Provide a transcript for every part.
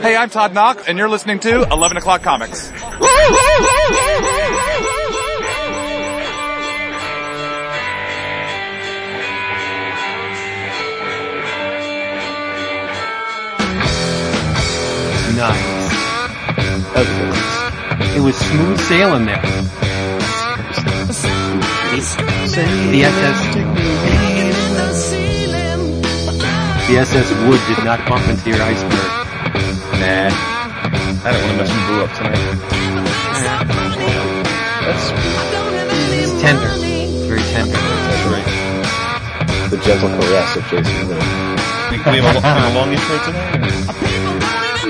Hey, I'm Todd Knock, and you're listening to 11 O'Clock Comics. Nice. It was smooth sailing there. The SS, the SS Wood did not bump into your iceberg. Nah. I don't want to mess with Boo up tonight. It's tender. It's very tender. That's right. The gentle caress of Jason Lee. We, we have, a, we have a long intro tonight?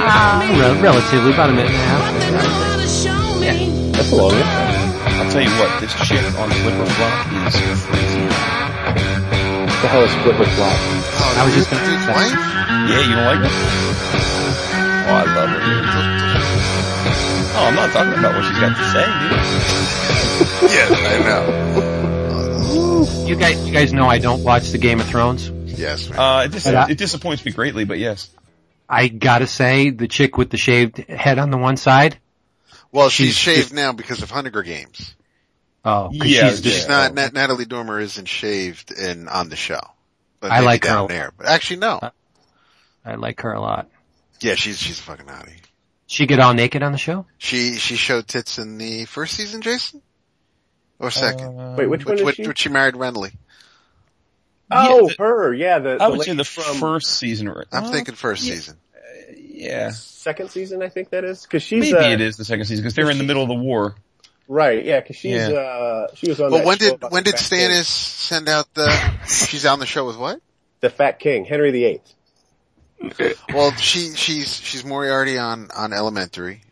Uh, Rel- relatively, about a minute and a half. Yeah. That's a long one. I'll tell you what, this chick on Flipper Flop is crazy. What the hell is Flipper Flop? I was just gonna Dude's say. wife? Yeah, you don't like her? Oh, I love her, dude. Oh, I'm not talking about what she's got to say, dude. Yeah, I know. You guys, you guys know I don't watch the Game of Thrones. Yes. Uh, it, dis- I- it disappoints me greatly, but yes. I gotta say, the chick with the shaved head on the one side. well, she's, she's shaved just- now because of Hunger Games. Oh, 'cause Yeah, she's She's just, not, Nat- Natalie Dormer isn't shaved in, on the show. But I like her down a- there. But actually no. I like her a lot. Yeah, she's, she's a fucking hottie. She get all naked on the show? She, she showed tits in the first season, Jason? Or second? Uh, Wait, which one which, is which, she? which she married Renly. Oh, the- her, yeah, the, I the would say lady the from first season. or- I'm uh, thinking first yeah. season. Yeah. second season, I think that is. Cause she's, Maybe uh, it is the second season because they're in the middle of the war. right, yeah, cause she's, Yeah. uh, she was on But that when show did, when did Stannis send out the, she's on the show with what? The Fat King, Henry VIII. Well, she, she's, she's Moriarty on, on Elementary.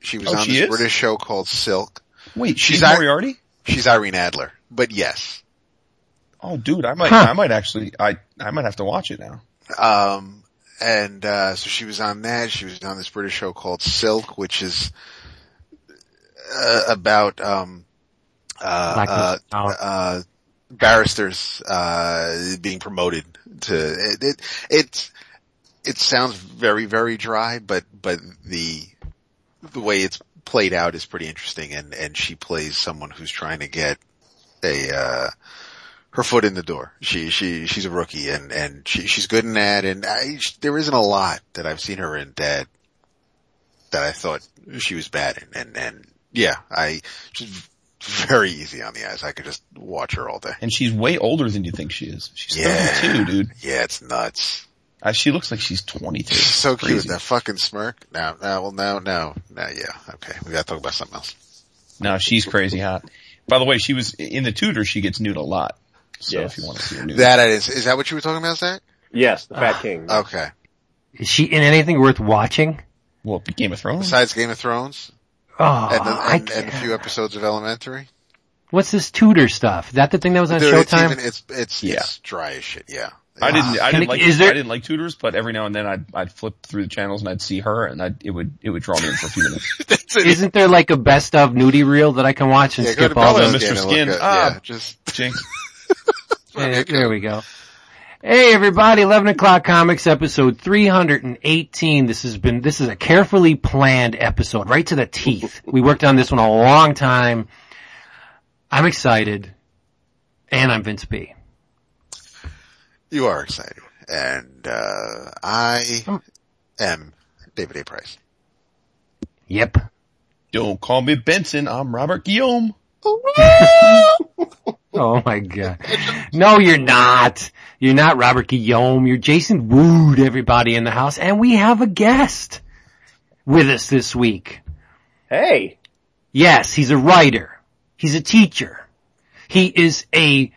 She was Oh, on she this is? British show called Silk. Wait, She's she's I- Moriarty? She's Irene Adler. But yes. Oh, dude, I might, Huh. I might actually, I, I might have to watch it now. Um, and, uh, so she was on that. She was on this British show called Silk, which is, uh, about, um, uh, uh, uh, barristers, uh, being promoted to, it, it, it, it sounds very, very dry, but, but the, the way it's played out is pretty interesting and, and she plays someone who's trying to get a, uh, her foot in the door. She, she, she's a rookie and, and she, she's good in that and I, there isn't a lot that I've seen her in that, that I thought she was bad in and, and yeah, I, she's very easy on the eyes. I could just watch her all day. And she's way older than you think she is. She's Yeah. 32, dude. Yeah, it's nuts. Uh, she looks like she's 22. She's so cute with that fucking smirk. No, no, well, no, no, no, yeah, okay. We gotta talk about something else. No, she's crazy hot. By the way, she was in the tutor. She gets nude a lot. So Yes. if you want to see her nude, That is, is that what you were talking about, Zach? Yes, the Ah. Fat King. Okay. Is she in anything worth watching? well, Game of Thrones. Besides Game of Thrones Oh, and, the, I and, and a few episodes of Elementary. What's this Tudor stuff? Is that the thing that was on Dude, it's Showtime? even, it's, it's, Yeah. it's dry as shit, yeah. I didn't. I didn't it- like. is there- I didn't like Tudors, but every now and then I'd I'd flip through the channels and I'd see her, and I'd it would it would draw me in for a few minutes. That's it. Isn't there like a best of nudie reel that I can watch and Yeah, skip all Bella, those? Mr. and look Skin. at- Ah. yeah, just, Jinx. Yeah, there we go. Hey everybody, 11 o'clock comics episode 318. This has been, this is a carefully planned episode, right to the teeth. We worked on this one a long time. I'm excited. And I'm Vince B. you are excited. And, uh, I Hmm. am David A. Price. Yep. Don't call me Benson. I'm Robert Guillaume. Oh my god. No, you're not. You're not Robert Guillaume. You're Jason Wood, everybody in the house. And we have a guest with us this week. Hey, Yes, he's a writer. He's a teacher. He is a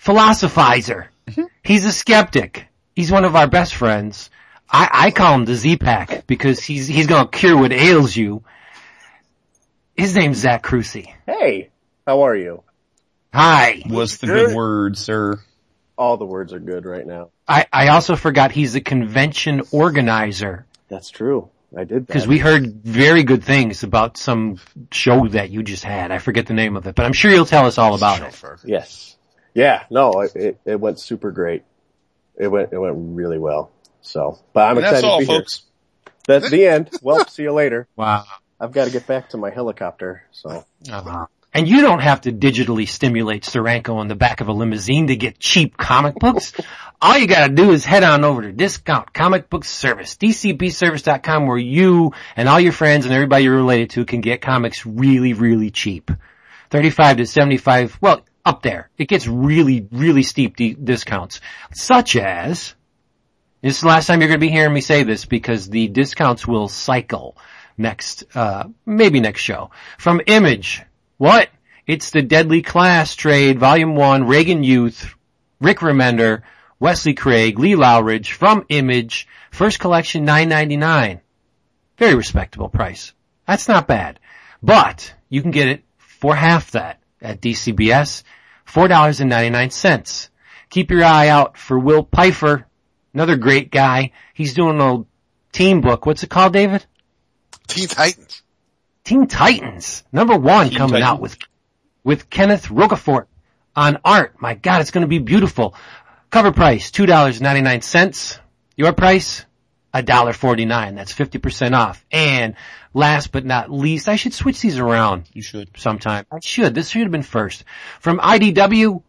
philosophizer. Mm-hmm. He's a skeptic. He's one of our best friends. I, I call him the Z-Pack because he's, he's gonna cure what ails you. His name's Zach Crucy. hey, how are you? Hi. What's the Good. good word, sir? All the words are good right now. I, I also forgot he's a convention organizer That's true. I did because we heard very good things about some show that you just had. I forget the name of it, but I'm sure you'll tell us all about it. Yes. Yeah, no, it, it, it went super great. It went, it went really well. So, but I'm And excited that's all, to be folks. That's the end. Well, see you later. Wow. I've got to get back to my helicopter, so. Uh-huh. And you don't have to digitally stimulate Steranko on the back of a limousine to get cheap comic books. All you gotta do is head on over to Discount Comic Book Service, dcbservice.com where you and all your friends and everybody you're related to can get comics really, really cheap. 35 to 75, well, up there. It gets really, really steep d- discounts. Such as, this is the last time you're gonna be hearing me say this because the discounts will cycle next, uh, maybe next show. From Image, what? It's the Deadly Class trade, volume one, Reagan Youth, Rick Remender, Wesley Craig, Lee Loughridge, from Image, first collection, nine ninety nine. Very respectable price. That's not bad. But, you can get it for half that at DCBS, $4.99. Keep your eye out for Will Pfeiffer, another great guy. He's doing a team book. What's it called, David? Teen Titans. Teen Titans, number one Teen coming Titans. out with, with Kenneth Rocafort on art. My God, it's going to be beautiful. Cover price, $2.99. Your price, $1.49. That's 50% off. And last but not least, I should switch these around You should. sometime. I should. This should have been first. From IDW,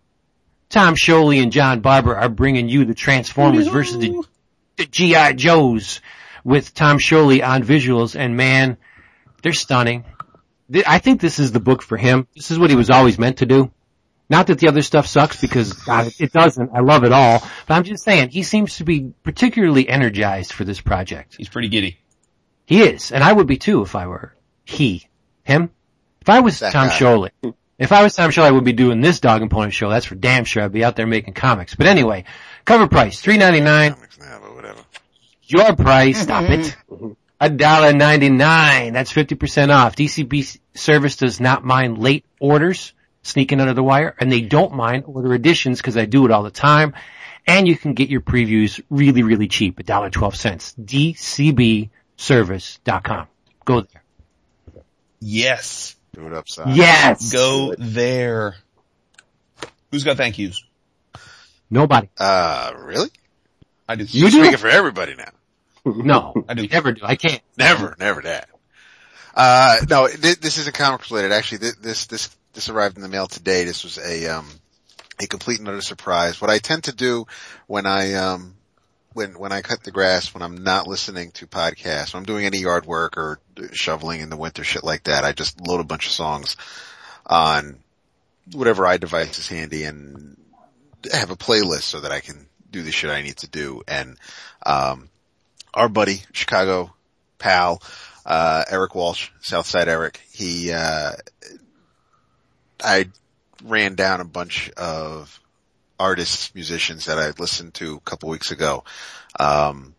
Tom Scioli and John Barber are bringing you the Transformers versus the, the G.I. Joes with Tom Scioli on visuals and man, they're stunning. I think this is the book for him. This is what he was always meant to do. Not that the other stuff sucks because God, it doesn't. I love it all. But I'm just saying he seems to be particularly energized for this project. He's pretty giddy. He is, and I would be too if I were he. Him? If I was That Tom guy. Scioli. If I was Tom Scioli, I would be doing this dog and pony show. That's for damn sure. I'd be out there making comics. But anyway, cover price, three ninety nine. Comics now, but whatever. Your price, mm-hmm. stop it. A dollar ninety nine. That's fifty percent off. DCB service does not mind late orders sneaking under the wire, and they don't mind order additions because I do it all the time. And you can get your previews really, really cheap, a dollar twelve cents. DCBservice.com. Go there. Yes. Do it upside. Yes. Go there. Who's got thank yous? Nobody. Uh, really? I do. You do? Speaking for everybody now. No. I do. Never do. I can't. Never, never that. Uh, no, th- this isn't comics related. Actually, th- this, this, this arrived in the mail today. This was a, um, a complete and utter surprise. What I tend to do when I, um, when, when I cut the grass, when I'm not listening to podcasts, when I'm doing any yard work or shoveling in the winter, shit like that, I just load a bunch of songs on whatever iDevice is handy and have a playlist so that I can do the shit I need to do. And, um, our buddy, Chicago pal, uh, Eric Walsh, Southside Eric, he, uh, I ran down a bunch of artists, musicians that I listened to a couple weeks ago. Um,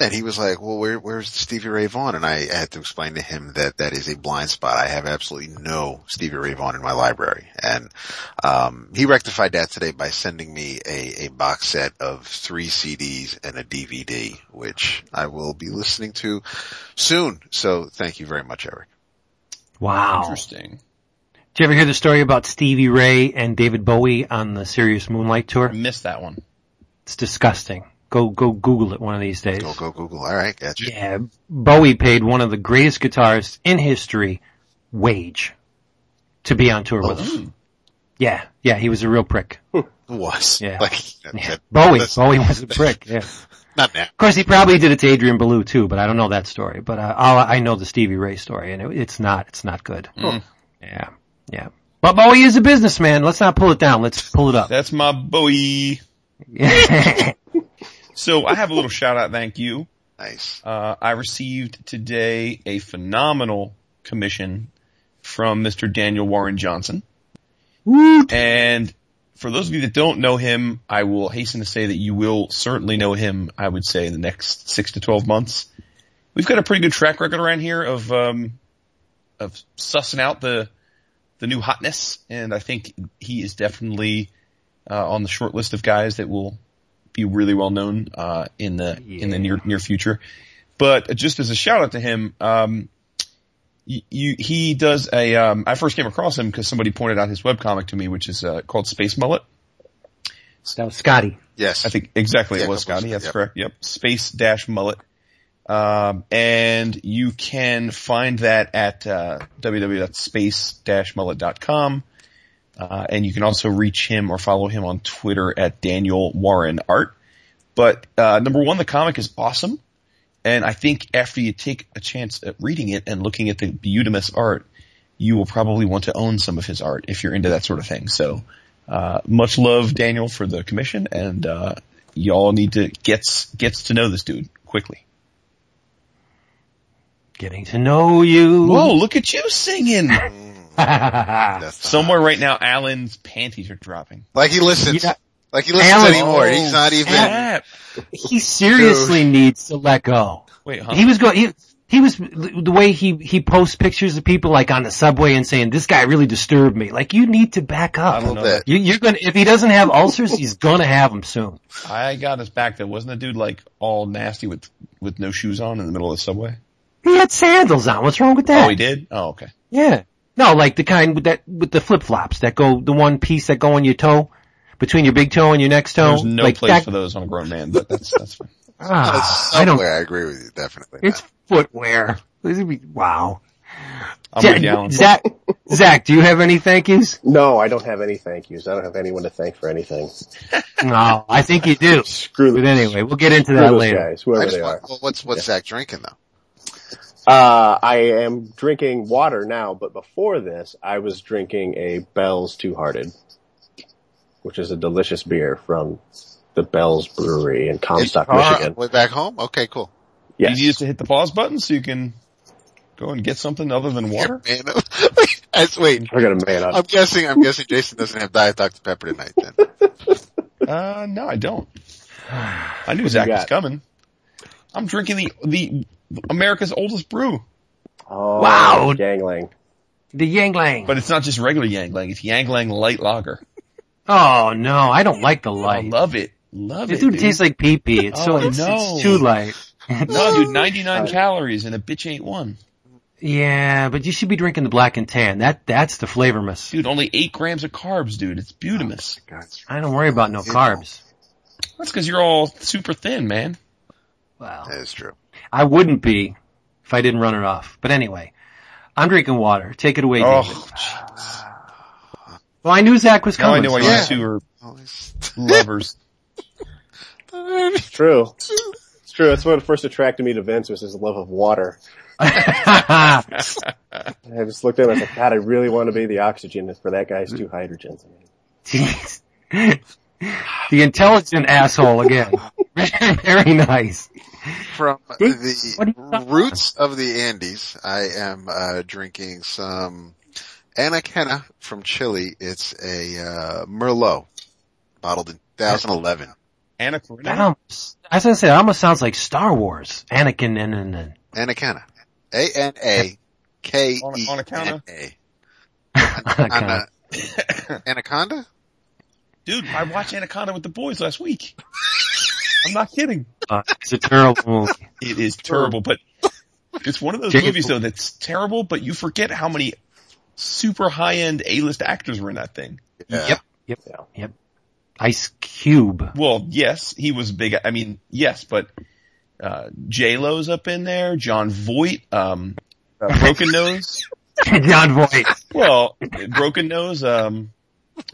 and he was like, well, where, where's Stevie Ray Vaughan? And I had to explain to him that that is a blind spot. I have absolutely no Stevie Ray Vaughan in my library. And, um, he rectified that today by sending me a, a box set of three CDs and a DVD, which I will be listening to soon. So thank you very much, Eric. Wow. Interesting. Did you ever hear the story about Stevie Ray and David Bowie on the Serious Moonlight tour? I missed that one. It's disgusting. Go, go Google it one of these days. Go, go, Google. All right. Gotcha. Yeah, Bowie paid one of the greatest guitarists in history wage to be on tour with us. Yeah, yeah, he was a real prick. Was. Yeah. Like, Yeah. that- Bowie, that's- Bowie was a prick. Yeah. Of Not now. course, he probably did it to Adrian Belew too, but I don't know that story. But uh, all, I know the Stevie Ray story, and it, it's not, it's not good. Mm. Yeah, yeah. But Bowie is a businessman. Let's not pull it down. Let's pull it up. That's my Bowie. So I have a little shout out thank you. Nice. Uh, I received today a phenomenal commission from Mr. Daniel Warren Johnson. And for those of you that don't know him, I will hasten to say that you will certainly know him, I would say, in the next six to 12 months. We've got a pretty good track record around here of, um, of sussing out the, the new hotness. And I think he is definitely, uh, on the short list of guys that will be really well known, uh, in the, in the near, near future. But just as a shout out to him, um, you, you, he does a, um, I first came across him because somebody pointed out his webcomic to me, which is, uh, called Space Mullet. that was Scotty. Yes. I think exactly Yeah, it was couple of- Scotty. That's yep. correct. Yep. Space dash mullet. Um, and you can find that at uh, www.space-mullet.com. Uh, and you can also reach him or follow him on Twitter at Daniel Warren Art. But uh, number one, the comic is awesome, and I think after you take a chance at reading it and looking at the Beautimus art, you will probably want to own some of his art if you're into that sort of thing. So, uh, much love, Daniel, for the commission, and uh, y'all need to gets gets to know this dude quickly. Getting to know you. Whoa, look at you singing! Somewhere right now, Alan's panties are dropping. like he listens. Yeah. Like he listens Alan- anymore. He's oh, not even. Snap. he seriously needs to let go. Wait, huh? He was going. He, he was the way he he posts pictures of people like on the subway and saying this guy really disturbed me. Like you need to back up. I up. don't know. You, you're gonna if he doesn't have ulcers, he's gonna have them soon. I got his back though. Wasn't the dude like all nasty with with no shoes on in the middle of the subway? He had sandals on. What's wrong with that? Oh, he did. Oh, okay. Yeah. No, like the kind with that with the flip flops that go the one piece that go on your toe between your big toe and your next toe. There's no like place that, for those on a grown man, but that's that's fine. Ah, That's I don't. I agree with you, definitely. It's footwear. This would be- Wow. I'm Ja- with. Zach, Zach, do you have any thank yous? No, I don't have any thank yous. I don't have anyone to thank for anything. No, I think you do. Screw But anyway, we'll get into Screw that later. guys, whoever just they are. want, well, what's what's Zach drinking though? Uh, I am drinking water now, but before this, I was drinking a Bell's Two Hearted, which is a delicious beer from the Bell's Brewery in Comstock, All right, Michigan. Way back home. Okay, cool. Yes. You used to hit the pause button so you can go and get something other than water. Man, That's- wait, I got a man I'm guessing. I'm guessing Jason doesn't have Diet Dr Pepper tonight. Then Uh, no, I don't. I knew Zach was coming. I'm drinking the the America's oldest brew, Oh, Wow. Yuengling. The Yuengling. but it's not just regular Yuengling. It's Yuengling Light Lager. oh no, I don't like the light. I love it. Love It it. dude dude. tastes like pee pee. It's so Oh, it's, no. it's too light. no, dude, 99 calories and a bitch ain't one. Yeah, but you should be drinking the black and tan. That that's the flavormus. Dude, only eight grams of carbs, dude. It's Beautimus. Oh, God, I don't worry about no carbs. That's because you're all super thin, man. Wow, that is true. I wouldn't be if I didn't run it off. But anyway, I'm drinking water. Take it away, oh, David. Oh, jeez. Well, I knew Zach was Now I coming. know why so- Yeah. you two are lovers. It's true. It's true. That's what first attracted me to Vince was his love of water. I just looked at him and I said, God, I really want to be the oxygen for that guy's two hydrogens. Jeez. the intelligent asshole again. Very, very nice. From What are you the talking roots of the Andes, I am uh, drinking some Anakena from Chile. It's a uh, Merlot, bottled in 2011. Anna That almost, as I said, it almost sounds like Star Wars. Anakin and, and, and. Anakena. A N A K E N A. Anaconda. Anaconda? Dude, I watched Anaconda with the boys last week. I'm not kidding. Uh, it's a terrible movie. It is terrible, but it's one of those Jacob- movies though that's terrible, but you forget how many super high-end A-list actors were in that thing. Yeah. Yep. Yep. Yep. Ice Cube. Well, yes, he was big. I mean, yes, but uh, J Lo's up in there. Jon Voight, um, uh, Broken Nose. Jon Voight. Well, Broken Nose. Um,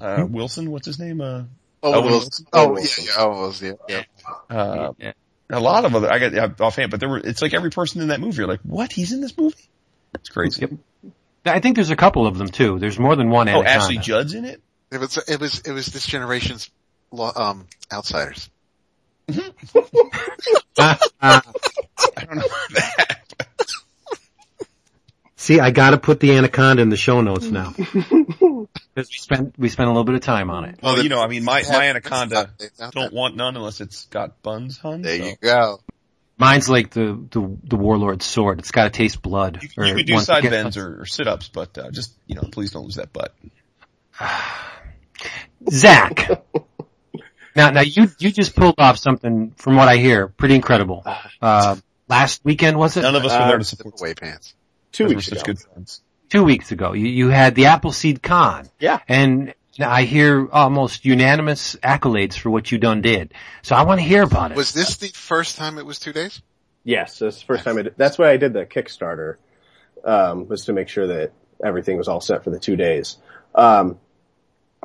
uh, Wilson. What's his name? Uh, Oh, Owen Wilson. Wilson? Oh, Owen yeah, Wilson. yeah, Owen Wilson, yeah, yeah. uh, Yeah. a lot of other. I got yeah, offhand, but there were. It's like every person in that movie. You're like, what? He's in this movie? It's crazy. Yep. I think there's a couple of them too. There's more than one Oh, Anaconda. Ashley Judd's in it. It was, it was, it was this generation's, um, outsiders. Ah. I don't know that. See, I gotta put the Anaconda in the show notes now. Because we spent, we spent a little bit of time on it. Well, you know, I mean, my my anaconda it's not don't want none unless it's got buns, hun. There so. you go. Mine's like the, the, the warlord's sword. It's gotta taste blood. You, Or you could do one- side bends or, or sit ups, but uh, just you know, please don't lose that butt. Zach. now, now you, you just pulled off something from what I hear, pretty incredible. Uh, last weekend was it? None of us were Uh, there to support. Away pants. Two weeks ago. good. Two weeks ago. You, you had the Appleseed Con. Yeah. And I hear almost unanimous accolades for what you done did. So I want to hear about it. Was this the first time it was two days? Yes, that's the first time I did, that's why I did the Kickstarter, um, was to make sure that everything was all set for the two days. Um,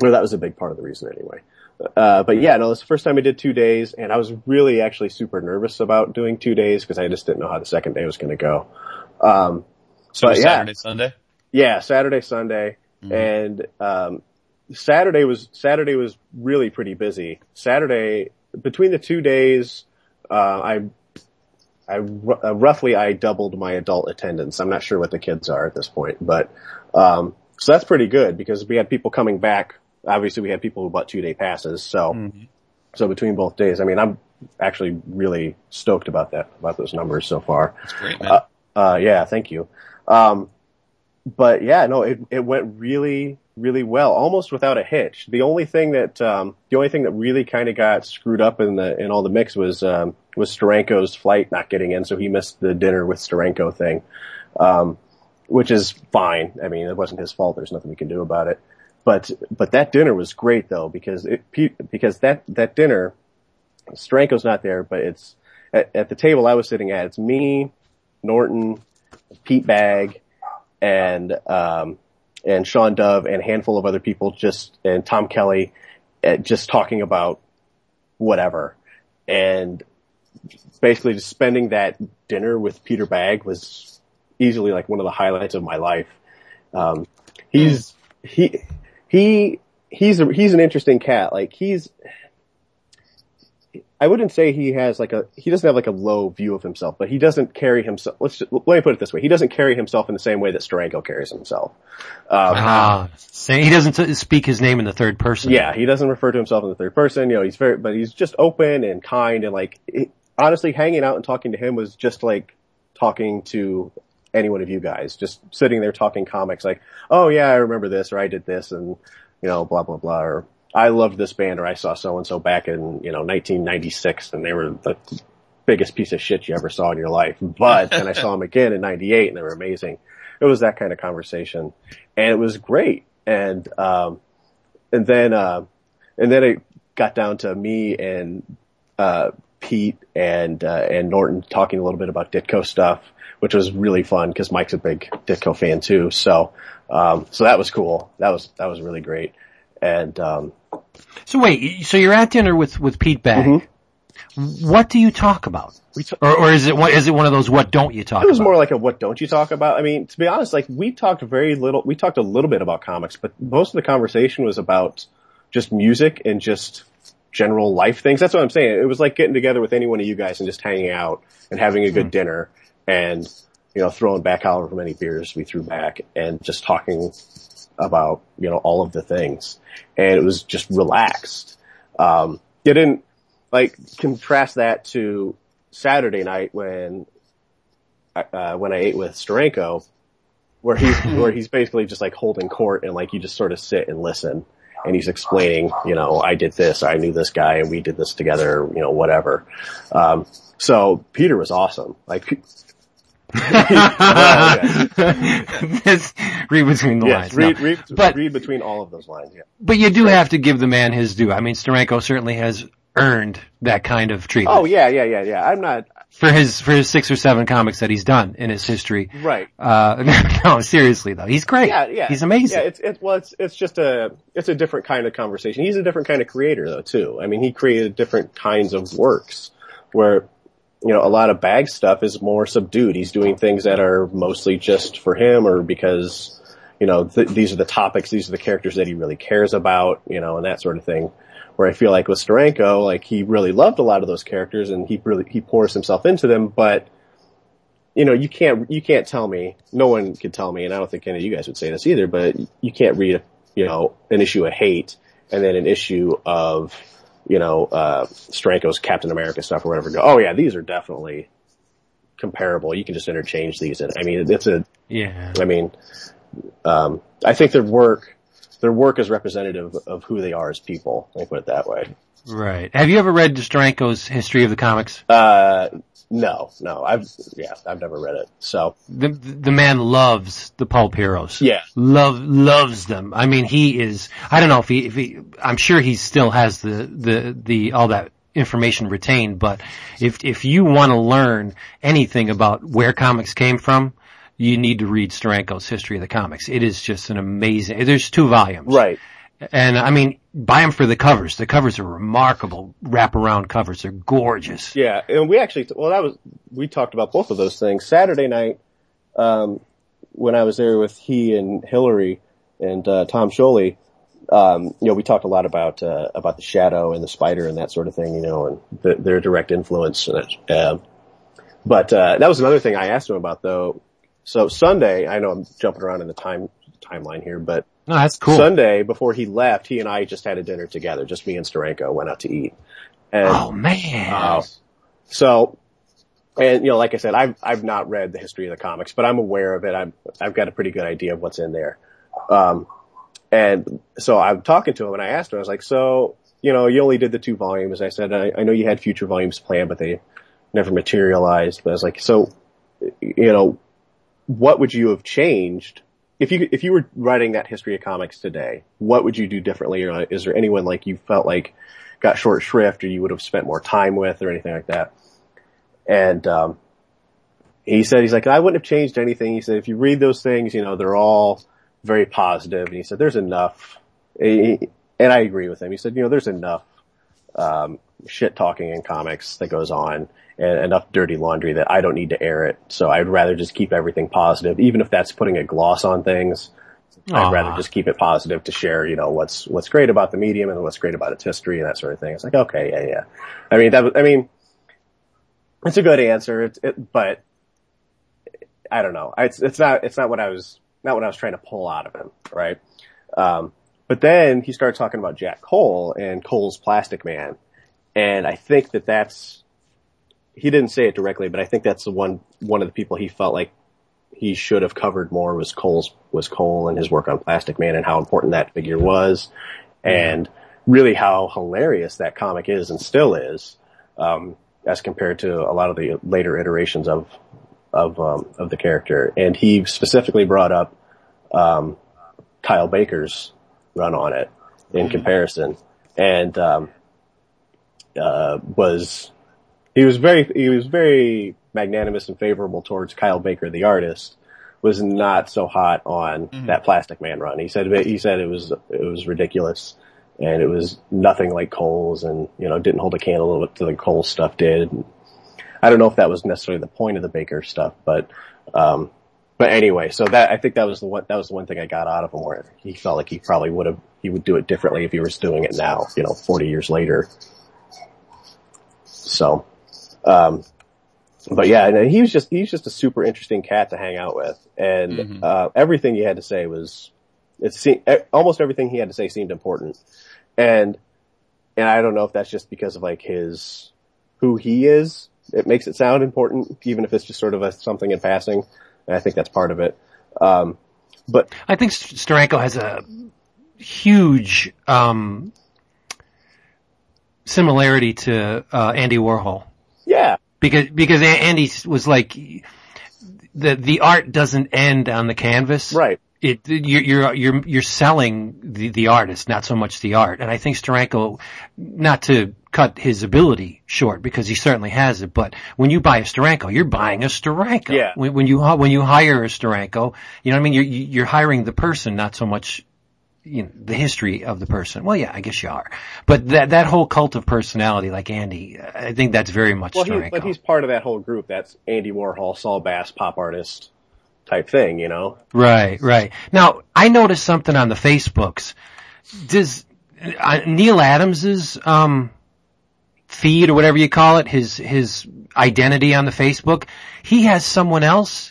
well, that was a big part of the reason anyway. Uh, but yeah, no, it's the first time I did two days and I was really actually super nervous about doing two days because I just didn't know how the second day was going to go. Um, So But yeah. Saturday, Sunday. yeah, Saturday, Sunday, and um, Saturday was Saturday was really pretty busy. Saturday between the two days, uh, I I uh, roughly I doubled my adult attendance. I'm not sure what the kids are at this point, but um, so that's pretty good because we had people coming back. Obviously, we had people who bought two day passes. So so between both days, I mean, I'm actually really stoked about that about those numbers so far. That's great, man. Uh, uh, yeah, thank you. Um, but yeah, no, it, it went really, really well, almost without a hitch. The only thing that, um, the only thing that really kind of got screwed up in the, in all the mix was, um, was Steranko's flight not getting in, so he missed the dinner with Steranko thing. Um, which is fine. I mean, it wasn't his fault. There's nothing we can do about it. But, but that dinner was great though, because it, because that, that dinner, Steranko's not there, but it's, at, at the table I was sitting at, it's me, Norton, Pete Bagge, and um, and Sean Dove, and a handful of other people, just and Tom Kelly, uh, just talking about whatever, and basically just spending that dinner with Peter Bagge was easily like one of the highlights of my life. Um, he's he he he's a, he's an interesting cat. Like he's I wouldn't say he has like a he doesn't have like a low view of himself, but he doesn't carry himself. Let's just, let me put it this way: he doesn't carry himself in the same way that Steranko carries himself. Um, Ah, say he doesn't t- speak his name in the third person. yeah, he doesn't refer to himself in the third person. You know, he's very, but he's just open and kind and like it, honestly, hanging out and talking to him was just like talking to any one of you guys, just sitting there talking comics. Like, oh yeah, I remember this, or I did this, and you know, blah blah blah, or I loved this band, or I saw so and so back in you know 1996, and they were the biggest piece of shit you ever saw in your life. But then I saw them again in '98, and they were amazing. It was that kind of conversation, and it was great. And um, and then uh, and then it got down to me and uh, Pete and uh, and Norton talking a little bit about Ditko stuff, which was really fun because Mike's a big Ditko fan too. So um, so that was cool. That was that was really great. And um, So wait, so you're at dinner with with Pete Bagge. Mm-hmm. What do you talk about? Or, or is it one, it one of those what don't you talk about? it was about? more like a what don't you talk about? I mean, to be honest, like we talked very little. We talked a little bit about comics, but most of the conversation was about just music and just general life things. That's what I'm saying. It was like getting together with any one of you guys and just hanging out and having a good dinner and you know throwing back however many beers we threw back and just talking about you know all of the things. And it was just relaxed. Um, you didn't like contrast that to Saturday night when uh, when I ate with Steranko, where he's where he's basically just like holding court and like you just sort of sit and listen, and he's explaining, you know, I did this, I knew this guy, and we did this together, you know, whatever. Um, so Peter was awesome. Like, well, read between the yes, lines. read, No. read, But- read between all of those lines. Yeah. But you do have to give the man his due. I mean, Steranko certainly has earned that kind of treatment Oh yeah, yeah, yeah, yeah. I'm not for his for his six or seven comics that he's done in his history. right. Uh, no, seriously though, he's great. Yeah, yeah. he's amazing. Yeah, it's it's well, it's it's just a it's a different kind of conversation. He's a different kind of creator though too. I mean, he created different kinds of works where you know a lot of Bagge stuff is more subdued. He's doing things that are mostly just for him or because you know th- these are the topics, these are the characters that he really cares about, you know, and that sort of thing. Where I feel like with Steranko, like he really loved a lot of those characters and he really he pours himself into them, but you know, you can't, you can't tell me, no one can tell me, and I don't think any of you guys would say this either, but you can't read, you know, an issue of hate and then an issue of, you know, uh, Steranko's Captain America stuff or whatever. Go, oh yeah, these are definitely comparable. You can just interchange these. And I mean, it's a, yeah. I mean, um, I think their work, their work is representative of who they are as people. Let me put it that way. Right. Have you ever read Steranko's History of the Comics? Uh, no, no, I've, yeah, I've never read it. So, The the man loves the pulp heroes. yeah. Love loves them. I mean, he is. I don't know if he if he. I'm sure he still has the the the all that information retained, but if, if you want to learn anything about where comics came from, you need to read Steranko's History of the Comics. It is just an amazing, there's two volumes. Right. And I mean, buy them for the covers. The covers are remarkable wraparound covers. They're gorgeous. Yeah, and we actually, well, that was we talked about both of those things Saturday night um, when I was there with he and Hillary and uh, Tom Scioli. Um, you know, we talked a lot about uh, about the shadow and the spider and that sort of thing. You know, and the, their direct influence. Uh, but uh, that was another thing I asked him about, though. So Sunday, I know I'm jumping around in the time timeline here, but No, that's cool. Sunday before he left, he and I just had a dinner together. Just me and Steranko went out to eat. And oh man. uh, so, and you know, like I said, I've I've not read the history of the comics, but I'm aware of it. I'm I've got a pretty good idea of what's in there. Um, and so I'm talking to him, and I asked him, I was like, so you know, you only did the two volumes. I said, I, I know you had future volumes planned, but they never materialized. But I was like, so, you know, what would you have changed if you if you were writing that history of comics today? What would you do differently? Or is there anyone like you felt like got short shrift, or you would have spent more time with, or anything like that? And um, he said, he's like, I wouldn't have changed anything. He said, if you read those things, you know, they're all very positive. And he said, there's enough. And I agree with him. He said, you know, there's enough um, shit talking in comics that goes on and enough dirty laundry that I don't need to air it. So I'd rather just keep everything positive, even if that's putting a gloss on things. I'd rather just keep it positive to share, you know, what's, what's great about the medium and what's great about its history and that sort of thing. It's like, okay, yeah, yeah. I mean, that was, I mean, it's a good answer, it, it, but I don't know. It's, it's not, it's not what I was, not what I was trying to pull out of him, right? Um, but then he started talking about Jack Cole and Cole's Plastic Man. And I think that that's, he didn't say it directly, but I think that's the one, one of the people he felt like he should have covered more was Cole's, was Cole and his work on Plastic Man and how important that figure was. And really how hilarious that comic is and still is, um, as compared to a lot of the later iterations of, of, um, of the character. And he specifically brought up, um, Kyle Baker's run on it in comparison. And, um, uh, was, he was very, he was very magnanimous and favorable towards Kyle Baker, the artist, was not so hot on that Plastic Man run. He said, he said it was, it was ridiculous and it was nothing like Cole's and, you know, didn't hold a candle to the Cole stuff did. I don't know if that was necessarily the point of the Baker stuff, but, um, but anyway, so that, I think that was the one, that was the one thing I got out of him where he felt like he probably would have, he would do it differently if he was doing it now, you know, 40 years later. So, um, but yeah, and he was just, he's just a super interesting cat to hang out with. And, uh, everything he had to say was, it seemed, almost everything he had to say seemed important. And, and I don't know if that's just because of like his, who he is. It makes it sound important, even if it's just sort of a something in passing. And I think that's part of it. Um, but I think St- Steranko has a huge um, similarity to uh, Andy Warhol yeah, because because Andy was like the the art doesn't end on the canvas. right. It you're you're you're you're selling the the artist, not so much the art. And I think Steranko, not to cut his ability short because he certainly has it, but when you buy a Steranko, you're buying a Steranko. Yeah. When, when you when you hire a Steranko, you know what I mean. You're you're hiring the person, not so much you know, the history of the person. Well, yeah, I guess you are. But that that whole cult of personality, like Andy, I think that's very much Well, he, but he's part of that whole group. That's Andy Warhol, Saul Bass, pop artist type thing, you know? Right, right. Now, I noticed something on the Facebooks. Does uh, Neal Adams's um, feed or whatever you call it, his his identity on the Facebook, he has someone else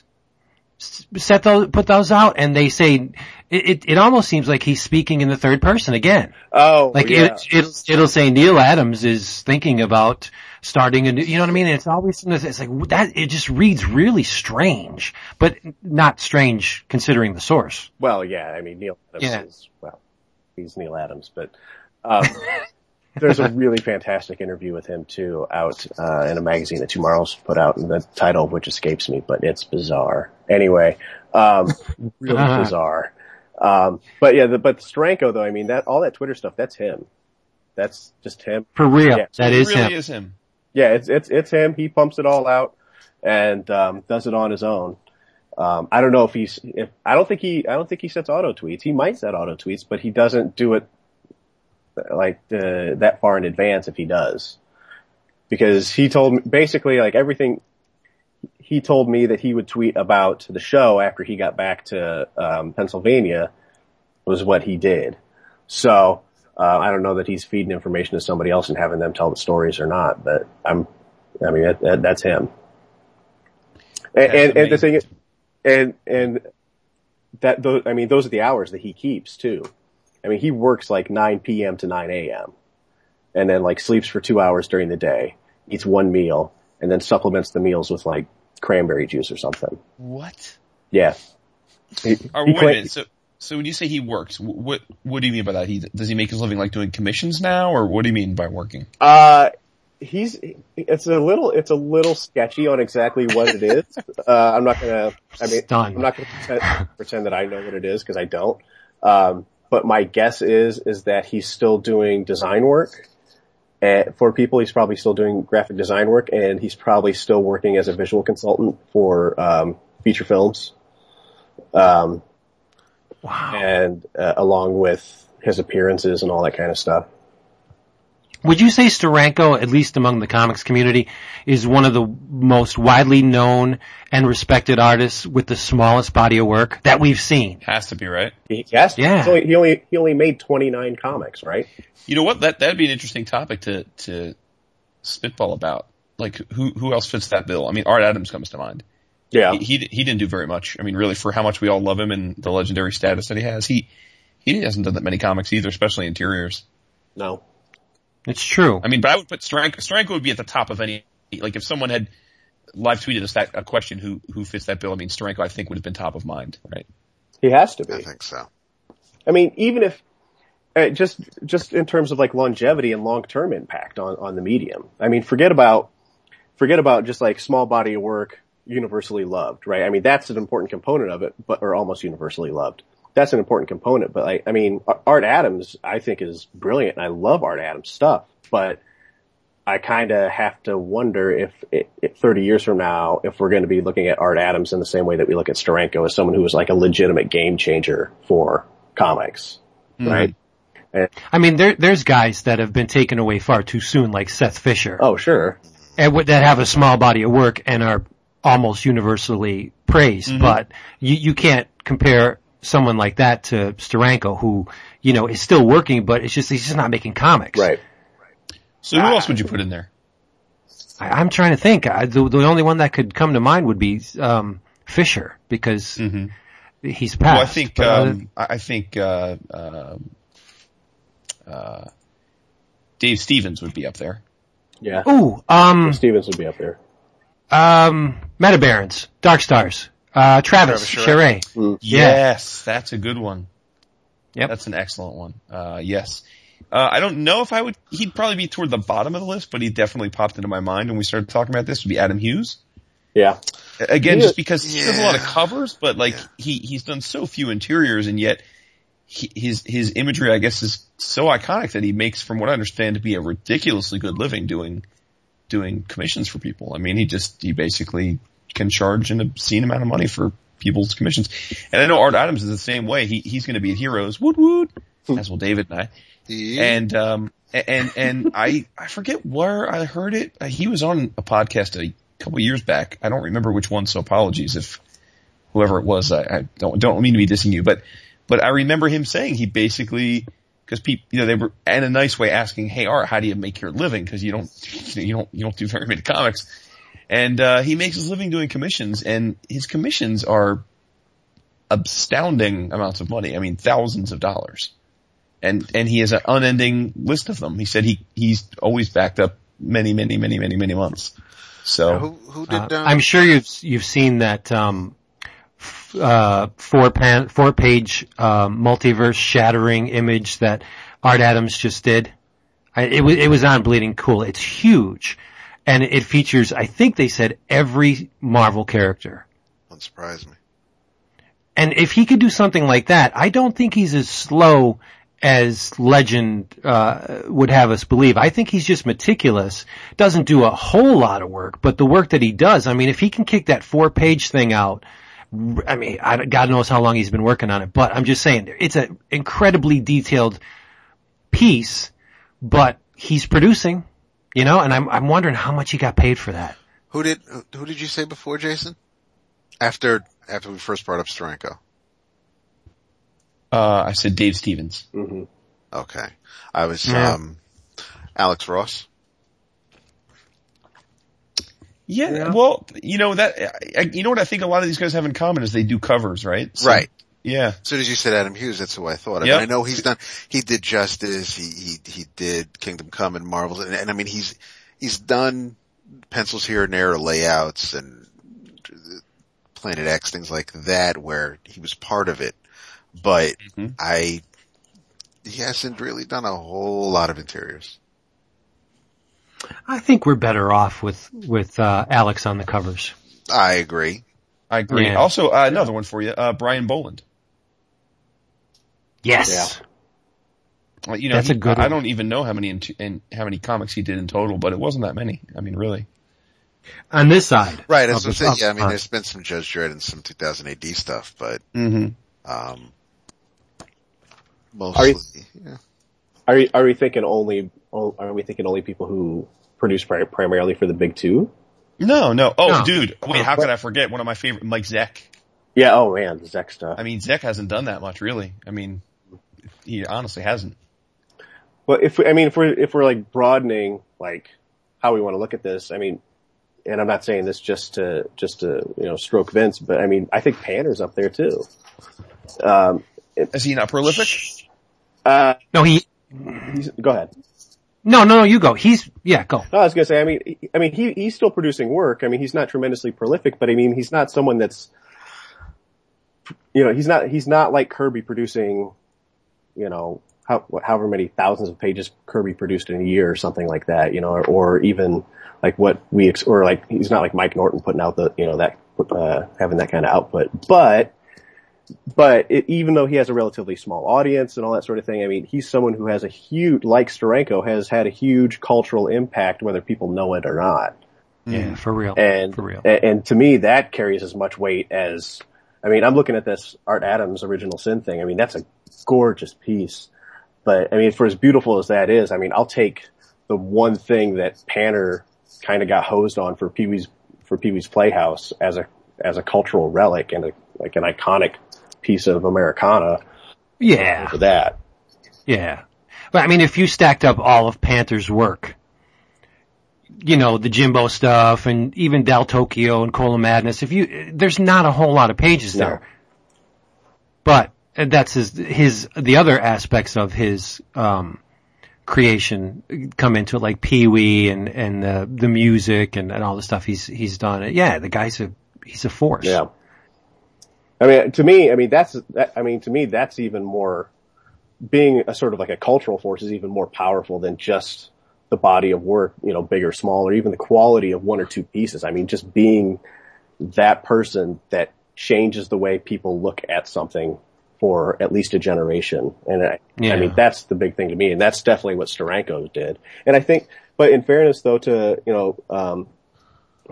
set those put those out, and they say it. It, it almost seems like he's speaking in the third person again. Oh, Like yeah. it, it'll, it'll say Neal Adams is thinking about starting a new, you know what I mean? And it's always, it's like that, it just reads really strange, but not strange considering the source. Well, yeah, I mean, Neal Adams Yeah. is, well, he's Neal Adams, but, um, there's a really fantastic interview with him too out, uh, in a magazine that TwoMorrows put out and the title of which escapes me, but it's bizarre. Anyway, um, really Uh-huh. bizarre. Um, but yeah, the, but Steranko though, I mean, that, all that Twitter stuff, that's him. That's just him. For real. Yeah. that it is really him. is him. Yeah, it's it's it's him. He pumps it all out and um, does it on his own. Um, I don't know if he's. If I don't think he. I don't think he sets auto tweets. He might set auto tweets, but he doesn't do it like uh, that far in advance. If he does, because he told me basically like everything. He told me that he would tweet about the show after he got back to um, Pennsylvania. Was what he did. So uh, I don't know that he's feeding information to somebody else and having them tell the stories or not, but I'm, I mean, that, that, that's him. And, and, and the thing is, and, and that, those, I mean, those are the hours that he keeps too. I mean, he works like 9 p.m. to 9 a.m. and then like sleeps for two hours during the day, eats one meal, and then supplements the meals with like cranberry juice or something. What? Yeah. He, Or, he wait a minute. So, so when you say he works, what what do you mean by that? He does he make his living like doing commissions now, or what do you mean by working? Uh, he's, it's a little, it's a little sketchy on exactly what it is. uh, I'm not gonna, I mean, Done. I'm not gonna pretend, pretend that I know what it is because I don't. Um, but my guess is, is that he's still doing design work. And for people, he's probably still doing graphic design work and he's probably still working as a visual consultant for, um, feature films. Um, Wow. and, uh, along with his appearances and all that kind of stuff. Would you say Steranko, at least among the comics community, is one of the most widely known and respected artists with the smallest body of work that we've seen? Has to be right. He, yes, Yeah. he's only, he only he only made 29 comics, right? You know what? That that'd be an interesting topic to to spitball about. Like who who else fits that bill? I mean, Art Adams comes to mind. Yeah, He, he he didn't do very much. I mean, really, for how much we all love him and the legendary status that he has, he he hasn't done that many comics either, especially interiors. no, It's true. I mean, but I would put Steranko. Steranko would be at the top of any. Like if someone had live tweeted us that a question, who who fits that bill? I mean, Steranko I think would have been top of mind, right? he has to be. I think so. I mean, even if uh, just just in terms of like longevity and long term impact on on the medium. I mean, forget about forget about just like small body of work, universally loved, right? I mean, that's an important component of it, but or almost universally loved. That's an important component, but like, I mean, Art Adams, I think is brilliant, and I love Art Adams stuff, but I kind of have to wonder if, if 30 years from now, if we're going to be looking at Art Adams in the same way that we look at Steranko as someone who was like a legitimate game changer for comics, hmm. right? I mean, there, there's guys that have been taken away far too soon, like Seth Fisher, Oh, sure. and that have a small body of work and are almost universally praised. Mm-hmm. But you, you can't compare someone like that to Steranko, who you know is still working, but it's just he's just not making comics. Right. So who else would you put in there? I, I'm trying to think. I, the, the only one that could come to mind would be um, Fisher because he's passed. Well, I think But other- um, I I think uh, uh, uh, Dave Stevens would be up there. Yeah. ooh, um, Stevens would be up there. um, Metabarons, Dark Stars, uh, Travis, Travis Charest. Yeah. Yes, that's a good one. Yep. That's an excellent one. Uh, yes. Uh, I don't know if I would, he'd probably be toward the bottom of the list, but he definitely popped into my mind when we started talking about this would be Adam Hughes. Yeah. Again, Yeah. just because he does a lot of covers, but like he, he's done so few interiors and yet he, his, his imagery, I guess, is so iconic that he makes, from what I understand, to be a ridiculously good living doing, doing commissions for people. I mean, he just, he basically can charge an obscene amount of money for people's commissions. And I know Art Adams is the same way. He, he's going to be at Heroes, woot woot, as will David and I. Yeah. And, um, and, and I, I forget where I heard it. Uh, He was on a podcast a couple years back. I don't remember which one, so apologies if whoever it was, I, I don't, don't mean to be dissing you, but, but I remember him saying he basically, cause people, you know, they were in a nice way asking, Hey Art, how do you make your living? Cause you don't, you don't, you don't do very many comics. And, uh, he makes his living doing commissions and his commissions are astounding amounts of money. I mean, thousands of dollars and and he has an unending list of them. He said he he's always backed up many many many many many months. So who who did? Uh, Um, I'm sure you've you've seen that um, f- uh, four pan four page um, multiverse shattering image that Art Adams just did. I, it was it was on Bleeding Cool. It's huge, and it features I think they said every Marvel character. Don't surprise me. And if he could do something like that, I don't think he's as slow as legend uh, would have us believe. I think he's just meticulous. Doesn't do a whole lot of work, but the work that he does, I mean, if he can kick that four-page thing out, I mean, I, God knows how long he's been working on it. But I'm just saying, it's an incredibly detailed piece, but he's producing, you know, and I'm I'm wondering how much he got paid for that. Who did who did you say before, Jason? After after we first brought up Steranko. Uh, I said Dave Stevens. hmm Okay, I was Yeah. um, Alex Ross. Yeah, Yeah. well, you know that, I, you know what I think a lot of these guys have in common is they do covers, right? So- Right. Yeah. As soon as you said Adam Hughes, that's who I thought of. Yep. And I know he's done, he did Justice, he, he, he did Kingdom Come and Marvels, and, and I mean, he's, he's done pencils here and there, layouts and Planet X, things like that, where he was part of it. But Mhm. I, he hasn't really done a whole lot of interiors. I think we're better off with with uh, Alex on the covers. I agree. I agree. Yeah. Also, uh, another one for you, uh, Brian Boland. Yes. Uh, You know, That's he- a good I one. don't even know how many in, in how many comics he did in total, but it wasn't that many. I mean, really. On this side, Right, of that's what I'm the- saying. Yeah, I mean, there's been some Judge Dredd and some 2000 AD stuff, but, Mm-hmm. um, mostly, yeah. Are you, are we thinking only? Are we thinking only people who produce pri- primarily for the big two? No, no. Oh, No. dude. Wait, how could I forget one of my favorite, Mike Zeck? Yeah. Oh man, the Zeck stuff. I mean, Zeck hasn't done that much, really. I mean, he honestly hasn't. Well, if we, I mean, if we're if we're like broadening like how we want to look at this, I mean, and I'm not saying this just to just to you know stroke Vince, but I mean, I think Panter's up there too. Um, Is he not prolific? uh, no, he. he's, go ahead. No, no, no. You go. He's yeah. Go. No, I was gonna say, I mean, I mean, he he's still producing work. I mean, he's not tremendously prolific, but I mean, he's not someone that's, you know, he's not he's not like Kirby producing, you know, how, however many thousands of pages Kirby produced in a year or something like that, you know, or, or even like what we ex- or like he's not like Mike Norton putting out the you know that uh, having that kind of output, but. But it, even though he has a relatively small audience and all that sort of thing, I mean, he's someone who has a huge, like Steranko, has had a huge cultural impact, whether people know it or not. Yeah, for real. And, for real. and, and to me, that carries as much weight as, I mean, I'm looking at this Art Adams original sin thing. I mean, that's a gorgeous piece. But I mean, for as beautiful as that is, I mean, I'll take the one thing that Panter kind of got hosed on for Pee Wee's, for Pee Wee's Playhouse as a, as a cultural relic and a, like an iconic piece of Americana yeah. for that. Yeah. But I mean, if you stacked up all of Panter's work, you know, the Jimbo stuff and even Dal Tokyo and Cola Madness, if you, there's not a whole lot of pages No. there. But that's his, his, the other aspects of his, um, creation come into it, like Pee Wee and, and, the, the music and, and all the stuff he's, he's done. Yeah, the guy's a, he's a force. Yeah. I mean, to me, I mean, that's, that, I mean, to me, that's even more, being a sort of like a cultural force is even more powerful than just the body of work, you know, big or small, or even the quality of one or two pieces. I mean, just being that person that changes the way people look at something for at least a generation. And I, Yeah. I mean, that's the big thing to me. And that's definitely what Steranko did. And I think, but in fairness though to, you know, um,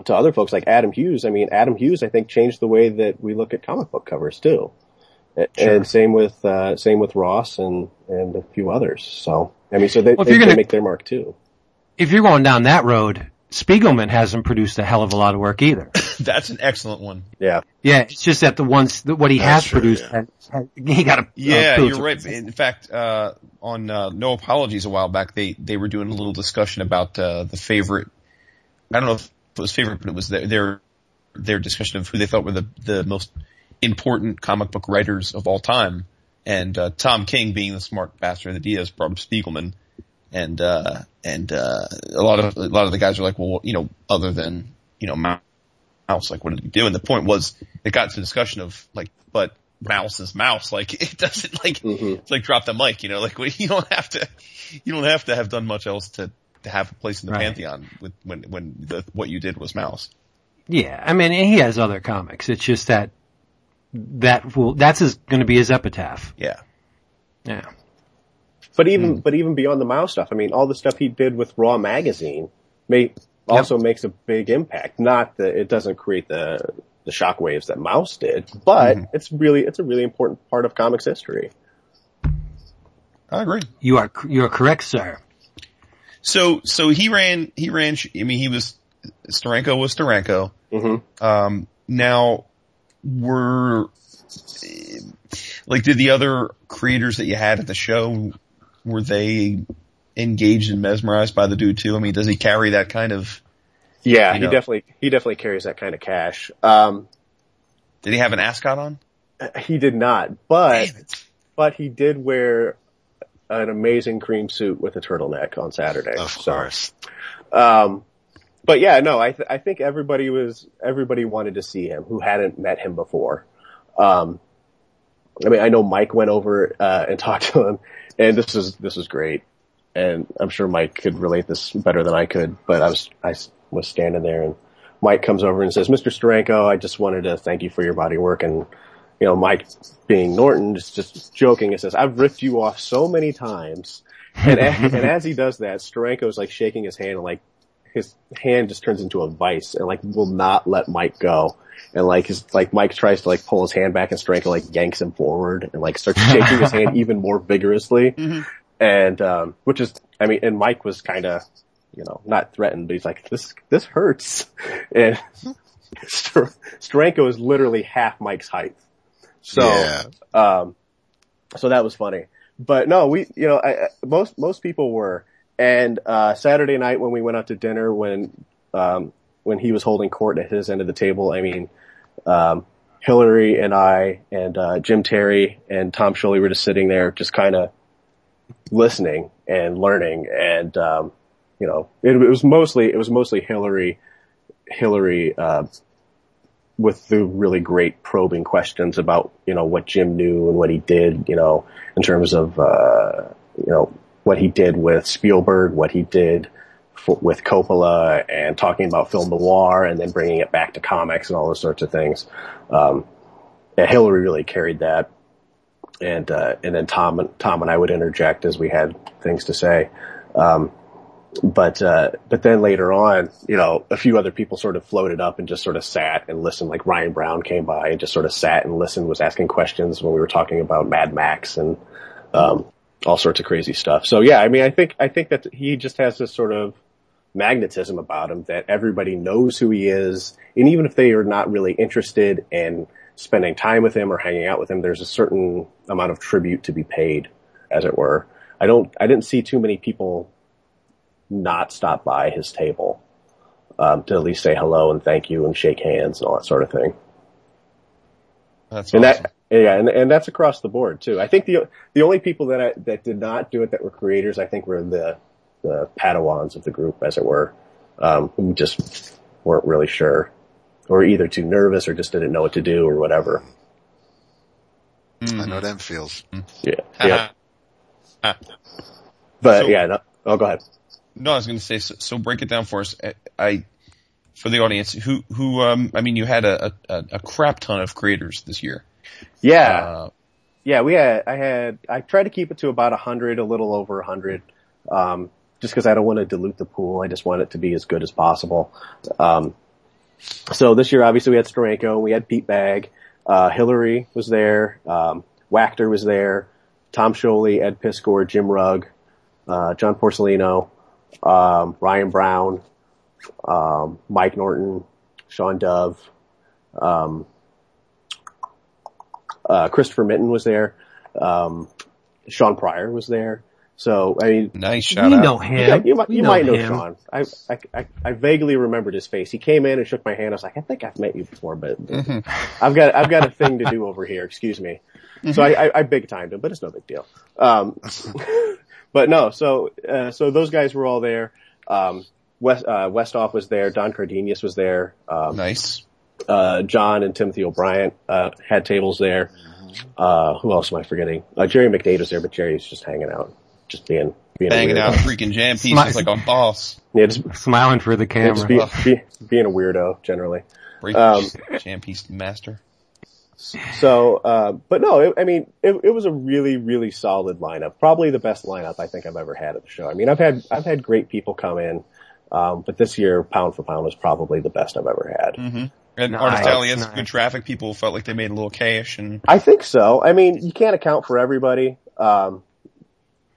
to other folks like Adam Hughes, I mean, Adam Hughes, I think changed the way that we look at comic book covers too. A- And same with, uh, same with Ross and, and a few others. So, I mean, so they, Well, they, you're they make their mark too. If you're going down that road, Spiegelman hasn't produced a hell of a lot of work either. That's an excellent one. Yeah. Yeah, it's just that the ones that what he That's has true, produced, yeah. had- had- he got a Yeah, uh, you're right. In fact, uh, on uh, No Apologies a while back, they they were doing a little discussion about uh, the favorite. I don't know if it was favorite, but it was their their, their discussion of who they thought were the the most important comic book writers of all time, and uh, Tom King being the smart bastard that he is, brought up Spiegelman, and uh, and uh, a lot of a lot of the guys are like, well, you know, other than you know Mouse, like what did he do? And the point was, it got to discussion of like, but Mouse is Mouse, like it doesn't like Mhm. it's like drop the mic, you know, like you don't have to, you don't have to have done much else to, to have a place in the Right. pantheon with when, when the, what you did was mouse. Yeah, I mean he has other comics. It's just that that will that's his going to be his epitaph. Yeah. Yeah. But even but even beyond the Mouse stuff, I mean, all the stuff he did with Raw magazine may also makes a big impact. Not that it doesn't create the the shockwaves that Mouse did, but it's really it's a really important part of comics history. I agree. You are you are correct, sir. So, so he ran, he ran, I mean, he was, Steranko was Steranko. Mm-hmm. Um, now, were, like, did the other creators that you had at the show, were they engaged and mesmerized by the dude too? I mean, does he carry that kind of, Yeah, You he definitely he definitely carries that kind of cash. Um, did he have an ascot on? he did not, but but he did wear an amazing cream suit with a turtleneck on Saturday. Of So, course. Um, but yeah, no, I, th- I think everybody was, everybody wanted to see him who hadn't met him before. Um, I mean, I know Mike went over, uh, and talked to him and this is this was great. And I'm sure Mike could relate this better than I could, but I was, I was standing there and Mike comes over and says, Mr. Steranko, I just wanted to thank you for your body work. And, you know, Mike being Norton is just joking and says, I've ripped you off so many times. And, and as he does that, Steranko's like shaking his hand and like his hand just turns into a vice and like will not let Mike go. And like his, like Mike tries to like pull his hand back and Steranko like yanks him forward and like starts shaking his hand even more vigorously. And, um, which is, I mean, and Mike was kind of, you know, not threatened, but he's like, this, this hurts. And Ster- Steranko is literally half Mike's height. So, Yeah. um, so that was funny. But no, we, you know, I, I- most, most people were. And, uh, Saturday night when we went out to dinner, when, um, when he was holding court at his end of the table, I mean, um, Hillary and I and, uh, Jim Terry and Tom Scioli were just sitting there just kind of listening and learning. And, um, you know, it, it was mostly, it was mostly Hillary, Hillary, uh, with the really great probing questions about, you know, what Jim knew and what he did, you know, in terms of, uh, you know, what he did with Spielberg, what he did for, with Coppola and talking about film noir and then bringing it back to comics and all those sorts of things. Um, Hillary really carried that. And, uh, and then Tom and, Tom and I would interject as we had things to say. Um, but uh, but then later on, you know, a few other people sort of floated up and just sort of sat and listened. Like Ryan Brown came by and just sort of sat and listened, was asking questions when we were talking about Mad Max and um, all sorts of crazy stuff. So yeah, I mean, I think I think that he just has this sort of magnetism about him that everybody knows who he is, and even if they are not really interested in spending time with him or hanging out with him, there's a certain amount of tribute to be paid, as it were. I don't, I didn't see too many people not stop by his table um, to at least say hello and thank you and shake hands and all that sort of thing. That's And awesome. that, yeah, and, and that's across the board too. I think the the only people that I, that did not do it that were creators, I think, were the the Padawans of the group, as it were, um, who just weren't really sure, or either too nervous or just didn't know what to do or whatever. I know them feels. Yeah, yeah. Ah. But So- yeah, no, oh, go ahead. No, I was going to say, so, so break it down for us. I, I for the audience, who, who, um, I mean, you had a, a, a crap ton of creators this year. Yeah, Uh, Yeah, we had, I had, I tried to keep it to about a hundred, a little over a hundred, um, just cause I don't want to dilute the pool. I just want it to be as good as possible. Um, so this year, obviously we had Steranko, we had Pete Bagge, uh, Hillary was there, um, Wachter was there, Tom Scioli, Ed Piskor, Jim Rugg, uh, John Porcellino, um, Ryan Brown, um, Mike Norton, Sean Dove, um, uh, Christopher Mitten was there. Um, Sean Pryor was there. So, I mean, nice shout we out. know him. yeah, you might, We you might know him. Sean. I, I, I, I vaguely remembered his face. He came in and shook my hand. I was like, I think I've met you before, but I've got, I've got a thing to do over here. Excuse me. So I, I, I big timed him, but it's no big deal. Um, but no, so, uh, so those guys were all there. Um, West, uh, Westoff was there. Don Cardenius was there. Um, Nice. Uh, John and Timothy O'Brien, uh, had tables there. Uh, who else am I forgetting? Uh, Jerry McDade was there, but Jerry's just hanging out, just being, being a Banging out freaking jam pieces Smart. like a boss. Yeah, just, Smiling for the yeah, just camera. be, be, being a weirdo generally. Break Um, jam piece master. So, uh, but no, it, I mean, it, it was a really, really solid lineup. Probably the best lineup I think I've ever had at the show. I mean, I've had, I've had great people come in, um, but this year, pound for pound, was probably the best I've ever had. Mm-hmm. And Nice, Artist Alley nice. good traffic. People felt like they made a little cash and I think so. I mean, you can't account for everybody. Um,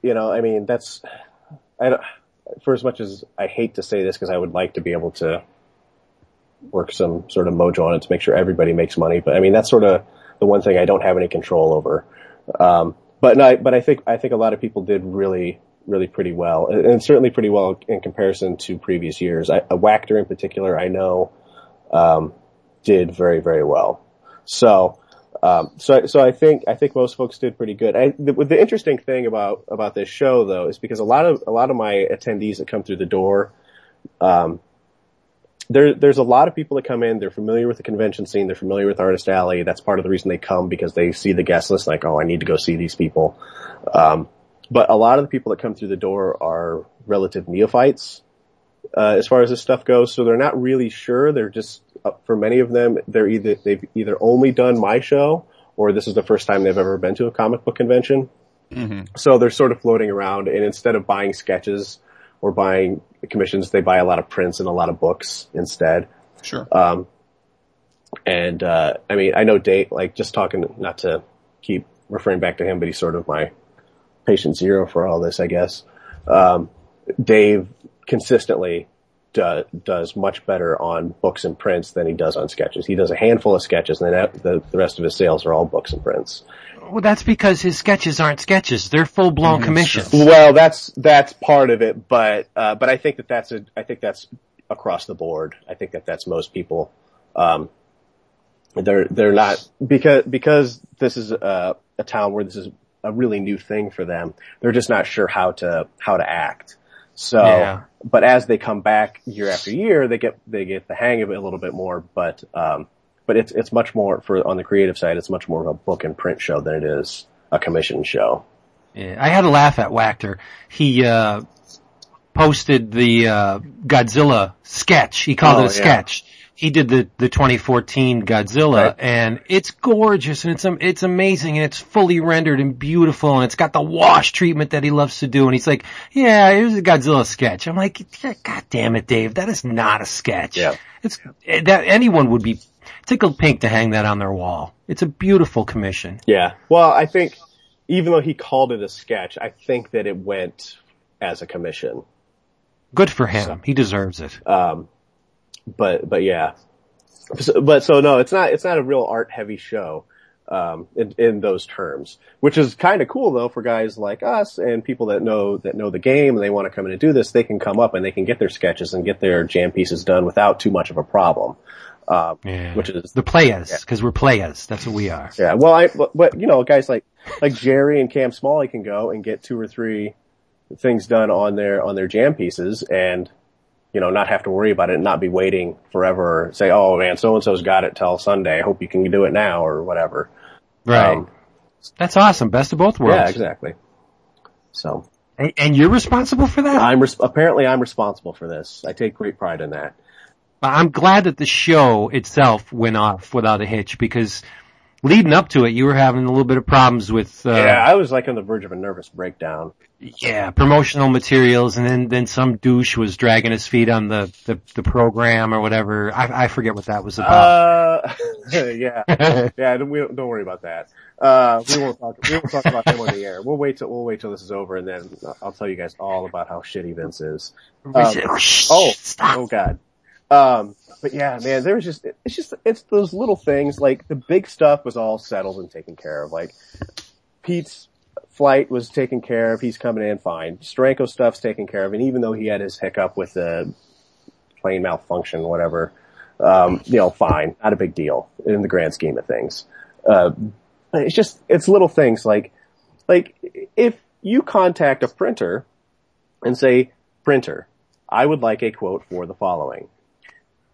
you know, I mean, that's, I don't, for as much as I hate to say this because I would like to be able to work some sort of mojo on it to make sure everybody makes money. But I mean, that's sort of the one thing I don't have any control over. Um, but no, I, but I think, I think a lot of people did really, really pretty well and certainly pretty well in comparison to previous years. I, a Wachter in particular, I know, um, did very, very well. So, um, so, so I think, I think most folks did pretty good. I, the, the interesting thing about, about this show though is because a lot of, a lot of my attendees that come through the door, um, there, there's a lot of people that come in, they're familiar with the convention scene, they're familiar with Artist Alley. That's part of the reason they come because they see the guest list like, oh, I need to go see these people. Um, but a lot of the people that come through the door are relative neophytes, uh, as far as this stuff goes. So they're not really sure. They're just, for many of them, they're either, they've either only done my show or this is the first time they've ever been to a comic book convention. So they're sort of floating around and instead of buying sketches or buying commissions, they buy a lot of prints and a lot of books instead. sure. Um, and, uh, I mean, I know Dave, like just talking, not to keep referring back to him, but he's sort of my patient zero for all this, I guess. Um, Dave consistently do, does much better on books and prints than he does on sketches. He does a handful of sketches and then the, the rest of his sales are all books and prints. Well, that's because his sketches aren't sketches; they're full blown commissions. Well, that's that's part of it, but uh, but I think that that's a I think that's across the board. I think that that's most people. Um, they're they're not because because this is a, a town where this is a really new thing for them. They're just not sure how to how to act. So, Yeah. But as they come back year after year, they get they get the hang of it a little bit more. But um, but it's it's much more for on the creative side. It's much more of a book and print show than it is a commission show. Yeah, I had a laugh at Wachter. He uh, posted the uh, Godzilla sketch. He called Oh, it a yeah. sketch. He did the the 2014 Godzilla, Right. and it's gorgeous and it's it's amazing and it's fully rendered and beautiful and it's got the wash treatment that he loves to do. And he's like, "Yeah, it was a Godzilla sketch." I'm like, "God damn it, Dave! That is not a sketch. Yeah. It's that anyone would be tickled pink to hang that on their wall. It's a beautiful commission." Yeah. Well, I think even though he called it a sketch, I think that it went as a commission. Good for him. He deserves it. Um, but but yeah. So, but so no, it's not it's not a real art heavy show. Um, in, in those terms, which is kind of cool though for guys like us and people that know that know the game and they want to come in and do this. They can come up and they can get their sketches and get their jam pieces done without too much of a problem. Um, Yeah. which is The players, because we're players. That's what we are. Yeah, well, I, but, but you know, guys like like Jerry and Cam Smalley can go and get two or three things done on their on their jam pieces, and you know, not have to worry about it, and not be waiting forever. Or say, oh man, so and so's got it till Sunday. I hope you can do it now or whatever. Right. Um, That's awesome. Best of both worlds. yeah, exactly. So And, and you're responsible for that? I'm res- apparently I'm responsible for this. I take great pride in that. I'm glad that the show itself went off without a hitch because leading up to it, you were having a little bit of problems with, uh, yeah, I was like on the verge of a nervous breakdown. Yeah, promotional materials and then, then some douche was dragging his feet on the, the, the program or whatever. I, I forget what that was about. Uh, yeah, yeah. Don't, we, don't worry about that. Uh, we won't talk. We won't talk about him on the air. We'll wait till we'll wait till this is over, and then I'll tell you guys all about how shitty Vince is. Um, oh, stop. oh God. Um, but yeah, man, there was just it's just it's those little things. Like the big stuff was all settled and taken care of. Like Pete's flight was taken care of. He's coming in fine. Steranko stuff's taken care of, and even though he had his hiccup with the plane malfunction, whatever, um, you know, fine, not a big deal in the grand scheme of things. Uh, it's just, it's little things like, like if you contact a printer and say, printer, I would like a quote for the following.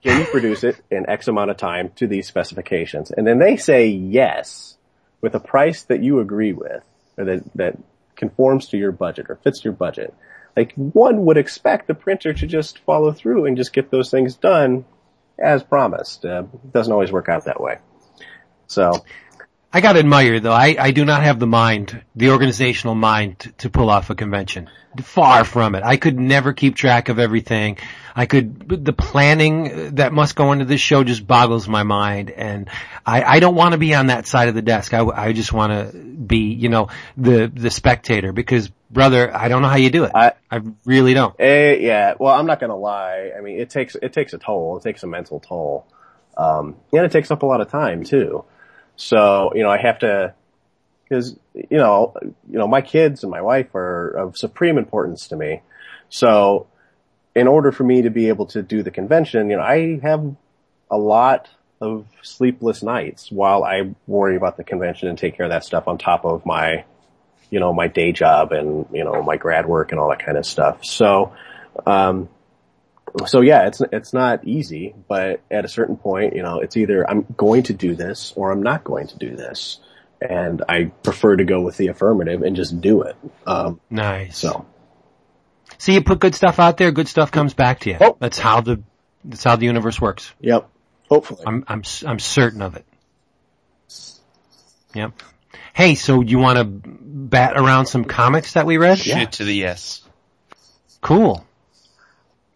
Can you produce it in X amount of time to these specifications? And then they say yes with a price that you agree with that, that conforms to your budget or fits your budget. Like one would expect the printer to just follow through and just get those things done as promised. Uh, doesn't always work out that way. So I gotta admire though, I, I do not have the mind, the organizational mind to, to pull off a convention. Far from it. I could never keep track of everything. I could, the planning that must go into this show just boggles my mind and I, I don't want to be on that side of the desk. I, I just want to be, you know, the, the spectator because brother, I don't know how you do it. I- I really don't. Eh, yeah, well, I'm not gonna lie. I mean, it takes it takes a toll. It takes a mental toll, um, and it takes up a lot of time too. So you know, I have to because you know, you know, my kids and my wife are of supreme importance to me. So, in order for me to be able to do the convention, you know, I have a lot of sleepless nights while I worry about the convention and take care of that stuff on top of my you know, my day job and, you know, my grad work and all that kind of stuff. So, um, so yeah, it's, it's not easy, but at a certain point, you know, it's either I'm going to do this or I'm not going to do this. And I prefer to go with the affirmative and just do it. Um, Nice. so See, you put good stuff out there, good stuff comes back to you. Oh. That's how the, that's how the universe works. yep. Hopefully. I'm I'm s- I'm certain of it. Yep. Hey, so you want to bat around some comics that we read? Shit to the yes. Cool.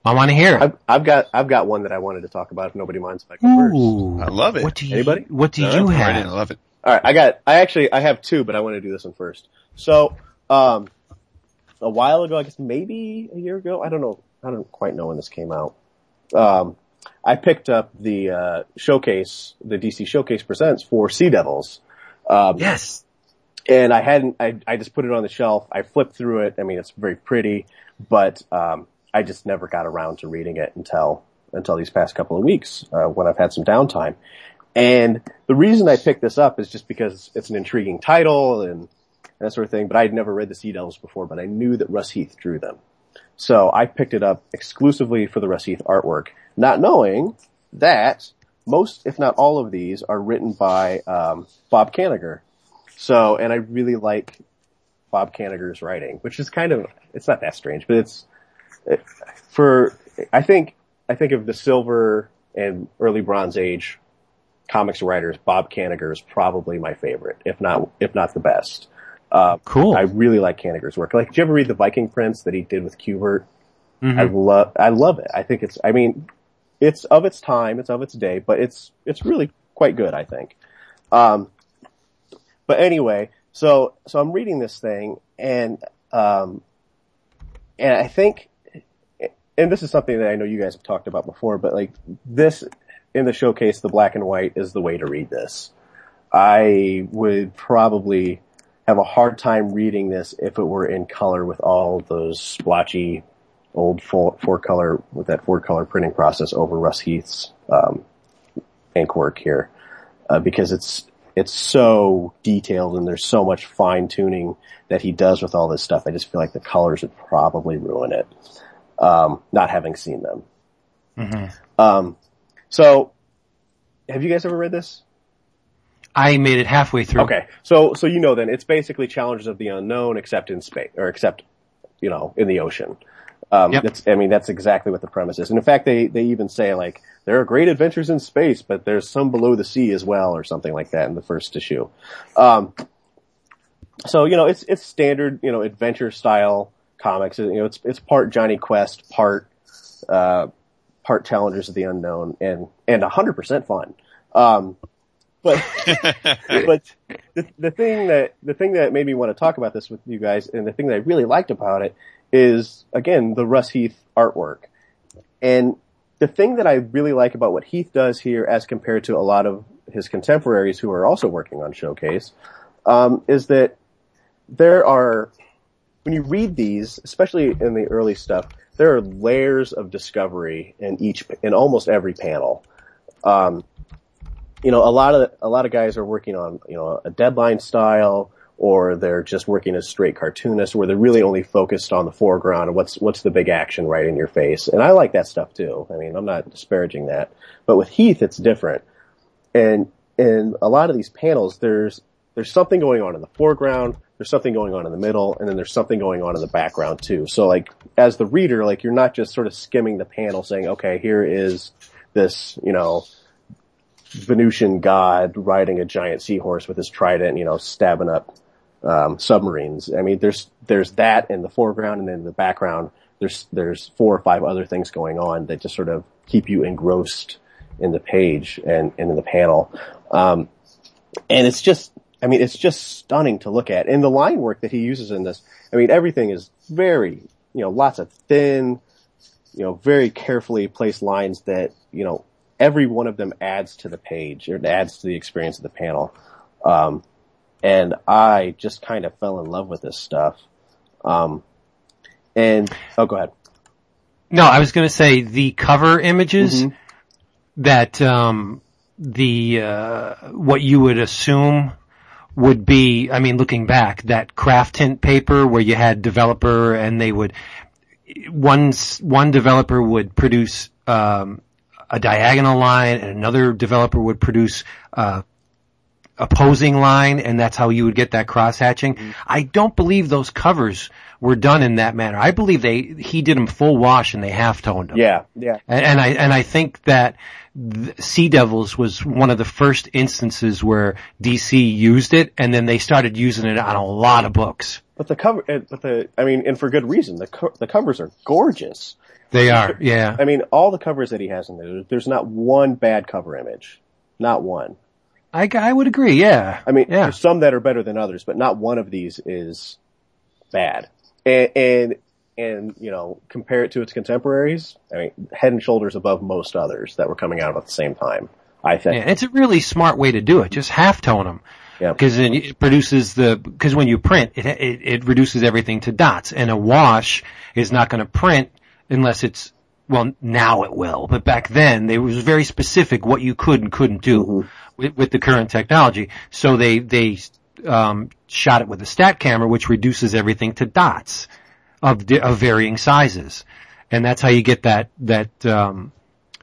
I want to hear it. I've, I've got, I've got one that I wanted to talk about if nobody minds if I go first. Ooh. I love it. What do you? Anybody? What do No, you right in, I have? love it. All right, I got. I actually I have two, but I want to do this one first. So, um, a while ago, I guess maybe a year ago, I don't know. I don't quite know when this came out. Um, I picked up the uh, showcase, the DC Showcase presents for Sea Devils. Um, Yes. and I hadn't, I, I just put it on the shelf. I flipped through it. I mean, it's very pretty, but, um, I just never got around to reading it until, until these past couple of weeks, uh, when I've had some downtime. And the reason I picked this up is just because it's an intriguing title and that sort of thing, but I'd never read the Sea Devils before, but I knew that Russ Heath drew them. So I picked it up exclusively for the Russ Heath artwork, not knowing that most, if not all of these are written by, um, Bob Kanigher. So, and I really like Bob Kanigher's writing, which is kind of, it's not that strange, but it's, it, for, I think, I think of the silver and early bronze age comics writers, Bob Kanigher is probably my favorite, if not, if not the best. Uh, Cool. I really like Kanigher's work. Like, did you ever read the Viking Prince that he did with Kubert? Mhm. I love, I love it. I think it's, I mean, it's of its time, it's of its day, but it's, it's really quite good, I think. Um, but anyway, so, so I'm reading this thing and, um, and I think, and this is something that I know you guys have talked about before, but like this in the showcase, the black and white is the way to read this. I would probably have a hard time reading this if it were in color with all those splotchy old four, four color with that four color printing process over Russ Heath's um, ink work here, uh, because it's it's so detailed and there's so much fine tuning that he does with all this stuff. I just feel like the colors would probably ruin it, um, not having seen them. Um, so, have you guys ever read this? I made it halfway through. Okay, so so you know then it's basically Challenges of the Unknown, except in space or except you know in the ocean. Um, Yep. that's, I mean that's exactly what the premise is, and in fact they they even say like there are great adventures in space, but there's some below the sea as well, or something like that in the first issue. Um, so you know it's it's standard you know adventure style comics. You know it's it's part Jonny Quest, part uh, part Challengers of the Unknown, and and hundred percent fun. Um, but but the, the thing that the thing that made me want to talk about this with you guys, and the thing that I really liked about it is again the Russ Heath artwork, and the thing that I really like about what Heath does here, as compared to a lot of his contemporaries who are also working on Showcase, um, is that there are when you read these, especially in the early stuff, there are layers of discovery in each in almost every panel. Um, you know, a lot of a lot of guys are working on you know a deadline style, or they're just working as straight cartoonists, where they're really only focused on the foreground and what's what's the big action right in your face. And I like that stuff too. I mean, I'm not disparaging that, but with Heath, it's different. And in a lot of these panels, there's there's something going on in the foreground, there's something going on in the middle, and then there's something going on in the background too. So like as the reader, like you're not just sort of skimming the panel saying, okay, here is this, you know, Venusian god riding a giant seahorse with his trident, you know, stabbing up um, submarines. I mean, there's there's that in the foreground, and then in the background, there's there's four or five other things going on that just sort of keep you engrossed in the page and, and in the panel. Um, and it's just, I mean, it's just stunning to look at. And the line work that he uses in this, I mean, everything is very, you know, lots of thin, you know, very carefully placed lines that, you know, every one of them adds to the page or adds to the experience of the panel. Um, and I just kind of fell in love with this stuff. Um, and, oh, go ahead. No, I was going to say the cover images Mhm. that um, the uh, what you would assume would be. I mean, looking back, that Craftint paper where you had developer and they would one one developer would produce um, a diagonal line and another developer would produce uh, opposing line and that's how you would get that cross hatching. I don't believe those covers were done in that manner. I believe they he did them full wash and they half toned them. Yeah, yeah. And, and I and I think that th- Sea Devils was one of the first instances where DC used it, and then they started using it on a lot of books. But the cover, but the, I mean, and for good reason. The co- the covers are gorgeous. They are, yeah. I mean, all the covers that he has in there, there's not one bad cover image. Not one. I, I would agree, yeah. I mean, yeah. there's some that are better than others, but not one of these is bad. And, and, and, you know, compare it to its contemporaries, I mean, head and shoulders above most others that were coming out at the same time, I think. Yeah, it's a really smart way to do it. Just half tone them. Yeah. Because then it produces the, because when you print, it, it, it reduces everything to dots. And a wash is not going to print unless it's, well, now it will. But back then, it was very specific what you could and couldn't do with, with the current technology. So they, they, um, shot it with a stat camera, which reduces everything to dots of, di- of varying sizes. And that's how you get that, that, um,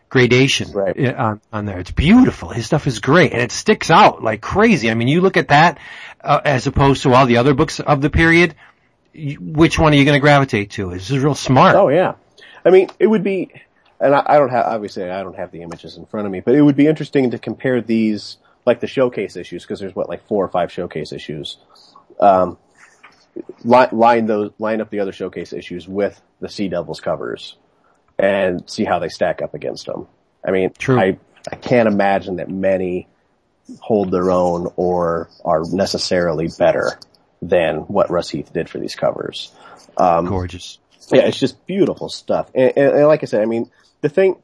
gradation Right. on, on there. It's beautiful. His stuff is great and it sticks out like crazy. I mean, you look at that, uh, as opposed to all the other books of the period, you, which one are you going to gravitate to? This is real smart. Oh yeah. I mean, it would be, and I, I don't have, obviously I don't have the images in front of me, but it would be interesting to compare these, like the showcase issues, because there's what, like four or five showcase issues. Um, line, line those, line up the other showcase issues with the Sea Devils covers and see how they stack up against them. I mean, True. I, I can't imagine that many hold their own or are necessarily better than what Russ Heath did for these covers. Um, Gorgeous. yeah, it's just beautiful stuff. And, and, and like I said, I mean, the thing,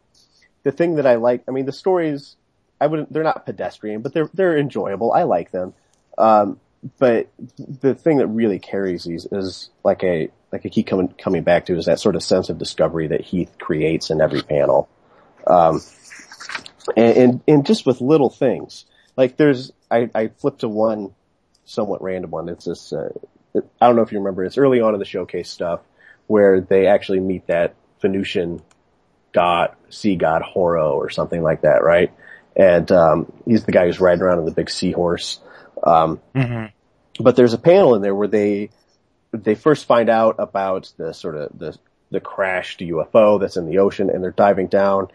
the thing that I like, I mean, the stories, I wouldn't, they're not pedestrian, but they're, they're enjoyable. I like them. Um, but the thing that really carries these is like a, like I keep coming, coming back to is that sort of sense of discovery that Heath creates in every panel. Um, and, and, and just with little things. Like there's, I, I flipped to one somewhat random one. It's this, uh, I don't know if you remember, it's early on in the showcase stuff where they actually meet that Venusian god, sea god Horo or something like that, right? And, um, he's the guy who's riding around on the big seahorse. Um, hmm but there's a panel in there where they, they first find out about the sort of the, the crashed UFO that's in the ocean and they're diving down.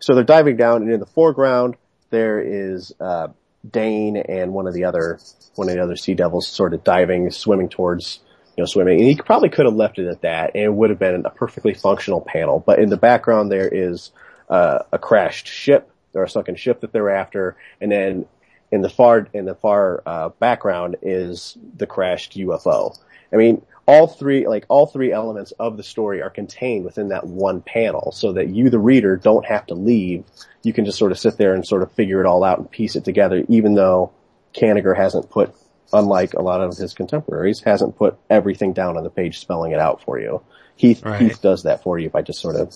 So they're diving down and in the foreground there is, uh, Dane and one of the other, one of the other sea devils sort of diving, swimming towards, you know, swimming. And he probably could have left it at that and it would have been a perfectly functional panel. But in the background there is, uh, a crashed ship or a sunken ship that they're after. And then in the far, in the far, uh, background is the crashed UFO. I mean, all three, like all three elements of the story are contained within that one panel so that you, the reader, don't have to leave. You can just sort of sit there and sort of figure it all out and piece it together, even though Kanigher hasn't put, unlike a lot of his contemporaries, hasn't put everything down on the page spelling it out for you. Heath, Right. Heath does that for you by just sort of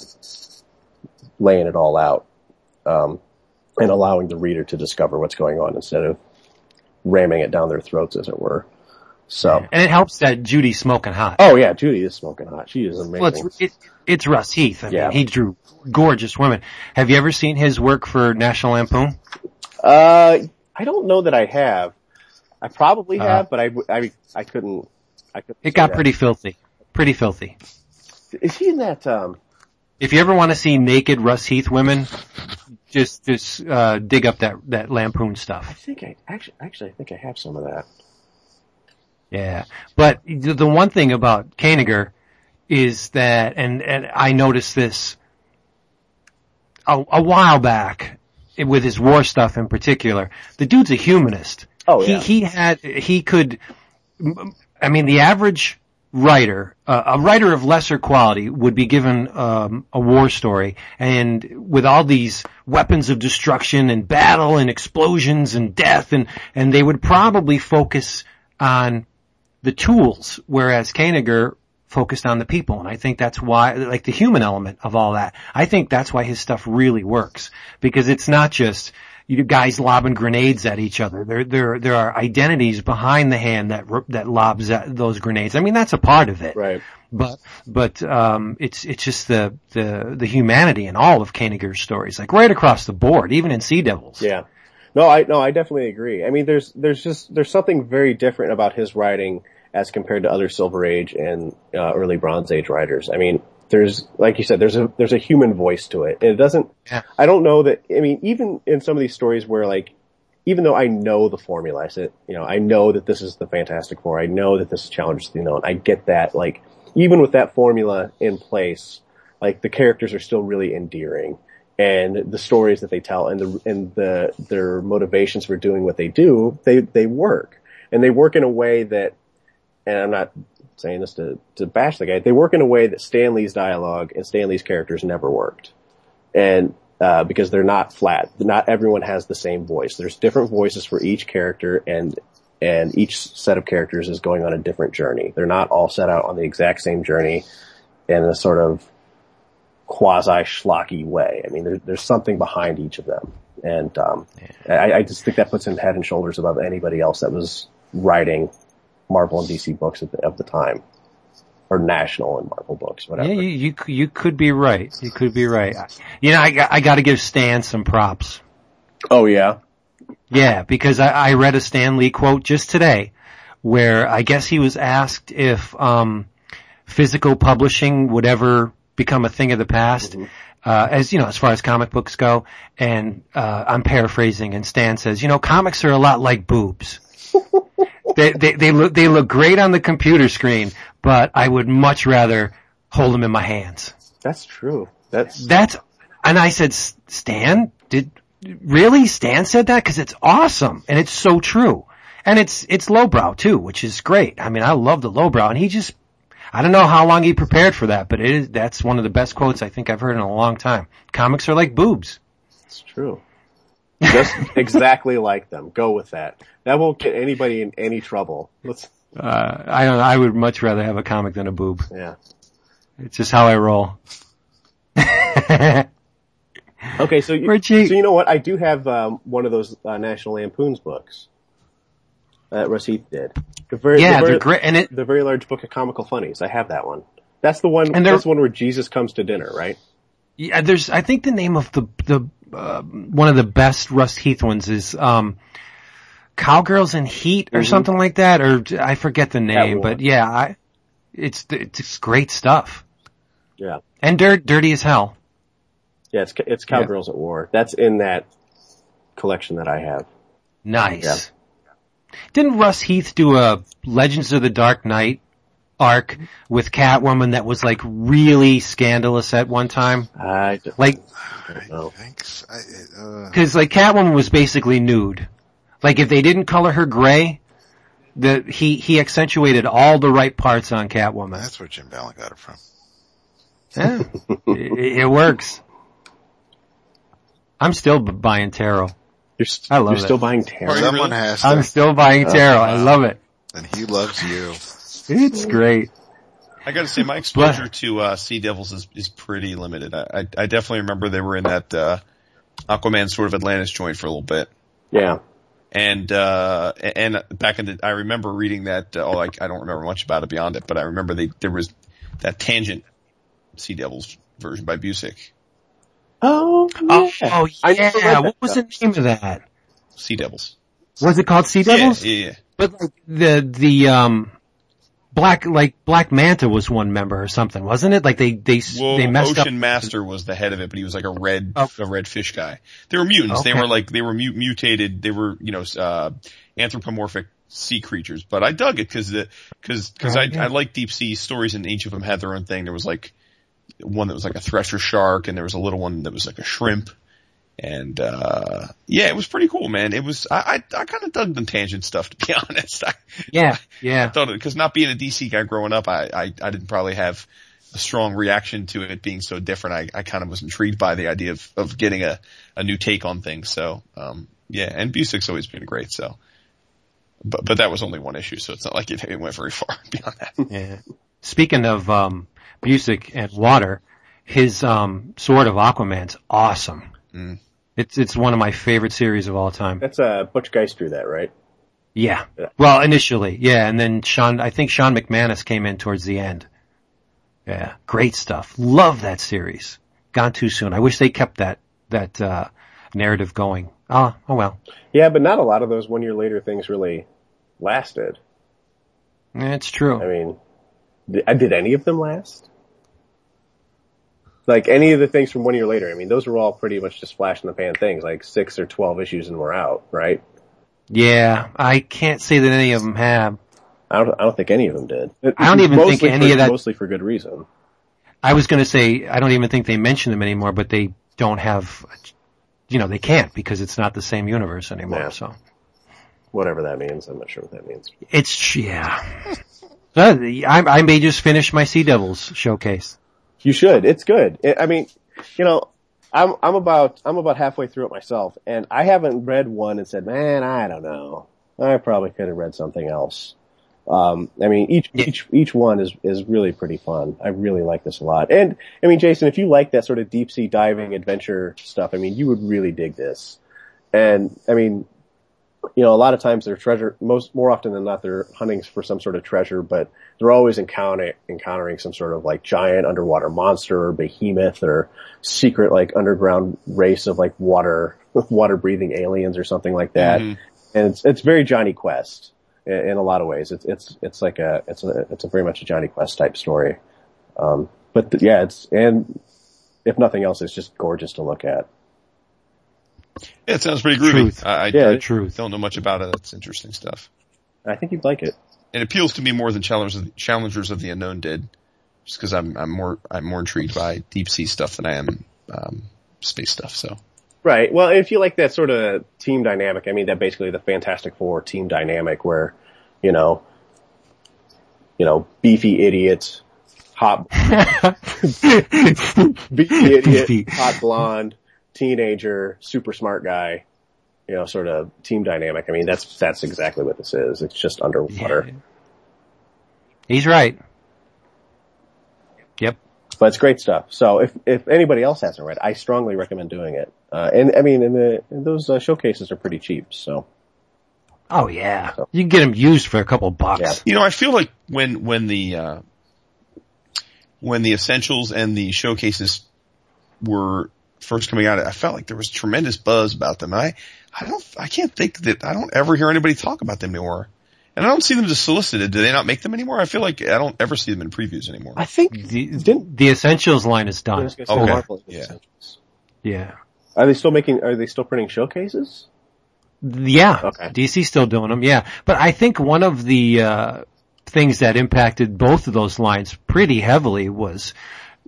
laying it all out, um, and allowing the reader to discover what's going on instead of ramming it down their throats, as it were. So, And it helps that Judy's smoking hot. oh yeah, Judy is smoking hot. She is amazing. Well, it's, it, it's Russ Heath. I Yeah. mean, he drew gorgeous women. Have you ever seen his work for National Lampoon? Uh, I don't know that I have. I probably Uh-huh. have, but I, I, I couldn't, I couldn't. It got that. pretty filthy. Pretty filthy. Is he in that, um, If you ever want to see naked Russ Heath women, just just uh, dig up that that lampoon stuff. I think I actually actually I think I have some of that. Yeah, but the, one thing about Kanigher is that, and and I noticed this a, a while back with his war stuff in particular. The dude's a humanist. Oh, yeah. He he had he could. I mean, the average writer, uh, a writer of lesser quality, would be given um, a war story, and with all these weapons of destruction and battle and explosions and death, and and they would probably focus on the tools, whereas Kanigher focused on the people. And I think that's why, like the human element of all that, I think that's why his stuff really works. Because it's not just, you guys lobbing grenades at each other. There, there, there are identities behind the hand that, that lobs at those grenades. I mean, that's a part of it. Right. But, but, um, it's, it's just the, the, the humanity in all of Kanigher's stories, like right across the board, even in Sea Devils. Yeah. No, I no, I definitely agree. I mean, there's there's just there's something very different about his writing as compared to other Silver Age and uh, early Bronze Age writers. I mean, there's like you said, there's a there's a human voice to it, and it doesn't. Yeah. I don't know that. I mean, even in some of these stories where like, even though I know the formula, I said, you know, I know that this is the Fantastic Four. I know that this is Challenge the Unknown. I get that. Like, even with that formula in place, like the characters are still really endearing and the stories that they tell and the and the their motivations for doing what they do they they work and they work in a way that and I'm not saying this to to bash the guy. They work in a way that Stan Lee's dialogue and Stan Lee's characters never worked. And uh, because they're not flat. Not everyone has the same voice. There's different voices for each character and and each set of characters is going on a different journey. They're not all set out on the exact same journey in a sort of quasi schlocky way. I mean, there, there's something behind each of them, and um, I, I just think that puts him head and shoulders above anybody else that was writing Marvel and DC books at the, of the time, or national and Marvel books, whatever. Yeah, you, you, you could be right. You could be right. You know, I, got- I gotta give Stan some props. Oh yeah, Yeah, because I, I read a Stan Lee quote just today where I guess he was asked if, um, physical publishing would ever become a thing of the past, uh, as, you know, as far as comic books go. And, uh, I'm paraphrasing and Stan says, you know, comics are a lot like boobs. they, they, they look, they look great on the computer screen, but I would much rather hold them in my hands. that's true. That's That's, and I said, Stan, did, really? Stan said that? Cause it's awesome. And it's so true. And it's, it's lowbrow too, which is great. I mean, I love the lowbrow and he just, I don't know how long he prepared for that, but it is, that's one of the best quotes I think I've heard in a long time. Comics are like boobs. It's true. Just exactly like them. Go with that. That won't get anybody in any trouble. Let's. Uh, I don't, I would much rather have a comic than a boob. Yeah. It's just how I roll. Okay, so you, Richie. so you know what? I do have um, one of those uh, National Lampoon's books that Russ Heath did. The very, yeah, the very, great. And it, the very large book of comical funnies. I have that one. That's the one. And that's the one where Jesus comes to dinner, right? Yeah, there's. I think the name of the the uh, one of the best Russ Heath ones is um, Cowgirls in Heat or something like that, or I forget the name, but yeah, I, it's it's great stuff Yeah, and dirt, dirty as hell. yeah. It's it's Cowgirls at War. That's in that collection that I have. Nice. Didn't Russ Heath do a Legends of the Dark Knight arc with Catwoman that was like really scandalous at one time? I don't Like know. Thanks. Uh, Cause like Catwoman was basically nude. Like if they didn't color her gray, the, he, he accentuated all the right parts on Catwoman. that's where Jim Balent got it from. Yeah. it, it works. I'm still b- buying tarot. You're, st- I love you're it. still buying tarot. Someone has to, I'm still buying tarot. I love it. and he loves you. It's great. I gotta say, my exposure to uh, Sea Devils is, is pretty limited. I, I, I definitely remember they were in that uh, Aquaman sort of Atlantis joint for a little bit, Yeah. and uh, and back in the, I remember reading that. Uh, oh, I, I don't remember much about it beyond it, but I remember they there was that Tangent Sea Devils version by Busiek. Oh, Oh, yeah. oh I never read yeah. What was the name of that? Sea Devils. Was it called Sea Devils? Yeah, yeah, yeah. But like the, the, um, Black, like Black Manta was one member or something, wasn't it? Like they, they, Well, they messed Ocean up. Master was the head of it, but he was like a red, Oh. a red fish guy. They were mutants. They were like, they were mu- mutated. They were, you know, uh, anthropomorphic sea creatures. But I dug it because the, cause, cause Oh, I, yeah. I like deep sea stories and each of them had their own thing. There was like one that was like a thresher shark and there was a little one that was like a shrimp. And, uh, yeah, it was pretty cool, man. It was, I, I, I kind of dug the tangent stuff, to be honest. I, Yeah, yeah. thought it, cause not being a DC guy growing up, I, I, I didn't probably have a strong reaction to it being so different. I, I kind of was intrigued by the idea of, of getting a, a new take on things. So, um, yeah, and Busiek's always been great. So, but, but that was only one issue. So it's not like it, it went very far beyond that. Yeah. Speaking of um Busick and water, his um Sword of Aquaman's awesome. Mm. It's it's one of my favorite series of all time. That's uh, Butch Guice drew that, right? Yeah. Yeah. Well, initially, yeah, and then Sean, I think Shawn McManus came in towards the end. Yeah, great stuff. Love that series. Gone too soon. I wish they kept that that uh narrative going. Oh, oh well. Yeah, but not a lot of those one year later things really lasted. It's true. I mean, did, did any of them last? Like any of the things from one year later, I mean, those were all pretty much just flash in the pan things, like six or twelve issues and we're out, right? Yeah, I can't say that any of them have. I don't, I don't think any of them did. I don't even think any for- of that- Mostly for good reason. I was going to say I don't even think they mention them anymore, but they don't have, you know, they can't because it's not the same universe anymore. Yeah. So Whatever that means, I'm not sure what that means. it's yeah. Uh, I, I may just finish my Sea Devils showcase. You should. It's good. I I mean, you know, I'm I'm about I'm about halfway through it myself, and I haven't read one and said, "Man, I don't know. I probably could have read something else." Um, I mean, each each each one is is really pretty fun. I really like this a lot. And I mean, Jason, if you like that sort of deep sea diving adventure stuff, I mean, you would really dig this. And I mean, you know, a lot of times they're treasure, most, more often than not, they're hunting for some sort of treasure, but they're always encounter, encountering some sort of like giant underwater monster or behemoth or secret like underground race of like water, water breathing aliens or something like that. Mhm. And it's, it's very Jonny Quest in, in a lot of ways. It's, it's, it's like a, it's a, it's a very much a Jonny Quest type story. Um, but th- yeah, it's, and if nothing else, it's just gorgeous to look at. Yeah, it sounds pretty groovy. Truth. I, I, Yeah, I truth. don't know much about it. That's interesting stuff. I think you'd like it. It appeals to me more than Challengers of, Challengers of the Unknown did, just because I'm I'm more I'm more intrigued by deep sea stuff than I am um, space stuff. So Right. Well, if you like that sort of team dynamic, I mean, that basically the Fantastic Four team dynamic where, you know, you know, beefy idiot, hot, beefy idiot, Beefy. hot blonde, teenager, super smart guy, you know, sort of team dynamic. I mean, that's, that's exactly what this is. It's just underwater. He's right. Yep. But it's great stuff. So if, if anybody else hasn't read, I strongly recommend doing it. Uh, and I mean, and the, and those uh, showcases are pretty cheap. So Oh yeah. You can get them used for a couple bucks. Yeah. you know, I feel like when when the uh, when the essentials and the showcases were first coming out, I felt like there was tremendous buzz about them. I I don't I can't think that I don't ever hear anybody talk about them anymore. And I don't see them just solicited. Do they not make them anymore? I feel like I don't ever see them in previews anymore. I think The, Didn't- the Essentials line is done. say Okay. Marvel is Yeah. Essentials. Yeah. Are they still making? Are they still printing showcases? Yeah. Okay. DC's still doing them. Yeah. But I think one of the, uh, things that impacted both of those lines pretty heavily was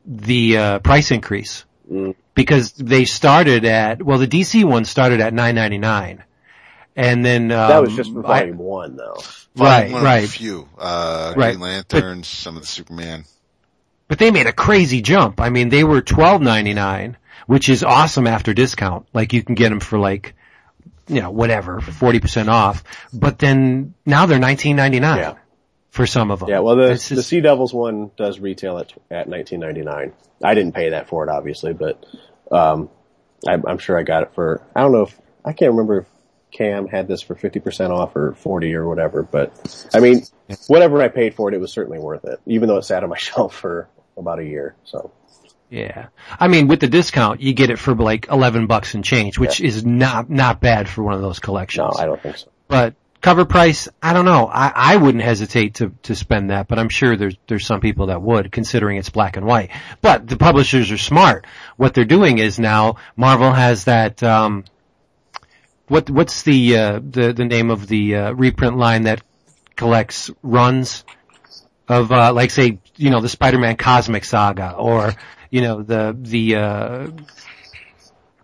the, uh, price increase. Mm. Because they started at, well, the DC one started at 9.99. And then, um, That was just for I- volume one, though. right, One right. the few. Uh, Right. Green Lanterns, some of the Superman. But they made a crazy jump. I mean, they were twelve ninety nine, which is awesome after discount. Like you can get them for like, you know, whatever, forty percent off. But then now they're nineteen ninety nine Yeah. For some of them. Yeah. Well, the the Sea Devils one does retail at at nineteen ninety nine. I didn't pay that for it, obviously, but um, I, I'm sure I got it for. I don't know if I can't remember if Cam had this for fifty percent off or forty or whatever. But I mean, whatever I paid for it, it was certainly worth it, even though it sat on my shelf for about a year. So yeah. I mean, with the discount, you get it for like eleven bucks and change, which is not not bad for one of those collections. no, collections. I don't think so. but cover price, I don't know. I, I wouldn't hesitate to, to spend that, but I'm sure there's, there's some people that would, considering it's black and white. But the publishers are smart. What they're doing is now, Marvel has that, um, what, what's the, uh, the, the name of the, uh, reprint line that collects runs of, uh, like say, you know, the Spider-Man Cosmic Saga, or, you know, the, the, uh,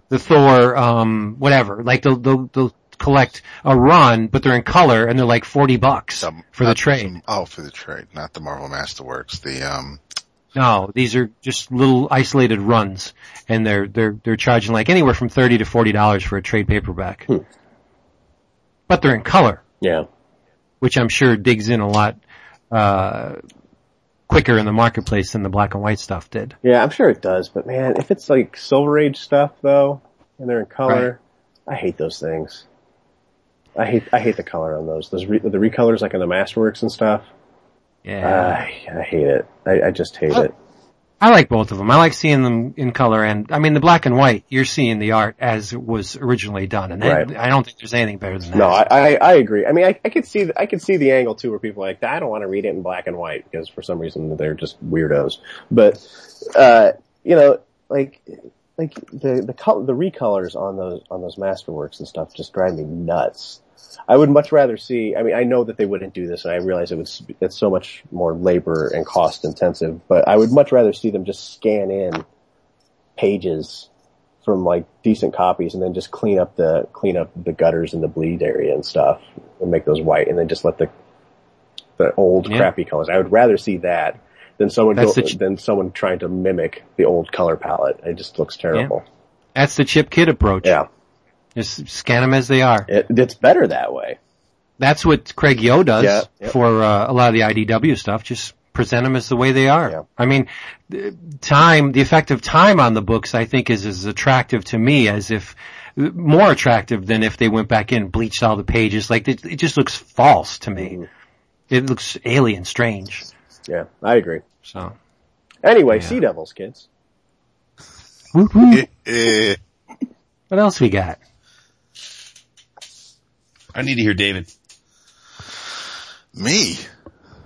the Thor, um, whatever. Like the, the, they'll collect a run, but they're in color and they're like 40 bucks Some- for the not trade. some- oh, for the trade, not the Marvel Masterworks. The um, No, these are just little isolated runs and they're, they're, they're charging like anywhere from 30 to $40 for a trade paperback. But they're in color, Yeah. which I'm sure digs in a lot, uh, quicker in the marketplace than the black and white stuff did. Yeah, I'm sure it does, but man, if it's like Silver Age stuff though, and they're in color, I hate those things. I hate I hate the color on those. Those re- the recolors like in the Masterworks and stuff. Yeah. I, I hate it. I, I just hate it. I like both of them. I like seeing them in color and, I mean, the black and white, you're seeing the art as it was originally done. And Right. I don't think there's anything better than that. No, I, I, I agree. I mean, I, I could see the, I could see the angle too, where people are like, I don't want to read it in black and white because for some reason they're just weirdos. But, uh, you know, like, like the the color, the recolors on those on those masterworks and stuff just drive me nuts. I would much rather see. I mean, I know that they wouldn't do this, and I realize it was it's so much more labor and cost intensive. But I would much rather see them just scan in pages from like decent copies, and then just clean up the clean up the gutters and the bleed area and stuff, and make those white, and then just let the the old Yeah. crappy colors. I would rather see that than someone go, ch- than someone trying to mimic the old color palette. It just looks terrible. That's the Chip Kidd approach. Yeah, Just scan them as they are. it, it's better that way. That's what Craig Yoe does Yeah, yep. for uh, a lot of the IDW stuff. Just present them as the way they are. Yeah. I mean, the time, the effect of time on the books, I think, is as attractive to me as if more attractive than if they went back in and bleached all the pages. Like it, it just looks false to me. Mm-hmm. It looks alien, strange. Yeah, I agree. So. Anyway, Yeah. Sea Devils, kids. eh, What else we got? I need to hear David. me.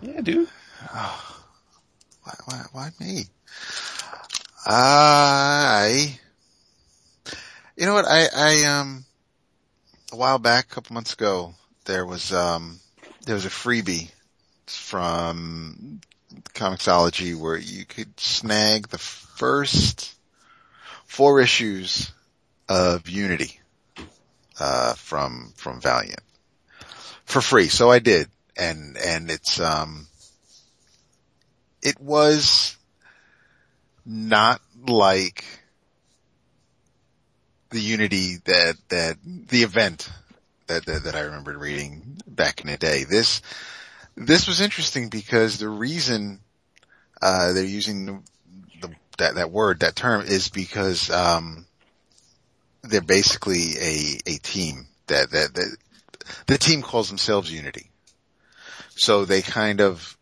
Yeah, dude. Why, why, why me? I, you know what? I, I, um, a while back, a couple months ago, there was, um, there was a freebie from Comixology where you could snag the first four issues of Unity, uh, from, from Valiant for free. So I did. And, and it's, um, it was not like the Unity that, that, the event that, that, that I remembered reading back in the day. This, this was interesting because the reason, uh, they're using the, the, that, that word, that term is because, um, they're basically a, a team that, that, that, the team calls themselves Unity. So they kind of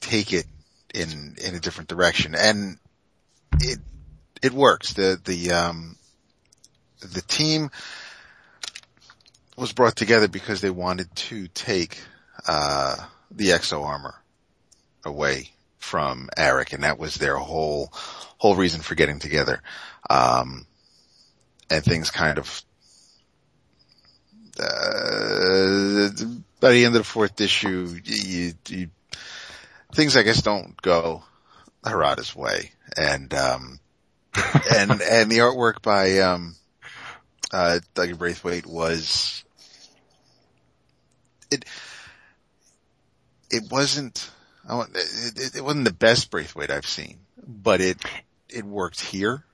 take it in, in a different direction and it, it works. The, the, um, the team was brought together because they wanted to take, uh, the X-O armor away from Aric and that was their whole, whole reason for getting together. Um, and things kind of, uh, by the end of the fourth issue, you, you, things I guess don't go Harada's way. And, um, and, and the artwork by, um, uh, Doug Braithwaite was, it, it wasn't, I want, it, it- it wasn't the best Braithwaite I've seen, but it, it worked here.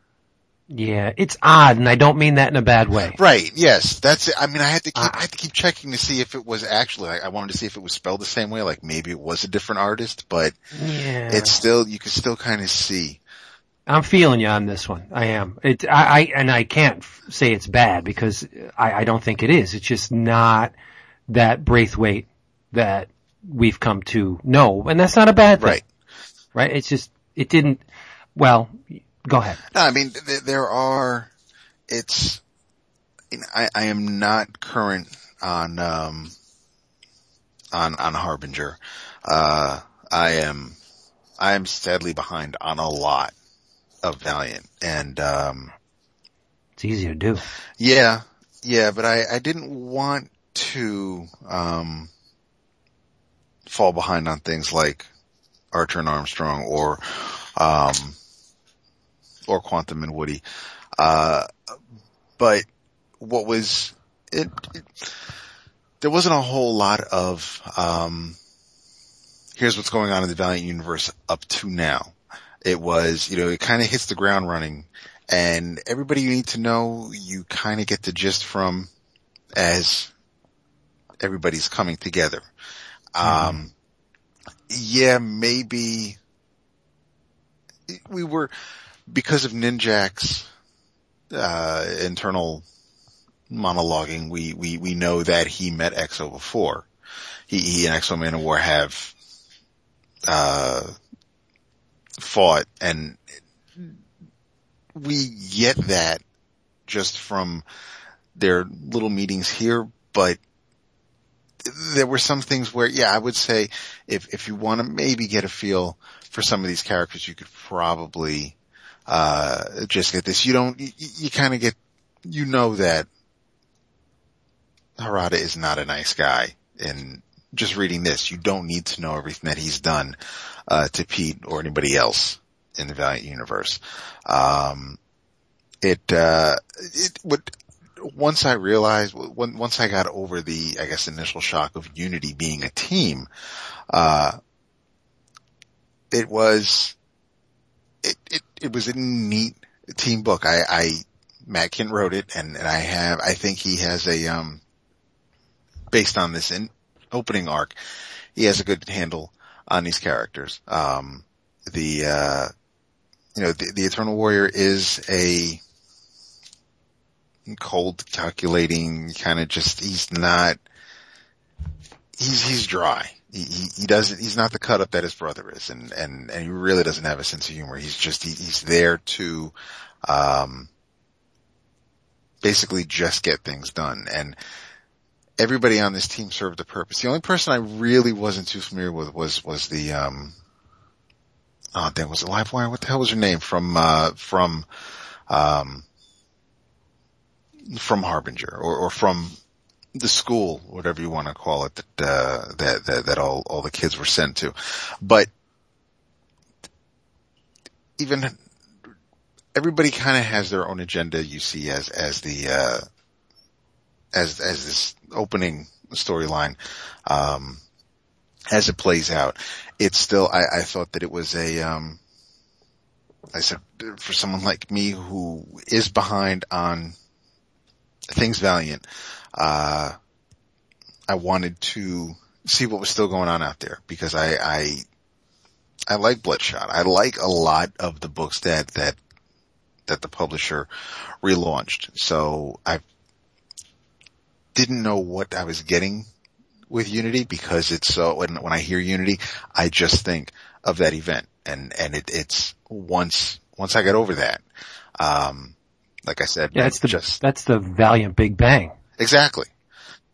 Yeah, it's odd, and I don't mean that in a bad way. Right. Yes. That's it. I mean, I had to keep, Uh, I had to keep checking to see if it was actually, I, I wanted to see if it was spelled the same way, like maybe it was a different artist, but Yeah. it's still, you can still kind of see. I'm feeling you on this one. I am. It, I, I, and I can't say it's bad because I, I don't think it is. It's just not that Braithwaite that we've come to know. And that's not a bad thing. Right. Right? It's just, it didn't, well, go ahead. No, I mean, th- there are, it's, I, I am not current on, um, on, on Harbinger. Uh, I am, I am sadly behind on a lot of Valiant and, um, It's easy to do. yeah, yeah, but I, I didn't want to, um, fall behind on things like Archer and Armstrong or, um, or Quantum and Woody. Uh, but what was, it, it there wasn't a whole lot of, um, here's what's going on in the Valiant universe up to now. It was, you know, it kind of hits the ground running and everybody you need to know, you kind of get the gist from as everybody's coming together. Um, yeah, maybe we were, because of Ninjak's, uh, internal monologuing, we, we, we know that he met X-O before. He, he and X-O Manowar have, uh, fought and we get that just from their little meetings here, but there were some things where, yeah, I would say if, if you want to maybe get a feel for some of these characters, you could probably, uh, just get this. You don't, you, you kind of get, you know that Harada is not a nice guy and just reading this, you don't need to know everything that he's done, uh, to Pete or anybody else in the Valiant universe. Um, it, uh, it would, once I realized, once I got over the, I guess, initial shock of Unity being a team, uh, it was, it, it, it was a neat team book. I, I, Matt Kindt wrote it and, and I have, I think he has a, um, based on this in, opening arc, he has a good handle on these characters. Um, the, uh, you know, the, the Eternal Warrior is a cold, calculating kind of just, he's not, he's, he's dry. He, he, doesn't, he's not the cut up that his brother is and, and, and he really doesn't have a sense of humor. He's just, he, he's there to, um, basically just get things done. And everybody on this team served a purpose. The only person I really wasn't too familiar with was, was the, um, oh, damn, was it Livewire? What the hell was her name from, uh, from, um, from Harbinger or, or from the school, whatever you want to call it, that, uh, that, that, that all, all the kids were sent to. But even everybody kind of has their own agenda, you see, as, as the, uh, as, as this opening storyline, um, as it plays out, it's still, I, I thought that it was a, um, I said, for someone like me who is behind on things Valiant, uh, I wanted to see what was still going on out there because I, I, I like Bloodshot. I like a lot of the books that, that, that the publisher relaunched. So I didn't know what I was getting with Unity because it's so, when, when I hear Unity, I just think of that event and, and it, it's once, once I got over that, um, like I said, Yeah, that's the, just, that's the Valiant Big Bang. Exactly.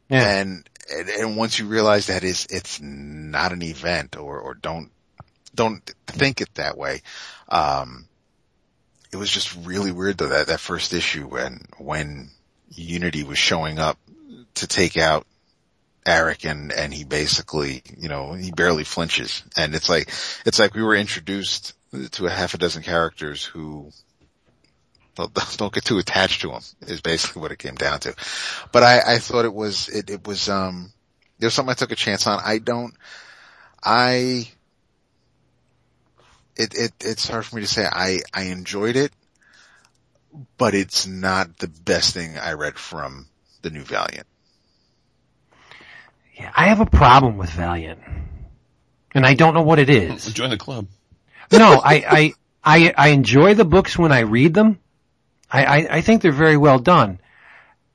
Yeah. And, and, and once you realize that is, it's not an event or, or don't, don't think it that way. Um, it was just really weird though, that, that first issue when, when Unity was showing up to take out Aric and, and he basically, you know, he barely flinches. And it's like, it's like we were introduced to a half a dozen characters who don't, don't get too attached to him is basically what it came down to. But I, I thought it was, it, it was, um, it was something I took a chance on. I don't, I, it, it, it's hard for me to say. I, I enjoyed it, but it's not the best thing I read from the new Valiant. Yeah, I have a problem with Valiant. And I don't know what it is. Join the club. no, I, I, I, I enjoy the books when I read them. I, I, I think they're very well done.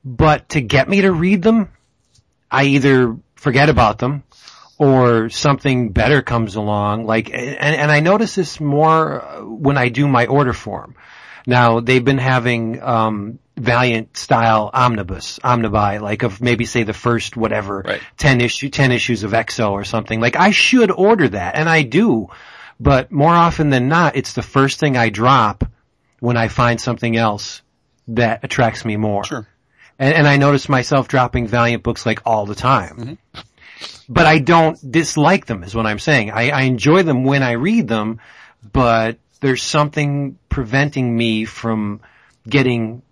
But to get me to read them, I either forget about them or something better comes along. Like, and, and I notice this more uh, when I do my order form. Now they've been having, um, Valiant style omnibus, omnibuy, like of maybe say the first whatever, Right. 10 issue, 10 issues of X-O or something. Like I should order that and I do, but more often than not, it's the first thing I drop when I find something else that attracts me more. Sure. And, and I notice myself dropping Valiant books like all the time. Mm-hmm. But I don't dislike them is what I'm saying. I, I enjoy them when I read them, but there's something preventing me from getting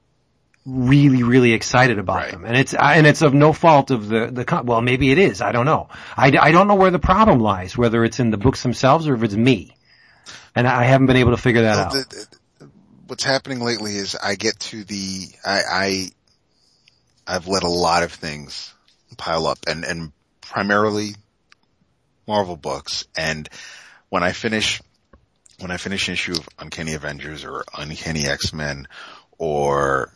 really, really excited about Right. them. And it's, and it's of no fault of the, the, well, maybe it is. I don't know. I, I don't know where the problem lies, whether it's in the books themselves or if it's me. And I haven't been able to figure that out. What's happening lately is I get to the I, I I've let a lot of things pile up and and primarily Marvel books and when I finish when I finish an issue of Uncanny Avengers or Uncanny X-Men or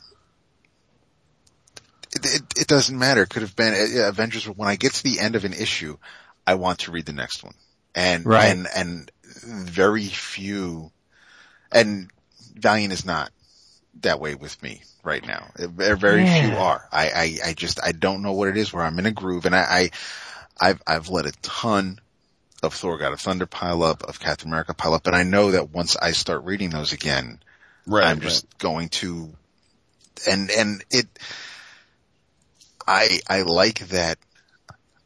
it, it, it doesn't matter. It could have been uh, Avengers. When I get to the end of an issue, I want to read the next one. And, Right. and, and very few, and Valiant is not that way with me right now. Very, very few are. I, I, I just, I don't know what it is where I'm in a groove and I, I I've, I've let a ton of Thor God of Thunder pile up, of Captain America pile up, and I know that once I start reading those again, Right. I'm just going to, and, and it, I, I like that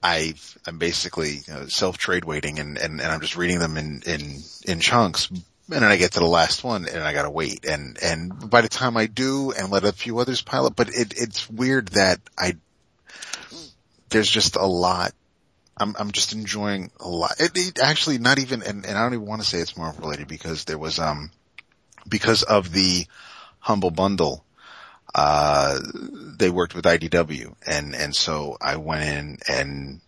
I've, I'm basically you know, self-trade waiting and, and, and I'm just reading them in, in, in chunks. And then I get to the last one and I gotta wait. And, and by the time I do and let a few others pile up, but it, it's weird that I, there's just a lot. I'm, I'm just enjoying a lot. It, it actually not even, and, and I don't even want to say it's Marvel related because there was, um, because of the humble bundle, uh, they worked with IDW and, and so I went in and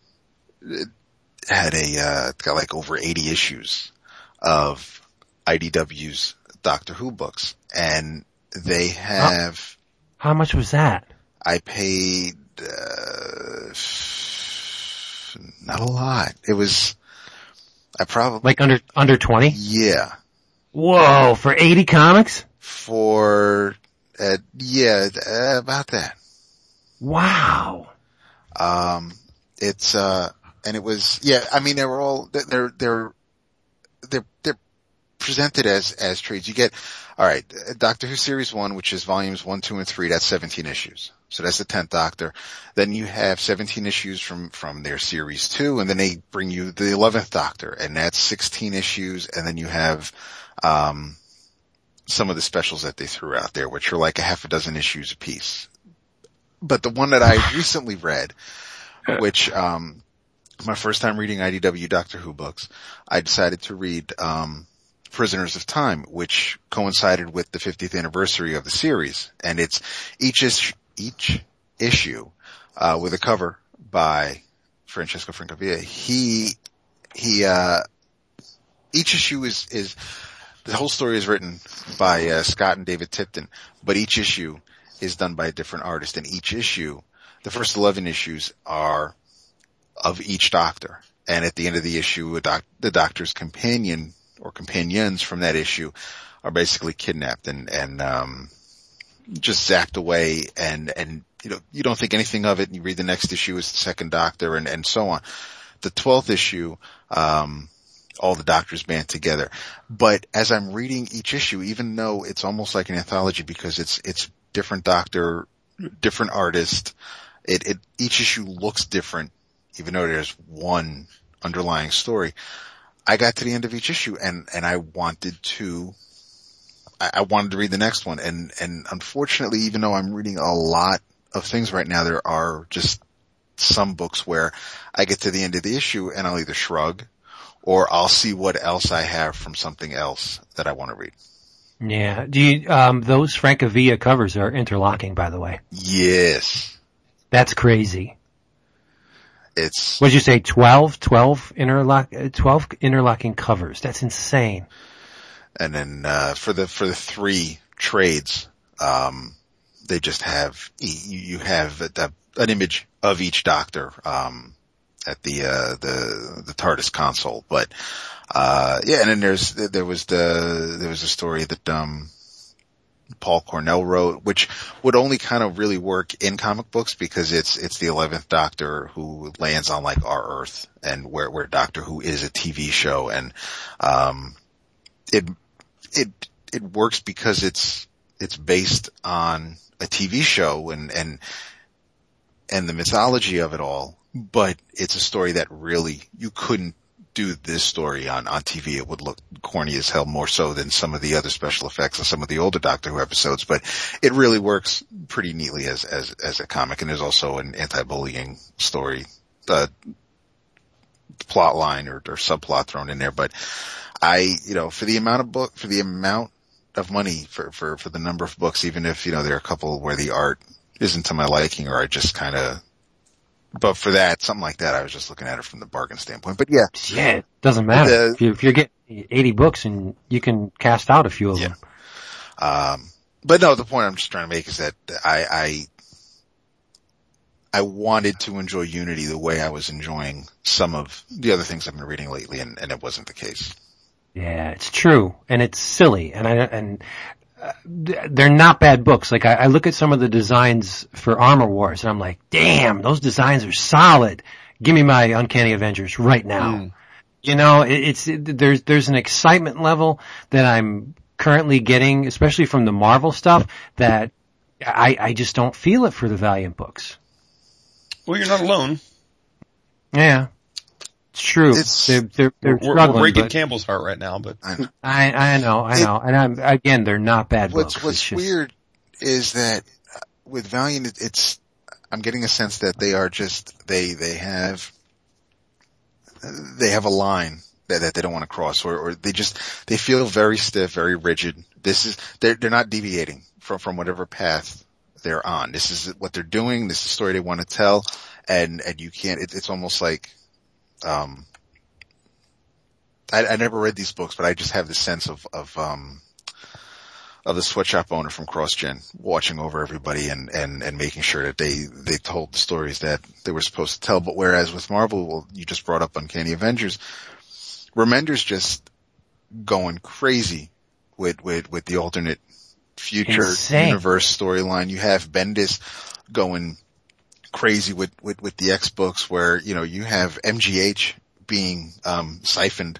had a, uh, got like over 80 issues of IDW's Doctor Who books and they have, How much was that? I paid, uh, not a lot. It was, I probably, Like under, under 20? yeah, Whoa, for 80 comics? for, uh, yeah, uh, about that. Wow. Um, it's, uh, and it was, yeah, I mean, they were all, they're, they're presented as, as trades. You get, alright, Doctor Who Series 1, which is volumes 1, 2, and 3, that's 17 issues. So that's the 10th Doctor. Then you have 17 issues from, from their Series 2, and then they bring you the 11th Doctor, and that's 16 issues, and then you have, um, some of the specials that they threw out there, which are like a half a dozen issues apiece. But the one that I recently read, which, um, my first time reading IDW Doctor Who books, I decided to read, um, Prisoners of Time, which coincided with the 50th anniversary of the series. And it's each is, each issue, uh, with a cover by Francesco Francavilla. He, he, uh, each issue is, is, the whole story is written by, uh, Scott and David Tipton, but each issue is done by a different artist and each issue, the first 11 issues are of each doctor. And at the end of the issue, doc, the doctor's companion or companions from that issue are basically kidnapped and, and, um, just zapped away and, and, you know, you don't think anything of it and you read the next issue as the second doctor and, and so on. The 12th issue, um, all the doctors band together. But as I'm reading each issue, even though it's almost like an anthology because it's, it's different doctor, different artist, it, it, each issue looks different, even though there's one underlying story. I got to the end of each issue and, and I wanted to, I, I wanted to read the next one. And, and unfortunately, even though I'm reading a lot of things right now, there are just some books where I get to the end of the issue and I'll either shrug or I'll see what else I have from something else that I want to read. Yeah. Do you, um, those Francavilla covers are interlocking, by the way. Yes. That's crazy. It's, What'd you say? 12? 12 interlock, uh, 12 interlocking covers. That's insane. and then, uh, for the, for the three trades, um, they just have, you you have a, an image of each doctor, um, at the, uh, the, the TARDIS console. But, uh, yeah, and then there's, there was the, there was a story that, um, Paul Cornell wrote, which would only kind of really work in comic books because it's it's the eleventh Doctor who lands on like our Earth, and where where Doctor Who is a TV show, and um, it it it works because it's it's based on a TV show and and and the mythology of it all, but it's a story that really you couldn't do this story on, on TV, it would look corny as hell more so than some of the other special effects and some of the older Doctor Who episodes, but it really works pretty neatly as, as, as a comic. And there's also an anti-bullying story, uh, plot line or, or subplot thrown in there. But I, you know, for the amount of book, for the amount of money for, for, for the number of books, even if, you know, there are a couple where the art isn't to my liking or I just kind of but for that, something like that, I was just looking at it from the bargain standpoint. But yeah, Yeah, it doesn't matter. The- if, you, if you're getting 80 books and you can cast out a few of Yeah. them. um, but no, the point I'm just trying to make is that I, I, I wanted to enjoy Unity the way I was enjoying some of the other things I've been reading lately, and, and it wasn't the case. Yeah, it's true, and it's silly, and I and they're not bad books. Like I, I look at some of the designs for Armor Wars, and I'm like, damn, those designs are solid. Give me my Uncanny Avengers right now. Hmm. You know, it, it's it, there's there's an excitement level that I'm currently getting, especially from the Marvel stuff, that I I just don't feel it for the Valiant books. Well, you're not alone. Yeah. It's true. It's- they're they're, they're We're, we're breaking but Campbell's heart right now, but I, I I know, I It- know, and I'm again, they're not bad what's books. what's It's just- weird is that uh, with Valiant, it, it's I'm getting a sense that they are just they they have they have a line that, that they don't want to cross, or, or they just they feel very stiff, very rigid. This is they're they're not deviating from from whatever path they're on. This is what they're doing. This is the story they want to tell, and and you can't. It, it's almost like um. I, I never read these books, but I just have this sense of, of, um, of the sweatshop owner from CrossGen watching over everybody and, and, and making sure that they, they told the stories that they were supposed to tell. But whereas with Marvel, well, you just brought up Uncanny Avengers, Remender's just going crazy with, with, with the alternate future Insane. universe storyline. You have Bendis going crazy with, with, with the X books where, you know, you have MGH being, um, siphoned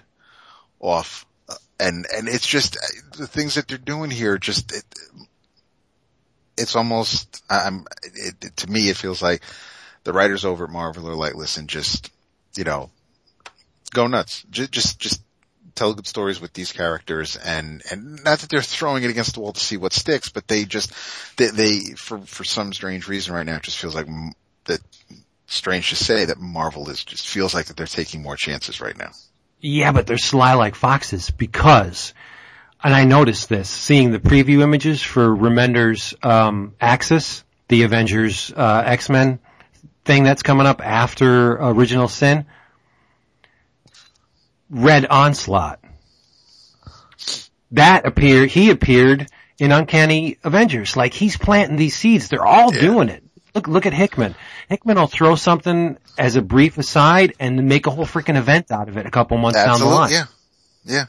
off uh, and and it's just uh, the things that they're doing here just it, it's almost I'm it, it- to me it feels like the writers over at Marvel are like listen just you know go nuts. Just just just tell good stories with these characters and and not that they're throwing it against the wall to see what sticks but they just they, they for for some strange reason right now it just feels like that strange to say that Marvel is just feels like that they're taking more chances right now Yeah, but they're sly like foxes because, and I noticed this, seeing the preview images for Remender's, um, Axis, the Avengers, uh, X-Men thing that's coming up after Original Sin. Red Onslaught. That appeared, he appeared in Uncanny Avengers. Like he's planting these seeds. They're all doing it. Look, look at Hickman. Hickman will throw something as a brief aside and make a whole freaking event out of it a couple months down the Absolutely, line. yeah yeah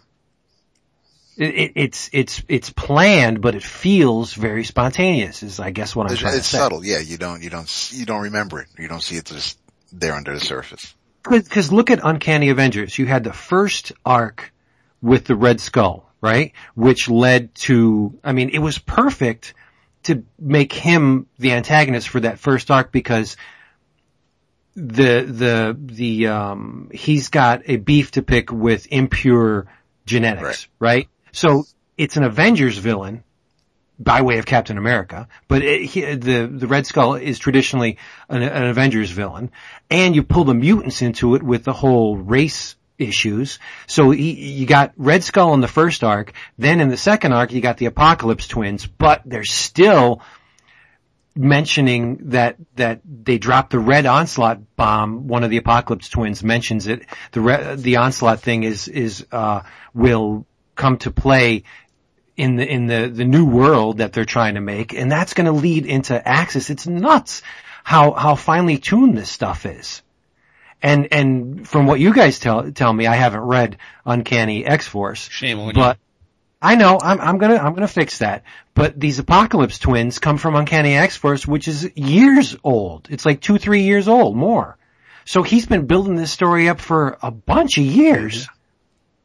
It, it, it's, it's, it's planned, but it feels very spontaneous is I guess what I'm It's, trying it's to say. It's subtle, yeah. You don't, you don't, you don't remember it. You don't see it just there under the surface. Because look at Uncanny Avengers. You had the first arc with the Red Skull, right? Which led to, I mean, it was perfect to make him the antagonist for that first arc because the, the, the, um, he's got a beef to pick with impure genetics, right? So it's an Avengers villain by way of Captain America, but it, he, the the Red Skull is traditionally an, an Avengers villain, and you pull the mutants into it with the whole race issues. So he, you got Red Skull in the first arc, then in the second arc you got the Apocalypse twins, but they're still mentioning that that they dropped the red onslaught bomb. One of the Apocalypse twins mentions it. The re- the onslaught thing is is uh, will come to play in the in the the new world that they're trying to make, and that's going to lead into Axis. It's nuts how how finely tuned this stuff is. And and from what you guys tell tell me, I haven't read Uncanny X Force, shame on you. but I know. I'm, I'm gonna, I'm gonna fix that. But these Apocalypse twins come from Uncanny X-Force, which is years old. It's like two, three years old, more. So he's been building this story up for a bunch of years.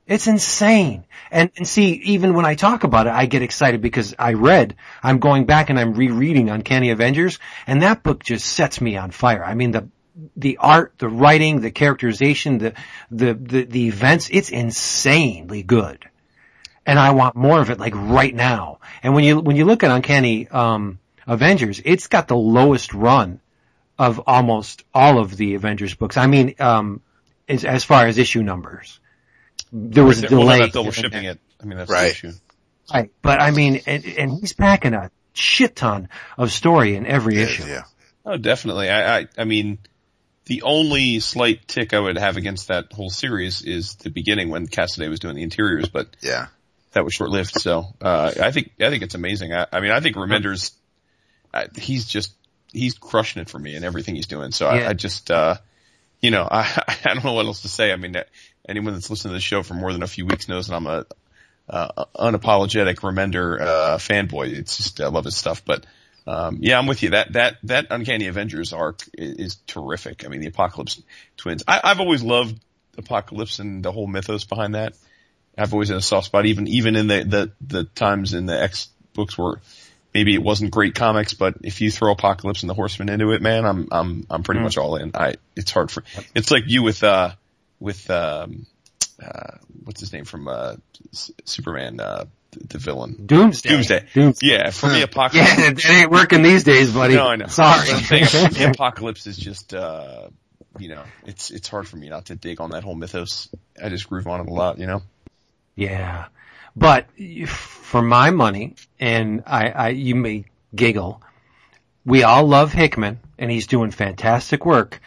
It's insane. And, and see, even when I talk about it, I get excited because I read, I'm going back and I'm rereading Uncanny Avengers, and that book just sets me on fire. I mean, the, the art, the writing, the characterization, the, the, the, the events, it's insanely good. And I want more of it like right now. And when you, when you look at Uncanny, um, Avengers, it's got the lowest run of almost all of the Avengers books. I mean, um, as, as far as issue numbers. There was a Well, they're delay. not double shipping it. I mean, that's the Right. issue. Right. But I mean, and, and he's packing a shit ton of story in every issue. Yeah. Oh, definitely. I, I, I mean, the only slight tick I would have against that whole series is the beginning when Cassaday was doing the interiors, but Yeah. that was short lived. So, uh, I think, I think it's amazing. I, I mean, I think Remender's, uh, he's just, he's crushing it for me in everything he's doing. So Yeah. I, I just, uh, you know, I, I don't know what else to say. I mean, that- anyone that's listened to the show for more than a few weeks knows that I'm a, uh, unapologetic Remender, uh, fanboy. It's just, I love his stuff, but, um, yeah, I'm with you. That, that, that Uncanny Avengers arc is, is terrific. I mean, the Apocalypse twins. I, I've always loved Apocalypse and the whole mythos behind that. I've always had a soft spot, even, even in the, the, the times in the X books where maybe it wasn't great comics, but if you throw Apocalypse and the Horseman into it, man, I'm, I'm, I'm pretty much all in. I, it's hard for, it's like you with, uh, with, um, uh, what's his name from, uh, S- Superman, uh, the, the villain. Doomsday. Doomsday. Doomsday. Yeah, for the Apocalypse. Yeah, it ain't working these days, buddy. No, I know. Sorry. But I'm saying, the apocalypse is just, uh, you know, it's it's hard for me not to dig on that whole mythos. I just groove on it a lot, you know. Yeah. But for my money, and I, I, you may giggle, we all love Hickman and he's doing fantastic work.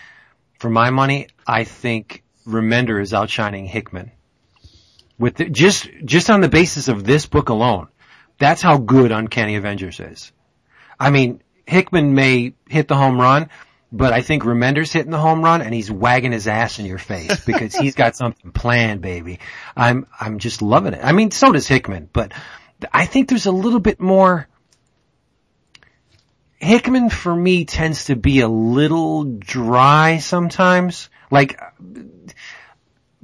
For my money, I think Remender is outshining Hickman. With the, just, just on the basis of this book alone. That's how good Uncanny Avengers is. I mean, Hickman may hit the home run, but I think Remender's hitting the home run and he's wagging his ass in your face because he's got something planned, baby. I'm, I'm just loving it. I mean, so does Hickman, but I think there's a little bit more, Hickman for me tends to be a little dry sometimes, like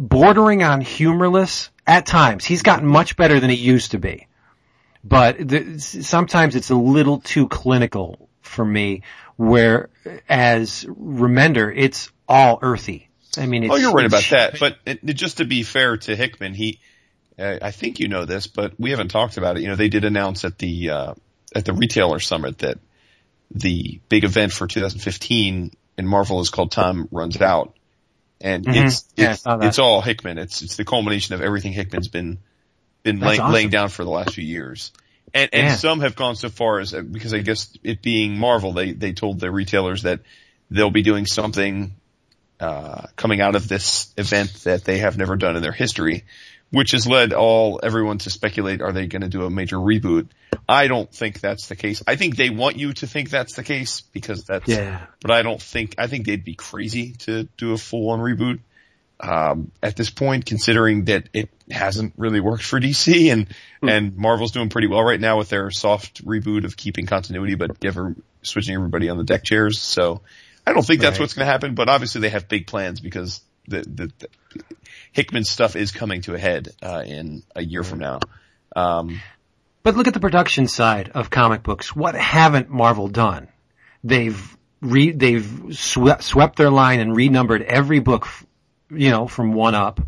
bordering on humorless at times. He's gotten much better than he used to be but the, sometimes it's a little too clinical for me. Whereas Remender, it's all earthy. I mean, it's, Oh, you're right about that. But it, it- just to be fair to Hickman, he, uh, I think you know this, but we haven't talked about it. You know, they did announce at the uh, at the retailer summit that the big event for 2015 in Marvel is called Time Runs Out, and Mhm. it's it's, that. it's all Hickman. It's it's the culmination of everything Hickman's been been That's lay, awesome. laying down for the last few years. And, and Yeah. some have gone so far as, because I guess it being Marvel, they, they told the retailers that they'll be doing something, uh, coming out of this event that they have never done in their history, which has led all, everyone to speculate, are they going to do a major reboot? I don't think that's the case. I think they want you to think that's the case because that's, Yeah. but I don't think, I think they'd be crazy to do a full on reboot. Um, at this point, considering that it hasn't really worked for DC and, Hmm. and Marvel's doing pretty well right now with their soft reboot of keeping continuity, but ever switching everybody on the deck chairs. So I don't think that's Right. what's going to happen, but obviously they have big plans because the, the, the Hickman stuff is coming to a head, uh, in a year from now. Um, But look at the production side of comic books. What haven't Marvel done? They've re, they've swept, swept their line and renumbered every book, you know, from one up.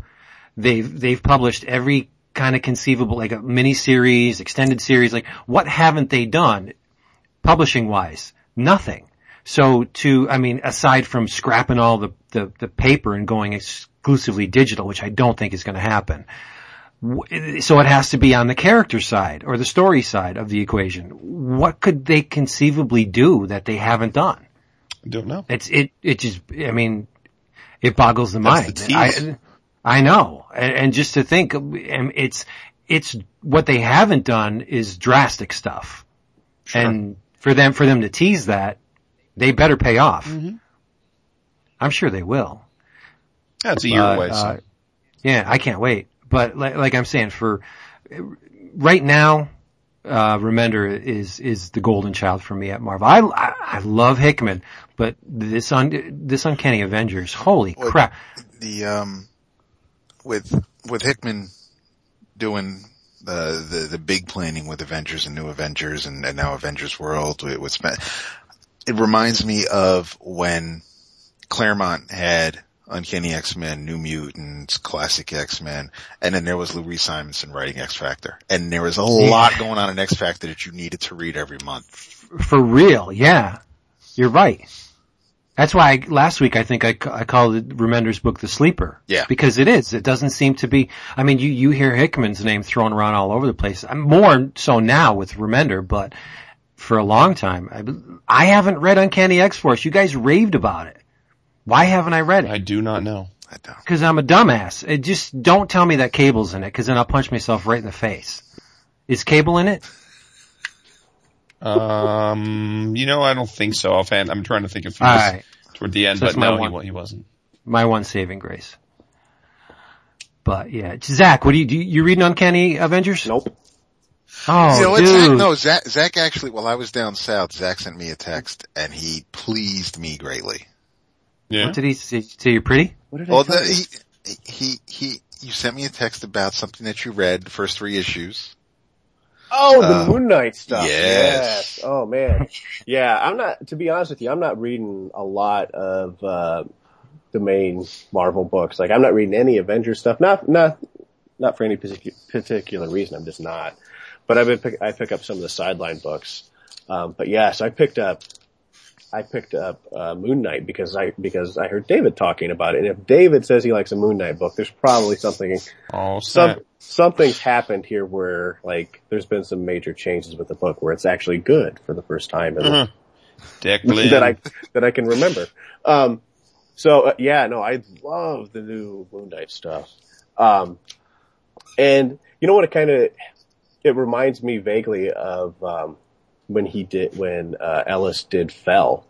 They've, they've published every kind of conceivable, like a mini series, extended series, like what haven't they done publishing wise? Nothing. So to, I mean, aside from scrapping all the, the, the paper and going exclusively digital, which I don't think is going to happen, so it has to be on the character side or the story side of the equation. What could they conceivably do that they haven't done? don't know. It's it it just I mean it boggles the That's mind. the. I I know, and, and just to think, and it's it's what they haven't done is drastic stuff, sure. and for them for them to tease that, they better pay off. Mm-hmm. I'm sure they will. That's a year But, away. So. uh, yeah, I can't wait. But like, like I'm saying, for right now, uh, Remender is, is the golden child for me at Marvel. I, I, I love Hickman, but this un, this Uncanny Avengers, holy Well, crap. the um with with Hickman doing the the the big planning with Avengers and New Avengers and, and now Avengers World with, with it reminds me of when Claremont had Uncanny X-Men, New Mutants, Classic X-Men, and then there was Louise Simonson writing X Factor. And there was a lot going on in X Factor that you needed to read every month. For real, yeah. You're right. That's why I, last week I think I, I called Remender's book The Sleeper. Yeah. Because it is. It doesn't seem to be, I mean, you, you hear Hickman's name thrown around all over the place. I'm more so now with Remender, but for a long time, I, I haven't read Uncanny X-Force. You guys raved about it. Why haven't I read it? I do not know. I don't. Cause I'm a dumbass. It just don't tell me that Cable's in it, cause then I'll punch myself right in the face. Is Cable in it? Um, you know, I don't think so. Offhand, I'm trying to think if he was right. toward the end, So but no, he, one. wa- he wasn't. my one saving grace. But yeah, Zach, what do you do? You reading Uncanny Avengers? Nope. Oh, you know what, dude. Zach? No, Zach, Zach actually, while I was down south, Zach sent me a text and he pleased me greatly. Yeah. What did he say? Say you're pretty? What did I Well, the, you? he, he, he, you sent me a text about something that you read, the first three issues. Oh, the Uh, Moon Knight stuff. yes. Oh man. Yeah, I'm not, to be honest with you, I'm not reading a lot of, uh, the main Marvel books. Like I'm not reading any Avengers stuff. Not, not, not for any particular, particular reason. I'm just not. But I've been, pick, I pick up some of the sideline books. Um, but yes, I picked up, I picked up, uh, Moon Knight because I, because I heard David talking about it. And if David says he likes a Moon Knight book, there's probably something All some something's happened here where like there's been some major changes with the book where it's actually good for the first time Uh-huh. That I that I can remember. Um, so uh, yeah, no, I love the new Moon Knight stuff. Um, and you know what? It kind of it reminds me vaguely of um, when he did when uh, Ellis did Fell,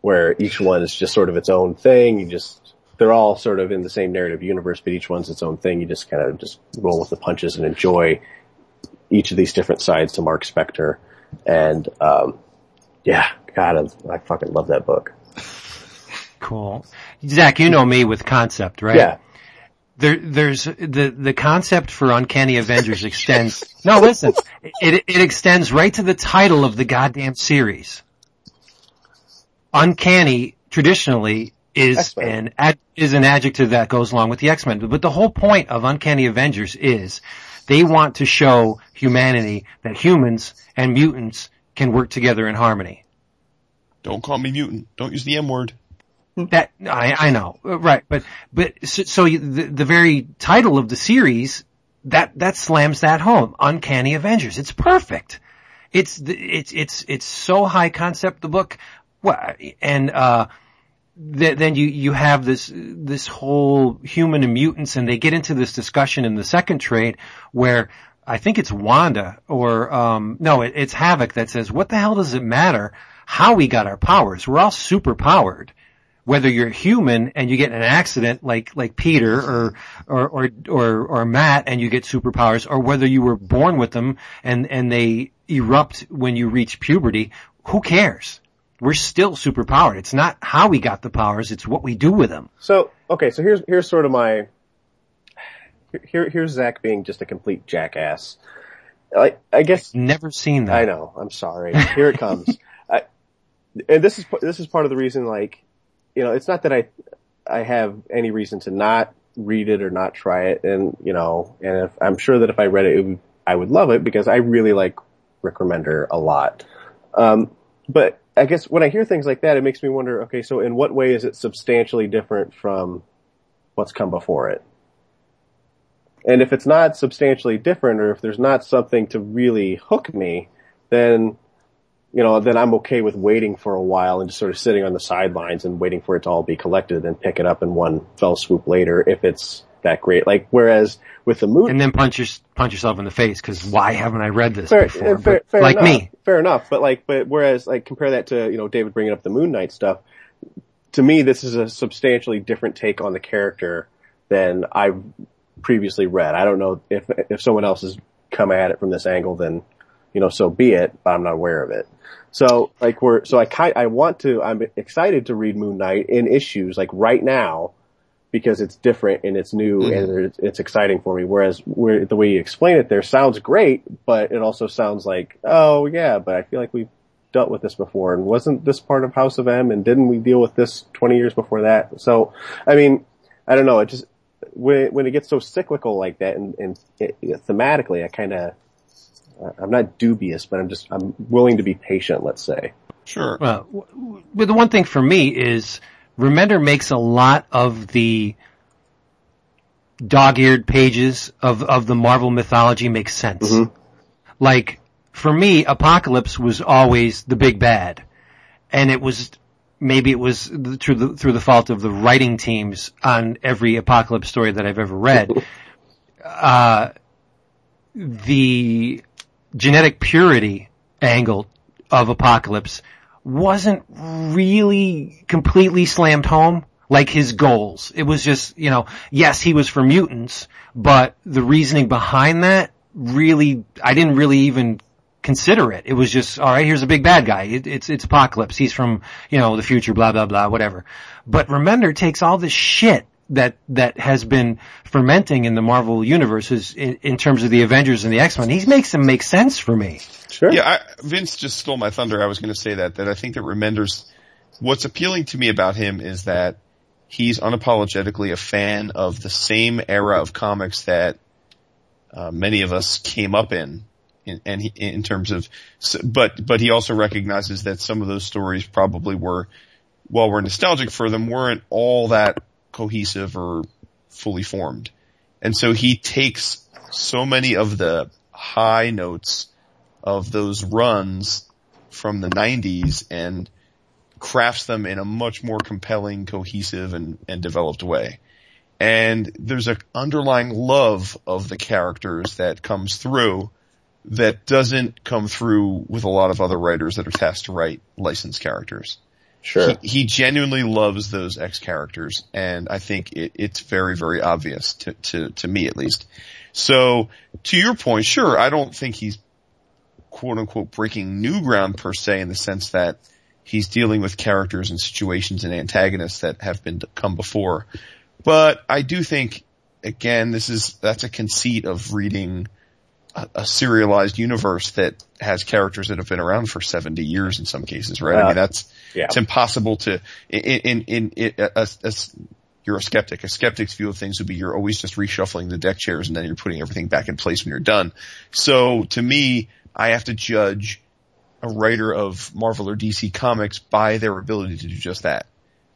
where each one is just sort of its own thing. You just they're all sort of in the same narrative universe, but each one's its own thing. You just kind of just roll with the punches and enjoy each of these different sides to Mark Spector. And um, yeah, God, I, I fucking love that book. Cool. Zach, you know me with concept, right? Yeah. There, there's the the concept for Uncanny Avengers extends. No, listen, it it extends right to the title of the goddamn series. Uncanny traditionally is X-Men. an ad, is an adjective that goes along with the X Men. But the whole point of Uncanny Avengers is they want to show humanity that humans and mutants can work together in harmony. Don't call me mutant. Don't use the M word. That I, I know, right? But but so, so the the very title of the series that that slams that home. Uncanny Avengers. It's perfect. It's it's it's it's so high concept. The book, and uh, th- then you you have this this whole human and mutants, and they get into this discussion in the second trade where. I think it's Wanda or um no, it, it's Havoc that says, "What the hell does it matter how we got our powers? We're all super powered." Whether you're human and you get an accident like like Peter or or or or, or Matt and you get superpowers, or whether you were born with them and and they erupt when you reach puberty, who cares? We're still superpowered. It's not how we got the powers; it's what we do with them. So okay, so here's here's sort of my here here's Zach being just a complete jackass. I I guess Never seen that. I know. I'm sorry. Here it comes. I, and this is this is part of the reason. Like, you know, it's not that I I have any reason to not read it or not try it, and you know, and if, I'm sure that if I read it, it would, I would love it because I really like Rick Remender a lot. Um, but I guess when I hear things like that, it makes me wonder. Okay, so in what way is it substantially different from what's come before it? And if it's not substantially different, or if there's not something to really hook me, then, you know, then I'm okay with waiting for a while and just sort of sitting on the sidelines and waiting for it to all be collected and pick it up in one fell swoop later if it's that great. Like, whereas with the moon, And then punch your, punch yourself in the face because why haven't I read this fair, before? fair, fair like enough, me, fair enough. But like, but whereas like compare that to, you know, David bringing up the Moon Knight stuff, to me, this is a substantially different take on the character than I've previously read. I don't know if, if someone else has come at it from this angle, then, you know, so be it, but I'm not aware of it. So, like, we're, so I kind, I want to, I'm excited to read Moon Knight in issues, like right now, because it's different and it's new and mm-hmm. it's, it's exciting for me. Whereas where, the way you explain it there sounds great, but it also sounds like, oh yeah, but I feel like we've dealt with this before and wasn't this part of House of M and didn't we deal with this 20 years before that? So, I mean, I don't know, it just, when, when it gets so cyclical like that and, and it, thematically, I kind of, I'm not dubious, but I'm just, I'm willing to be patient, let's say. Sure. Well, w- w- but the one thing for me is Remender makes a lot of the dog-eared pages of, of the Marvel mythology make sense. Like, for me, Apocalypse was always the big bad. And it was, maybe it was through the, through the fault of the writing teams on every Apocalypse story that I've ever read. uh, the genetic purity angle of Apocalypse wasn't really completely slammed home like his goals. It was just, you know, yes, he was for mutants, but the reasoning behind that really, I didn't really even consider it. It was just, alright, here's a big bad guy. It, it's, it's Apocalypse. He's from, you know, the future, blah, blah, blah, whatever. But Remender takes all this shit that, that has been fermenting in the Marvel universes in, in terms of the Avengers and the X-Men. He makes them make sense for me. Sure. Yeah, I, Vince just stole my thunder. I was going to say that, that I think that Remender's, what's appealing to me about him is that he's unapologetically a fan of the same era of comics that uh, many of us came up in, in and he, in terms of, but but he also recognizes that some of those stories probably were, while we're nostalgic for them, weren't all that cohesive or fully formed, and so he takes so many of the high notes of those runs from the 90s and crafts them in a much more compelling, cohesive, and, and developed way. And there's an underlying love of the characters that comes through that doesn't come through with a lot of other writers that are tasked to write licensed characters. Sure. He, he genuinely loves those X characters, and I think it, it's very, very obvious to, to, to me at least. So, to your point, sure, I don't think he's quote unquote breaking new ground per se in the sense that he's dealing with characters and situations and antagonists that have been come before. But I do think, again, this is, that's a conceit of reading a, a serialized universe that has characters that have been around for 70 years in some cases, right? I mean, that's, yeah. it's impossible to, in, in, in, in a, a, you're a skeptic. A skeptic's view of things would be you're always just reshuffling the deck chairs and then you're putting everything back in place when you're done. So to me, I have to judge a writer of Marvel or DC comics by their ability to do just that.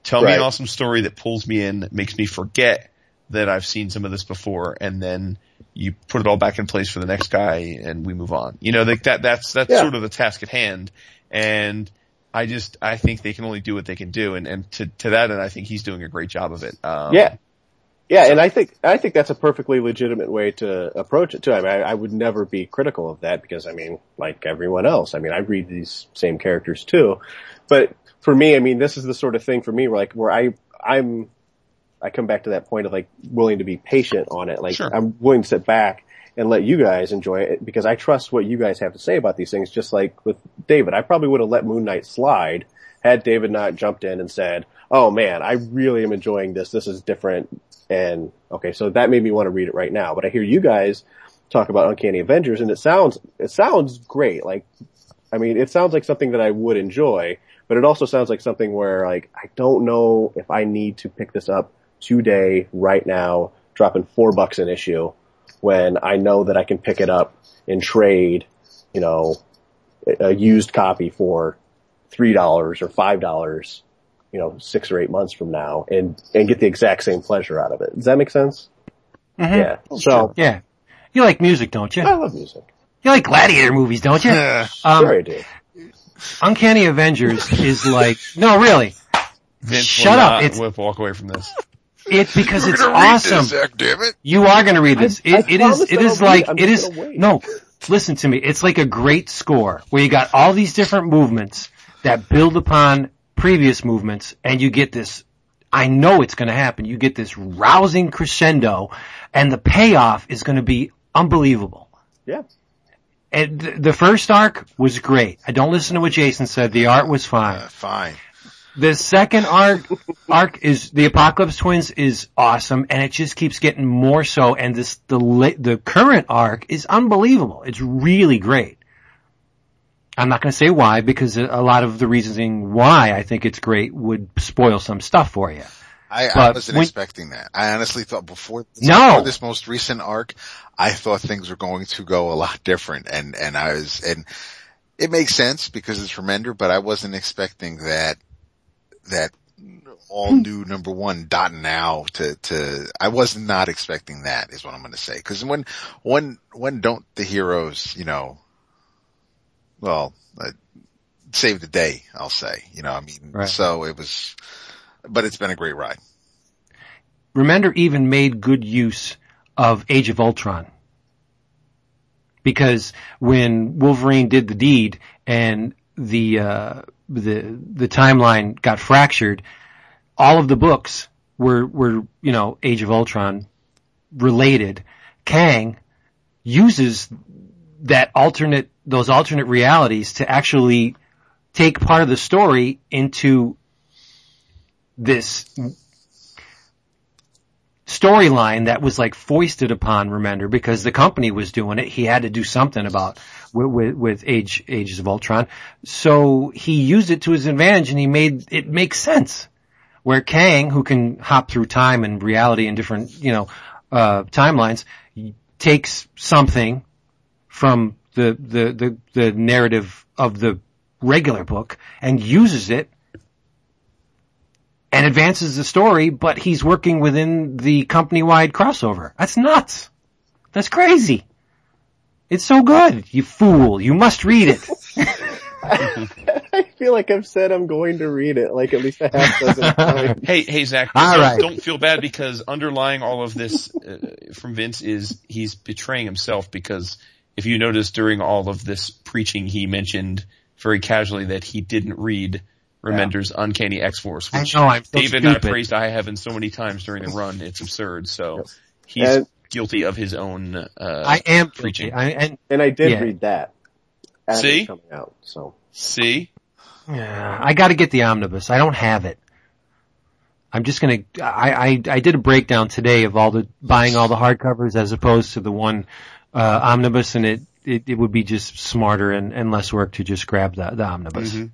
Tell me an awesome story that pulls me in, that makes me forget that I've seen some of this before, and then you put it all back in place for the next guy, and we move on. You know, like that. That's that's Yeah. sort of the task at hand, and I just I think they can only do what they can do, and and to to that end, I think he's doing a great job of it. Um, Yeah. Yeah, and I think I think that's a perfectly legitimate way to approach it too. I mean, I, I would never be critical of that because I mean, like everyone else, I mean, I read these same characters too. But for me, I mean, this is the sort of thing for me where like where I I'm I come back to that point of like willing to be patient on it. Like Sure. I'm willing to sit back and let you guys enjoy it because I trust what you guys have to say about these things. Just like with David, I probably would have let Moon Knight slide had David not jumped in and said, "Oh man, I really am enjoying this. This is different." And okay, so that made me want to read it right now. But I hear you guys talk about Uncanny Avengers, and it sounds it sounds great. Like, I mean, it sounds like something that I would enjoy, but it also sounds like something where like I don't know if I need to pick this up today, right now, dropping four bucks an issue, when I know that I can pick it up and trade, you know, a used copy for three dollars or five dollars, you know, six or eight months from now, and and get the exact same pleasure out of it. Does that make sense? Mhm. Yeah. So Yeah. You like music, don't you? I love music. You like gladiator movies, don't you? Um, sure I do. Uncanny Avengers is like, no, really. Vince Shut will up, not it's- will walk away from this. It, because it's We're gonna awesome. This, Zach, damn it. You are going to read this. I- It, I it is. promise It that is I'll read like it. I'm it just is. gonna wait. No, listen to me. It's like a great score where you got all these different movements that build upon previous movements, and you get this. I know it's going to happen. You get this rousing crescendo, and the payoff is going to be unbelievable. Yeah. And th- the first arc was great. I don't listen to what Jason said. The art was fine. Uh, fine. The second arc arc is the Apocalypse Twins is awesome, and it just keeps getting more so. And this the the current arc is unbelievable. It's really great. I'm not going to say why because a lot of the reasoning why I think it's great would spoil some stuff for you. I, I wasn't when- expecting that. I honestly thought before, No. before this most recent arc, I thought things were going to go a lot different and, and I was, and it makes sense because it's from Remender, but I wasn't expecting that, that all new number one dot now to, to, I was not expecting that is what I'm going to say. Cause when, when, when don't the heroes, you know, well, uh, save the day, I'll say, you know, I mean, Right. so it was, but it's been a great ride. Remender even made good use of Age of Ultron. Because when Wolverine did the deed and the, uh, the, the timeline got fractured, all of the books were, were, you know, Age of Ultron related. Kang uses that alternate, those alternate realities to actually take part of the story into this storyline that was like foisted upon Remender because the company was doing it. He had to do something about with, with, with Age Ages of Ultron. So he used it to his advantage and he made it make sense. Where Kang, who can hop through time and reality and different, you know, uh, timelines, takes something from the, the, the, the narrative of the regular book and uses it and advances the story, but he's working within the company-wide crossover. That's nuts. That's crazy. It's so good. You fool. You must read it. I feel like I've said I'm going to read it like at least a half dozen times. Hey, hey, Zach. All don't- right. Don't feel bad because underlying all of this uh, from Vince is he's betraying himself because if you notice during all of this preaching, he mentioned very casually that he didn't read Remender's Uncanny X-Force, I which know, I'm so David and I praised I Heaven so many times during the run. It's absurd. So he's And- guilty of his own, uh, I am preaching. preaching. I, and And I did Yeah. read that. As See? it coming out, so. See? Yeah, I got to get the omnibus. I don't have it. I'm just gonna. I, I I did a breakdown today of all the buying all the hardcovers as opposed to the one uh, omnibus, and it, it it would be just smarter and, and less work to just grab the the omnibus. Mhm.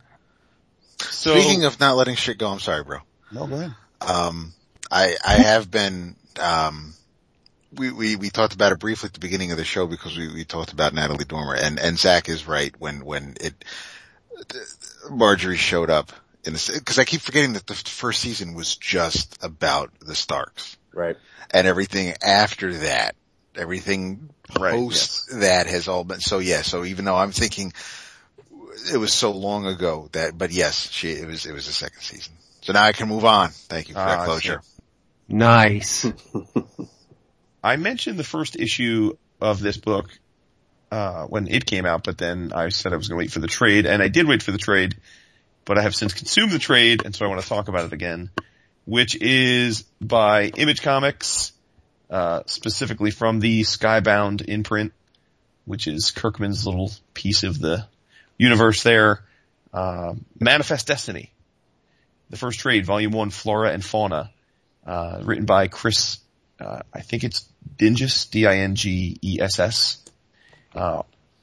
So, Speaking of not letting shit go, I'm sorry, bro. no, go ahead. Um, I, I have been, um, we, we, we talked about it briefly at the beginning of the show because we, we talked about Natalie Dormer and, and Zach is right when, when it, Marjorie showed up in the, cause I keep forgetting that the first season was just about the Starks Right. and everything after that, everything Right, post that has all been, so yeah, so even though I'm thinking it was so long ago that, but yes, she, it was, it was the second season. So now I can move on. Thank you for Ah, that I closure. Nice. I mentioned the first issue of this book uh, when it came out, but then I said I was going to wait for the trade, and I did wait for the trade, but I have since consumed the trade, and so I want to talk about it again, which is by Image Comics, uh, specifically from the Skybound imprint, which is Kirkman's little piece of the universe there. Uh, Manifest Destiny, the first trade, Volume One, Flora and Fauna, uh, written by Chris uh, I think it's Dingus, D-I-N-G-E-S-S. Uh,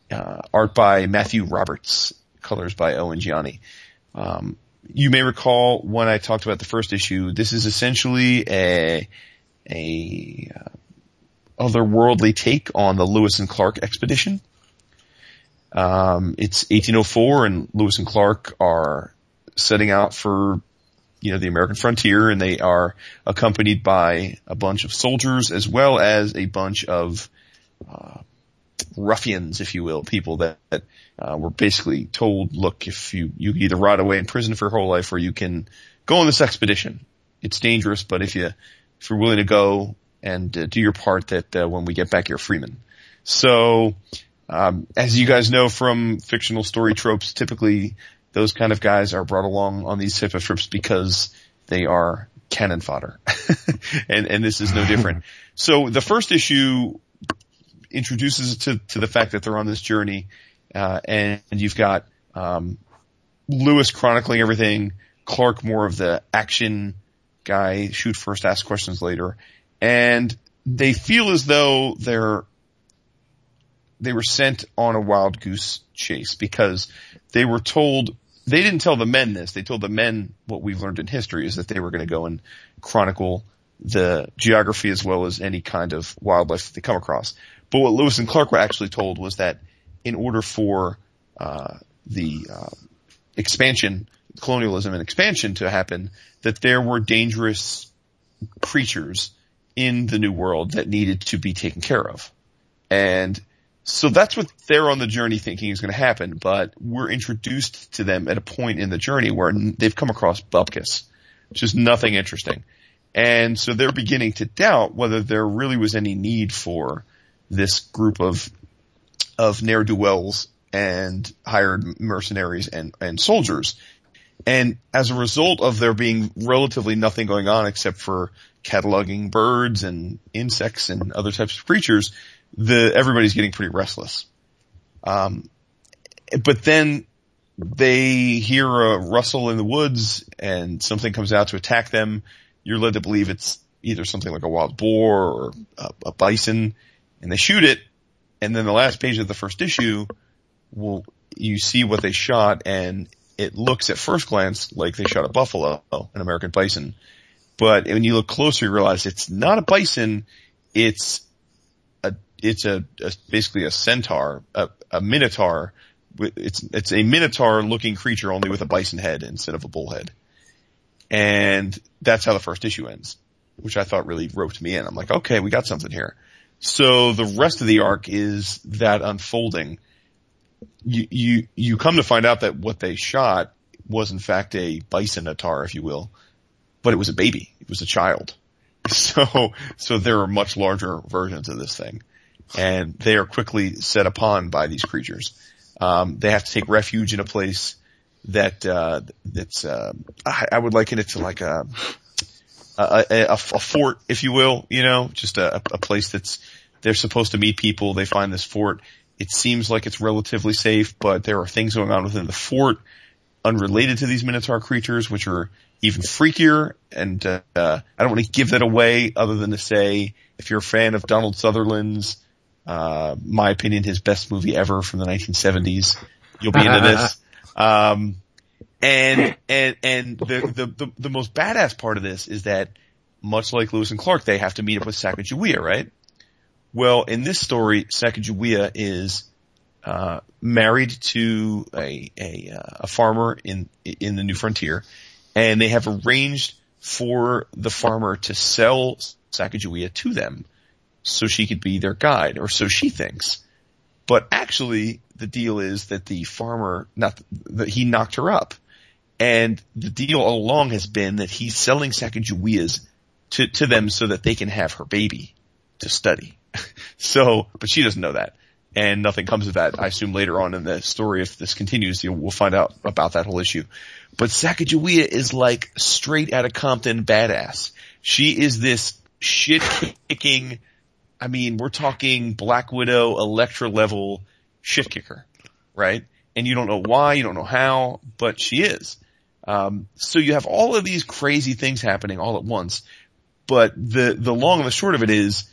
uh, art by Matthew Roberts, colors by Owen Gieni. Um, you may recall when I talked about the first issue, this is essentially a, a, uh, otherworldly take on the Lewis and Clark expedition. Um, it's 1804 and Lewis and Clark are setting out for you know, the American frontier and they are accompanied by a bunch of soldiers as well as a bunch of, uh, ruffians, if you will, people that, that uh, were basically told, look, if you, you either rot away in prison for your whole life or you can go on this expedition. It's dangerous, but if you, if you're willing to go and uh, do your part that uh, when we get back, you're freeman. So, um, as you guys know from fictional story tropes, typically those kind of guys are brought along on these type of trips because they are cannon fodder. and, and this is no different. So the first issue introduces to, to the fact that they're on this journey, uh, and, and you've got, um, Lewis chronicling everything, Clark more of the action guy, shoot first, ask questions later, and they feel as though they're, they were sent on a wild goose chase because they were told they didn't tell the men this. They told the men what we've learned in history is that they were going to go and chronicle the geography as well as any kind of wildlife that they come across. But what Lewis and Clark were actually told was that in order for uh, the uh, expansion, colonialism and expansion to happen, that there were dangerous creatures in the New World that needed to be taken care of. And so that's what they're on the journey thinking is going to happen, but we're introduced to them at a point in the journey where they've come across Bupkis, which is nothing interesting. And so they're beginning to doubt whether there really was any need for this group of, of ne'er-do-wells and hired mercenaries and, and soldiers. And as a result of there being relatively nothing going on except for cataloging birds and insects and other types of creatures, the everybody's getting pretty restless. Um, but then they hear a rustle in the woods and something comes out to attack them. You're led to believe it's either something like a wild boar or a, a bison, and they shoot it. And then the last page of the first issue, will you see what they shot, and it looks at first glance like they shot a buffalo, an American bison. But when you look closer, you realize it's not a bison. It's it's a, a basically a centaur, a, a minotaur. It's it's a minotaur looking creature only with a bison head instead of a bull head, and that's how the first issue ends, which I thought really roped me in. I'm like, okay, we got something here. So the rest of the arc is that unfolding. You you you come to find out that what they shot was in fact a bisonotar, if you will, but it was a baby. It was a child. So so there are much larger versions of this thing and they are quickly set upon by these creatures. Um, they have to take refuge in a place that uh, that's uh, I, I, would liken it to like a a, a a, fort, if you will, you know, just a, a place that's they're supposed to meet people. They find this fort. It seems like it's relatively safe, but there are things going on within the fort unrelated to these Minotaur creatures, which are even freakier. And uh, I don't want to give that away, other than to say, if you're a fan of Donald Sutherland's uh, my opinion, his best movie ever from the 1970s. You'll be into this. Um, and, and, and the, the, the, the, most badass part of this is that much like Lewis and Clark, they have to meet up with Sacagawea, right? Well, in this story, Sacagawea is, uh, married to a, a, uh, a farmer in, in the New Frontier, and they have arranged for the farmer to sell Sacagawea to them so she could be their guide, or so she thinks. But actually, the deal is that the farmer, not that he knocked her up, and the deal all along has been that he's selling Sacagaweas to to them so that they can have her baby to study. so, but she doesn't know that, and nothing comes of that. I assume later on in the story, if this continues, we'll find out about that whole issue. But Sacagawea is like straight out of Compton badass. She is this shit kicking I mean, we're talking Black Widow, Elektra level shit kicker, right? And you don't know why, you don't know how, but she is. Um, so you have all of these crazy things happening all at once. But the, the long and the short of it is,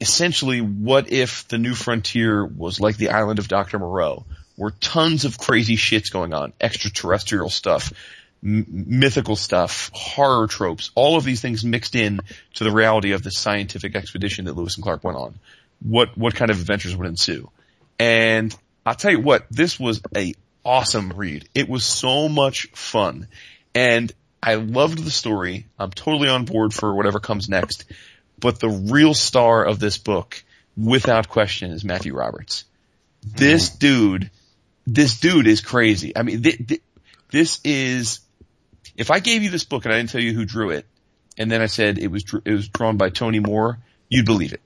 essentially, what if the new frontier was like the island of Dr. Moreau, where tons of crazy shit's going on, extraterrestrial stuff, mythical stuff, horror tropes, all of these things mixed in to the reality of the scientific expedition that Lewis and Clark went on. What, what kind of adventures would ensue? And I'll tell you what, this was a awesome read. It was so much fun. And I loved the story. I'm totally on board for whatever comes next. But the real star of this book, without question, is Matthew Roberts. This mm. dude, this dude is crazy. I mean, th- th- this is if I gave you this book and I didn't tell you who drew it, and then I said it was it was drawn by Tony Moore, you'd believe it.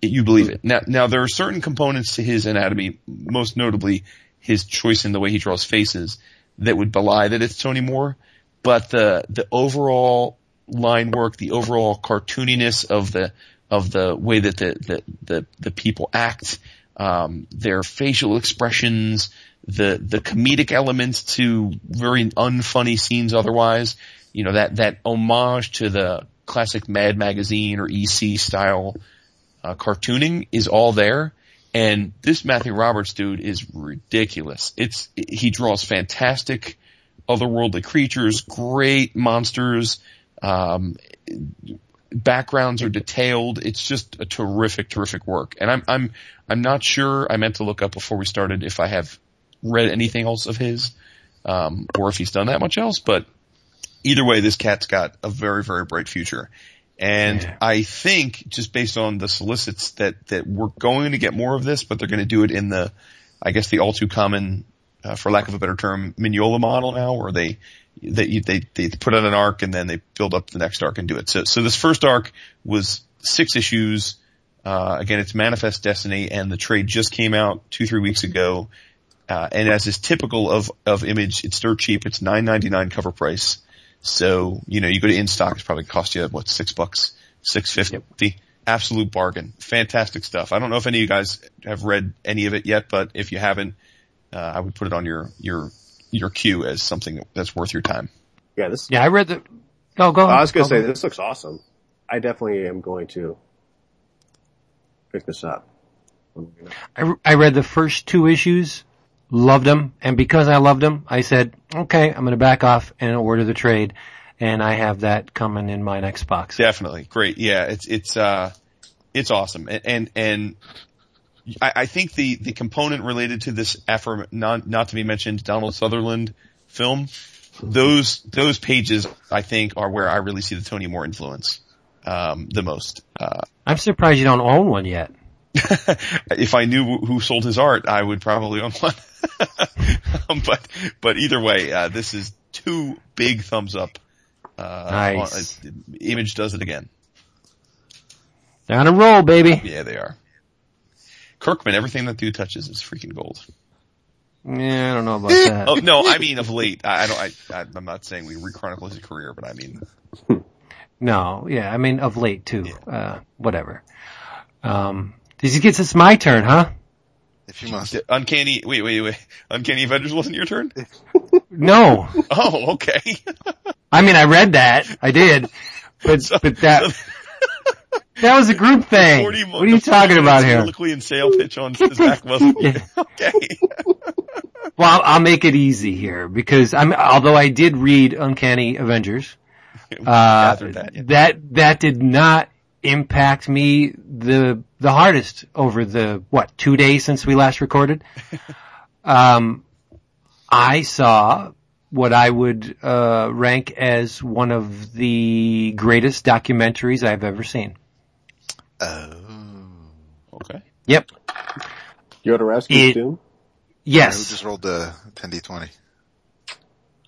You'd believe it. Now, now there are certain components to his anatomy, most notably his choice in the way he draws faces, that would belie that it's Tony Moore. But the the overall line work, the overall cartooniness of the of the way that the the the, the people act, um, their facial expressions, the the comedic elements to very unfunny scenes otherwise. You know that that homage to the classic Mad Magazine or EC style uh, cartooning is all there. And this Matthew Roberts dude is ridiculous. It's he draws fantastic otherworldly creatures, great monsters. Um, backgrounds are detailed. It's just a terrific, terrific work. And I'm, I'm, I'm not sure. I meant to look up before we started if I have read anything else of his, um, or if he's done that much else. But either way, this cat's got a very, very bright future. And Yeah. I think just based on the solicits that, that we're going to get more of this, but they're going to do it in the, I guess the all too common, uh, for lack of a better term, Mignola model now, where they, they, they, they put out an arc and then they build up the next arc and do it. So, so this first arc was six issues. Uh, again, it's Manifest Destiny and the trade just came out two, three weeks ago. Uh, and as is typical of, of Image, it's dirt cheap. It's nine ninety nine cover price. So, you know, you go to in stock, it's probably cost you, what, six bucks? Six fifty? Absolute bargain. Fantastic stuff. I don't know if any of you guys have read any of it yet, but if you haven't, uh, I would put it on your, your, your queue as something that's worth your time. Yeah, this. Yeah, I read the. No, go. I was gonna go. say this looks awesome. I definitely am going to pick this up. I, I read the first two issues, loved him, and because I loved him, I said, okay, I'm going to back off and order the trade, and I have that coming in my next box. Definitely. Great. Yeah. It's, it's, uh, it's awesome. And, and, and I, I think the, the component related to this effort, not, not to be mentioned, Donald Sutherland film, those, those pages, I think, are where I really see the Tony Moore influence, um, the most. Uh, I'm surprised you don't own one yet. if I knew who sold his art, I would probably own one. Um, but, but either way, uh, this is two big thumbs up. Uh, Nice. on- uh, Image does it again. They're on a roll, baby. Yeah, they are. Kirkman, everything that dude touches is freaking gold. Yeah, I don't know about that. Oh no, I mean of late. I, I don't. I, I'm not saying we rechronicle his career, but I mean, No, yeah, I mean of late too. Uh, whatever. Um, does he gets it's my turn, huh? If you must. the uncanny. Wait, wait, wait. Uncanny Avengers wasn't your turn. No. Oh, okay. I mean, I read that. I did. But, So- but that, that was a group thing. Forty. What are you talking about here? Soliloquy and sale pitch on Zach wasn't. Yeah. Okay. Well, I'll, I'll make it easy here because I'm, although I did read Uncanny Avengers, uh, that, yeah. that, that did not impact me the, the hardest over the, what, two days since we last recorded. um, I saw what I would, uh, rank as one of the greatest documentaries I've ever seen. Oh. Okay. Yep. Jodorowsky's It- Doom? Who Yes. just rolled the 10d20?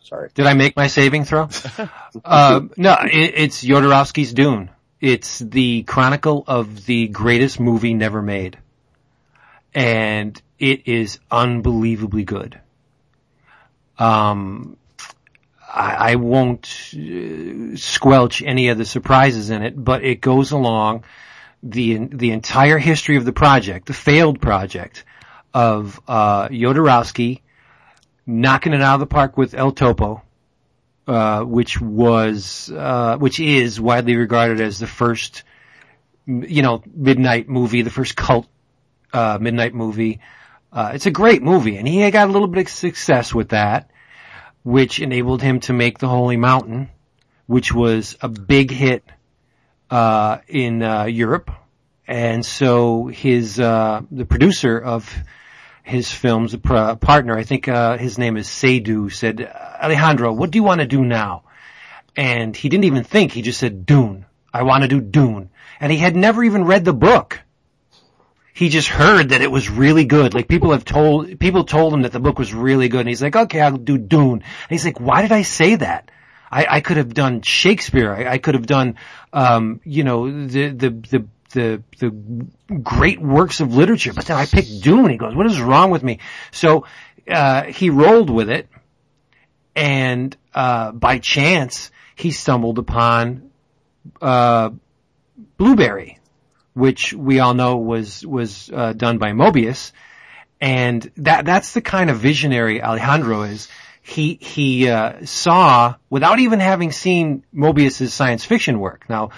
Sorry. Did I make my saving throw? uh, no, it, it's Jodorowsky's Dune. It's the chronicle of the greatest movie never made. And it is unbelievably good. Um, I, I won't uh, squelch any of the surprises in it, but it goes along the the entire history of the project, the failed project of uh, Jodorowsky knocking it out of the park with El Topo, uh, which was, uh, which is widely regarded as the first, you know, midnight movie, the first cult, uh, midnight movie. Uh, it's a great movie and he got a little bit of success with that, which enabled him to make The Holy Mountain, which was a big hit, uh, in, uh, Europe. And so his, uh, the producer of his films, pr- partner, I think uh, his name is Seydoux, said, Alejandro, what do you want to do now? And he didn't even think, he just said, Dune. I want to do Dune. And he had never even read the book. He just heard that it was really good. Like people have told, people told him that the book was really good. And he's like, okay, I'll do Dune. And he's like, why did I say that? I, I could have done Shakespeare. I, I could have done, um, you know, the, the, the, the, the great works of literature, but then I picked Dune. He goes, what is wrong with me? So, uh, he rolled with it and, uh, by chance, he stumbled upon, uh, Blueberry, which we all know was was uh, done by Moebius, and that that's the kind of visionary Alejandro is. He he uh, saw without even having seen Moebius's science fiction work. Now,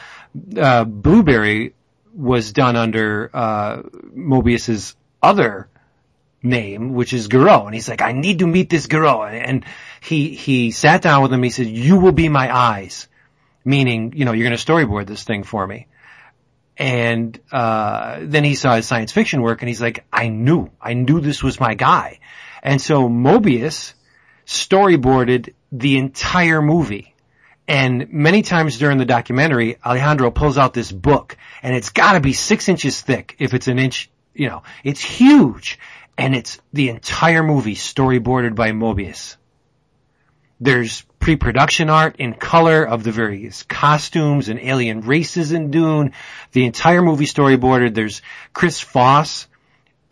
uh, Blueberry was done under uh, Moebius's other name, which is Giraud. And he's like, I need to meet this Giraud. And he, he sat down with him. He said, you will be my eyes. Meaning, you know, you're going to storyboard this thing for me. And, uh, then he saw his science fiction work and he's like, I knew, I knew this was my guy. And so Mobius storyboarded the entire movie. And many times during the documentary, Alejandro pulls out this book and it's gotta be six inches thick if it's an inch, you know, it's huge and it's the entire movie storyboarded by Moebius. There's pre-production art in color of the various costumes and alien races in Dune. The entire movie storyboarded. There's Chris Foss,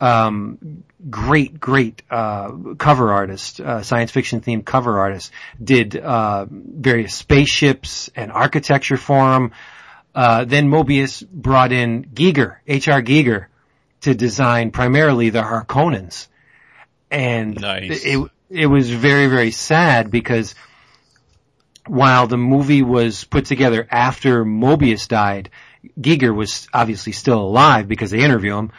um, great, great uh, cover artist, uh, science fiction themed cover artist, did uh, various spaceships and architecture for him. Uh, then Moebius brought in Giger, H.R. Giger, to design primarily the Harkonnens. And Nice. it, it was very, very sad because while the movie was put together after Moebius died, Giger was obviously still alive because they interview him.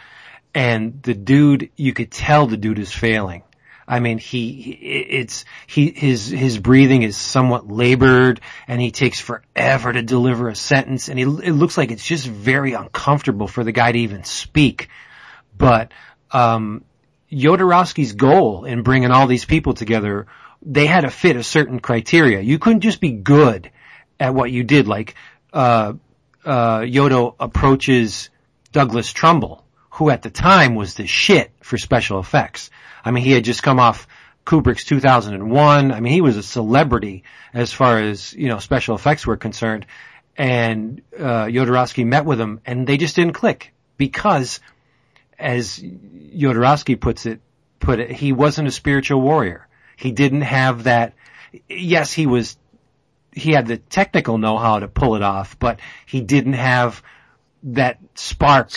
And the dude, you could tell the dude is failing. I mean, he, it's, he, his, his breathing is somewhat labored and he takes forever to deliver a sentence and he, it looks like it's just very uncomfortable for the guy to even speak. But, um, Jodorowsky's goal in bringing all these people together, they had to fit a certain criteria. You couldn't just be good at what you did. Like, uh, uh, Yodo approaches Douglas Trumbull, who at the time was the shit for special effects. I mean, he had just come off Kubrick's 2001. I mean, he was a celebrity as far as, you know, special effects were concerned. And, uh, met with him and they just didn't click because as Jodorowsky puts it, put it, he wasn't a spiritual warrior. He didn't have that, yes, he was, he had the technical know-how to pull it off, but he didn't have that spark,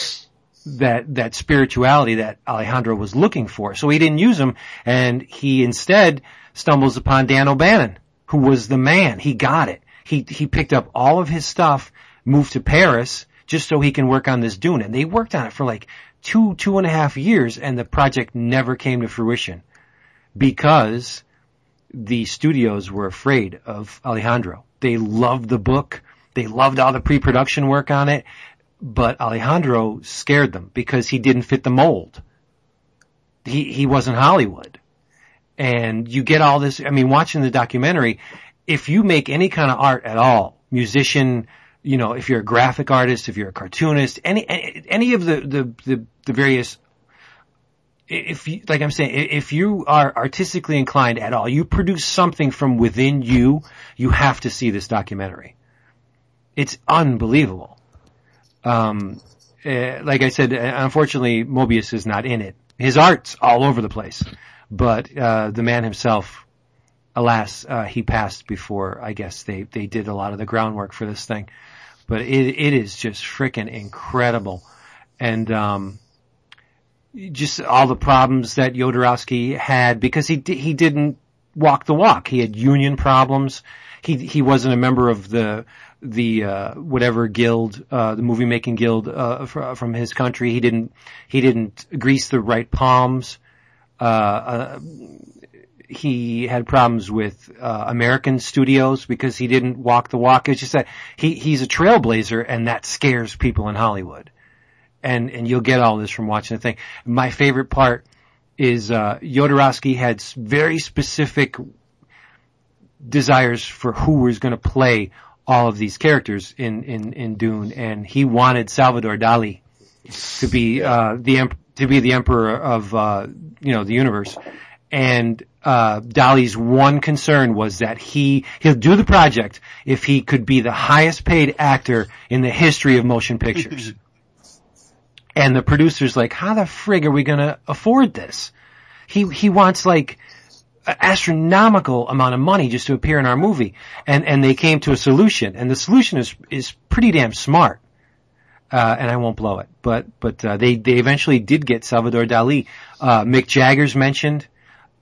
that, that spirituality that Alejandro was looking for. So he didn't use him and he instead stumbles upon Dan O'Bannon, who was the man. He got it. He, he picked up all of his stuff, moved to Paris just so he can work on this Dune. And they worked on it for like two, two and a half years and the project never came to fruition because the studios were afraid of Alejandro. They loved the book. They loved all the pre-production work on it, but Alejandro scared them because he didn't fit the mold. He, he wasn't Hollywood. And you get all this, I mean, watching the documentary, if you make any kind of art at all, musician, you know, if you're a graphic artist, if you're a cartoonist, any, any, of the, the, the, the various if you, like I'm saying, if you are artistically inclined at all, you produce something from within you, you have to see this documentary. It's unbelievable. Um, uh, like I said, uh, unfortunately, Moebius is not in it. His art's all over the place, but uh, the man himself, alas, uh, he passed before. I guess they they did a lot of the groundwork for this thing, but it it is just freaking incredible, and um, just all the problems that Jodorowsky had because he he didn't walk the walk. He had union problems. He he wasn't a member of the the uh, whatever guild, uh, the movie making guild uh, fr- from his country. He didn't he didn't grease the right palms. Uh, uh, he had problems with uh, American studios because he didn't walk the walk. It's just that he he's a trailblazer, and that scares people in Hollywood and and you'll get all this from watching the thing. My favorite part is uh, Jodorowsky had very specific desires for who was going to play all of these characters in in in Dune, and he wanted Salvador Dali to be uh, the to be the emperor of uh, you know the universe. And uh, Dali's one concern was that he he'll do the project if he could be the highest paid actor in the history of motion pictures. And the producer's like, how the frig are we gonna afford this? He, he wants like astronomical amount of money just to appear in our movie. And, and they came to a solution. And the solution is, is pretty damn smart. uh, and I won't blow it, but but uh, they they eventually did get Salvador Dali. Uh, Mick Jagger's mentioned.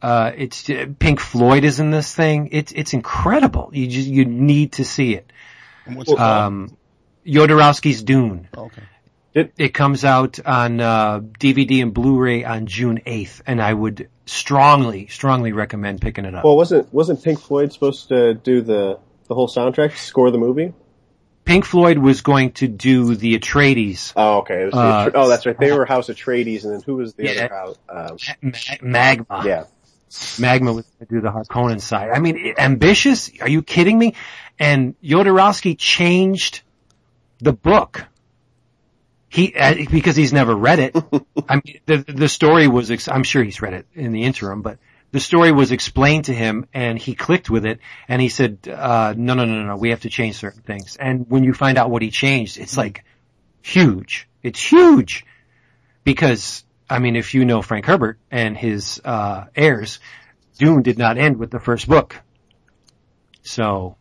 Uh, it's Pink Floyd is in this thing. It's it's incredible. You just you need to see it. And what's? Um, Jodorowsky's Dune. Oh, okay. It comes out on uh, DVD and Blu-ray on June 8th, and I would strongly, strongly recommend picking it up. Well, wasn't wasn't Pink Floyd supposed to do the the whole soundtrack, score the movie? Pink Floyd was going to do the Atreides, Oh, okay. Uh, oh, that's right. They were House Atreides, and then who was the Yeah. other house? Um, Ma- Magma. yeah. Magma was going to do the Harkonnen side. I mean, ambitious? Are you kidding me? And Jodorowsky changed the book. He, uh, because he's never read it. I mean, the, the story was, ex- I'm sure he's read it in the interim, but the story was explained to him and he clicked with it and he said, uh, no, no, no, no, we have to change certain things. And when you find out what he changed, it's like huge. It's huge because I mean, if you know Frank Herbert and his uh, heirs, Dune did not end with the first book. So,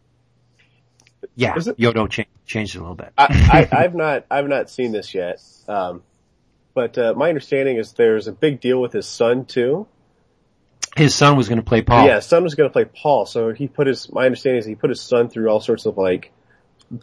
yeah, Is it- Yodo cha- changed it a little bit. I, I, I've not I've not seen this yet, um, but uh, my understanding is there's a big deal with his son too. his son was going to play Paul. Yeah, his son was going to play Paul, so he put his. My understanding is he put his son through all sorts of like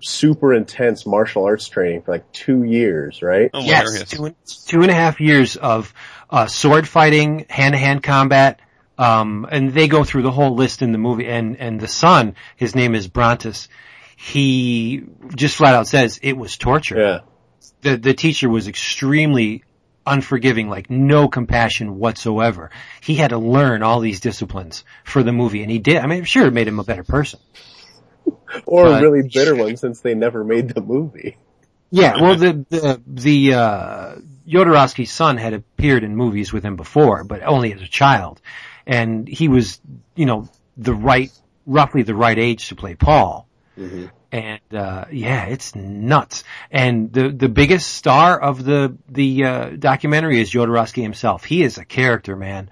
super intense martial arts training for like two years, right? Oh, Yes, two, two and a half years of uh, sword fighting, hand to hand combat, um, and they go through the whole list in the movie. And and the son, his name is Brontis. He just flat out says it was torture. Yeah. the the teacher was extremely unforgiving, like no compassion whatsoever. He had to learn all these disciplines for the movie, and he did. I mean, I'm sure it made him a better person. Or But- a really bitter one since they never made the movie. Yeah, well, the the the uh, Jodorowsky's son had appeared in movies with him before, but only as a child, and he was, you know, the right, roughly the right age to play Paul. And uh, yeah, it's nuts. And the the biggest star of the the uh, documentary is Jodorowsky himself. He is a character, man.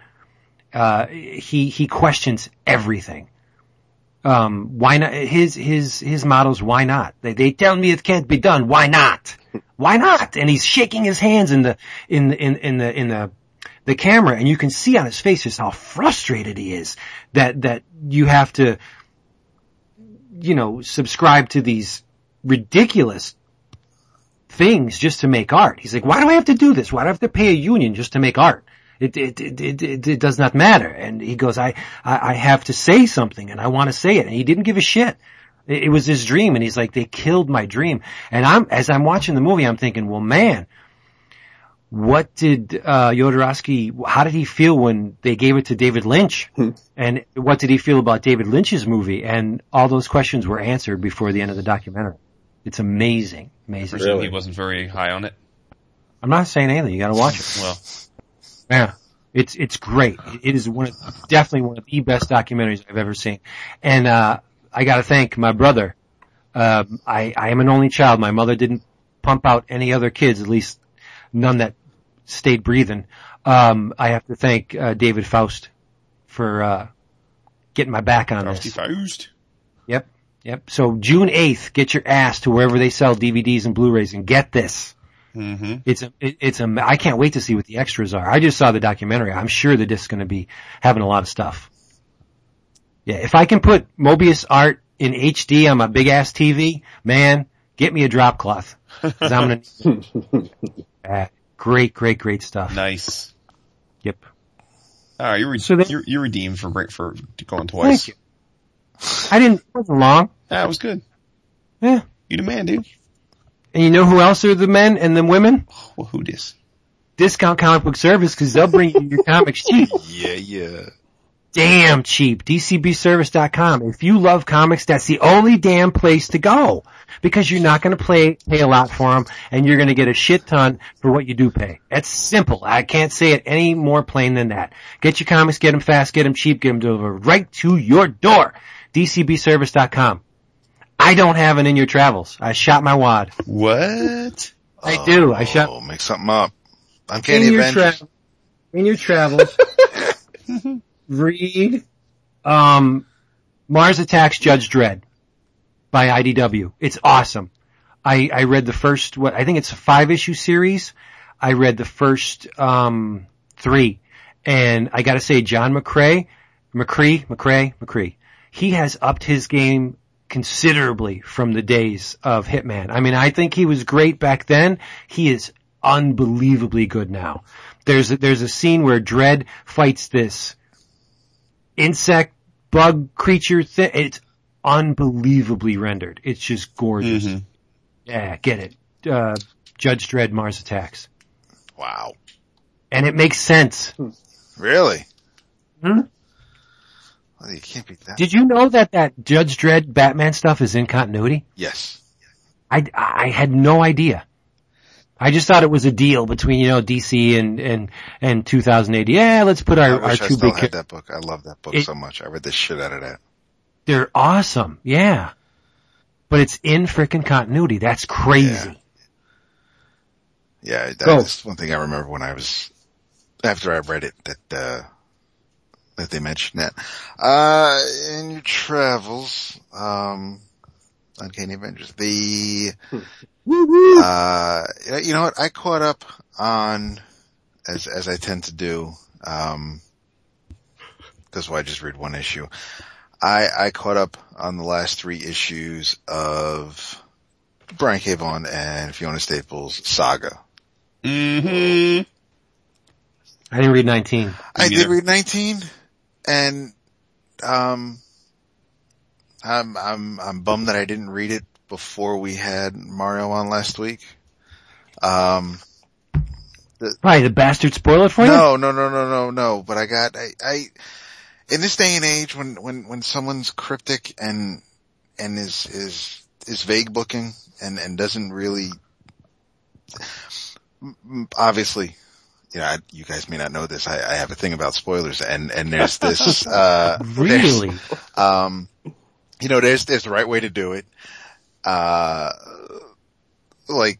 Uh, he he questions everything. Um, why not? His his his mottos. Why not? They they tell me it can't be done. Why not? Why not? And he's shaking his hands in the in in in the in the the camera, and you can see on his face just how frustrated he is that that you have to you know, subscribe to these ridiculous things just to make art. He's like, why do I have to do this? Why do I have to pay a union just to make art? It, it, it, it, it, does not matter. And he goes, I, I, I have to say something and I want to say it. And he didn't give a shit. It, it was his dream. And he's like, they killed my dream. And I'm, as I'm watching the movie, I'm thinking, well, man, what did uh, Jodorowsky? How did he feel when they gave it to David Lynch? and what did he feel about David Lynch's movie? And all those questions were answered before the end of the documentary. It's amazing, amazing. Really? he wasn't very high on it. I'm not saying anything. You got to watch it. Well, Yeah, it's it's great. It is one of definitely one of the best documentaries I've ever seen. And uh, I got to thank my brother. Uh, I I am an only child. My mother didn't pump out any other kids, at least none that stayed breathing. Um, I have to thank uh, David Faust for uh, getting my back on Frosty this. Faust. Yep, yep. So June eighth, get your ass to wherever they sell DVDs and Blu-rays and get this. Mm-hmm. It's a, it, it's a, I can't wait to see what the extras are. I just saw the documentary. I'm sure the disc's going to be having a lot of stuff. Yeah, if I can put Moebius art in HD on my big ass TV, man, get me a drop cloth. 'Cause I'm gonna, great, great, great stuff. Nice. Yep. All right, you're, re- So then- you're you're redeemed for break for going twice. Thank you. I didn't, it wasn't long. That was good. Yeah. You the man, dude. And you know who else are the men and the women? Well, who dis? Discount Comic Book Service because they'll bring you your comics cheap. Yeah, yeah. Damn cheap. DCBService.com. If you love comics, that's the only damn place to go. Because you're not going to pay, pay a lot for them, and you're going to get a shit ton for what you do pay. That's simple. I can't say it any more plain than that. Get your comics, get them fast, get them cheap, get them delivered right to your door. DCBService.com. I don't have it in your travels. I shot my wad. What? I do. I oh, shot Oh, make something up. Uncanny in your Avengers. tra- in your travels, read um, Mars Attacks Judge Dredd by IDW. It's awesome. I, I read the first, what, I think it's a five issue series. I read the first, um, three. And I gotta say, John McCrea, McCree, McCrea, McCree, he has upped his game considerably from the days of Hitman. I mean, I think he was great back then. He is unbelievably good now. There's a, there's a scene where Dredd fights this insect bug creature thing. It's unbelievably rendered. It's just gorgeous. Mhm. Yeah, get it. Uh, Judge Dredd Mars Attacks. Wow. And it makes sense. Really? Hmm? Well, you can't beat that. Did you know that that Judge Dredd Batman stuff is in continuity? yes. I, I had no idea. I just thought it was a deal between, you know, DC and, and, and 2000 AD. Yeah, let's put I our, our wish I two still big, had that book. I love that book It- so much. I read the shit out of that. they're awesome. Yeah. But it's in frickin' continuity. That's crazy. Yeah, Go. that's one thing I remember when I was after I read it that uh that they mentioned that. Uh in your travels, um Uncanny Avengers. The uh you know what, I caught up on as as I tend to do, um that's why I just read one issue. I I caught up on the last three issues of Brian K. Vaughan and Fiona Staples saga. hmm I didn't read 19. I did read 19 and, um, I'm, I'm, I'm bummed that I didn't read it before we had Mario on last week. Um, Probably the bastard spoil it for you? no, no, no, no, no, no, but I got, I, I, in this day and age when, when, when someone's cryptic and, and is, is, is vague booking and, and doesn't really, obviously, you know, I, you guys may not know this. I, I have a thing about spoilers and, and there's this, uh, there's- Really? um, you know, there's, there's the right way to do it. Uh, like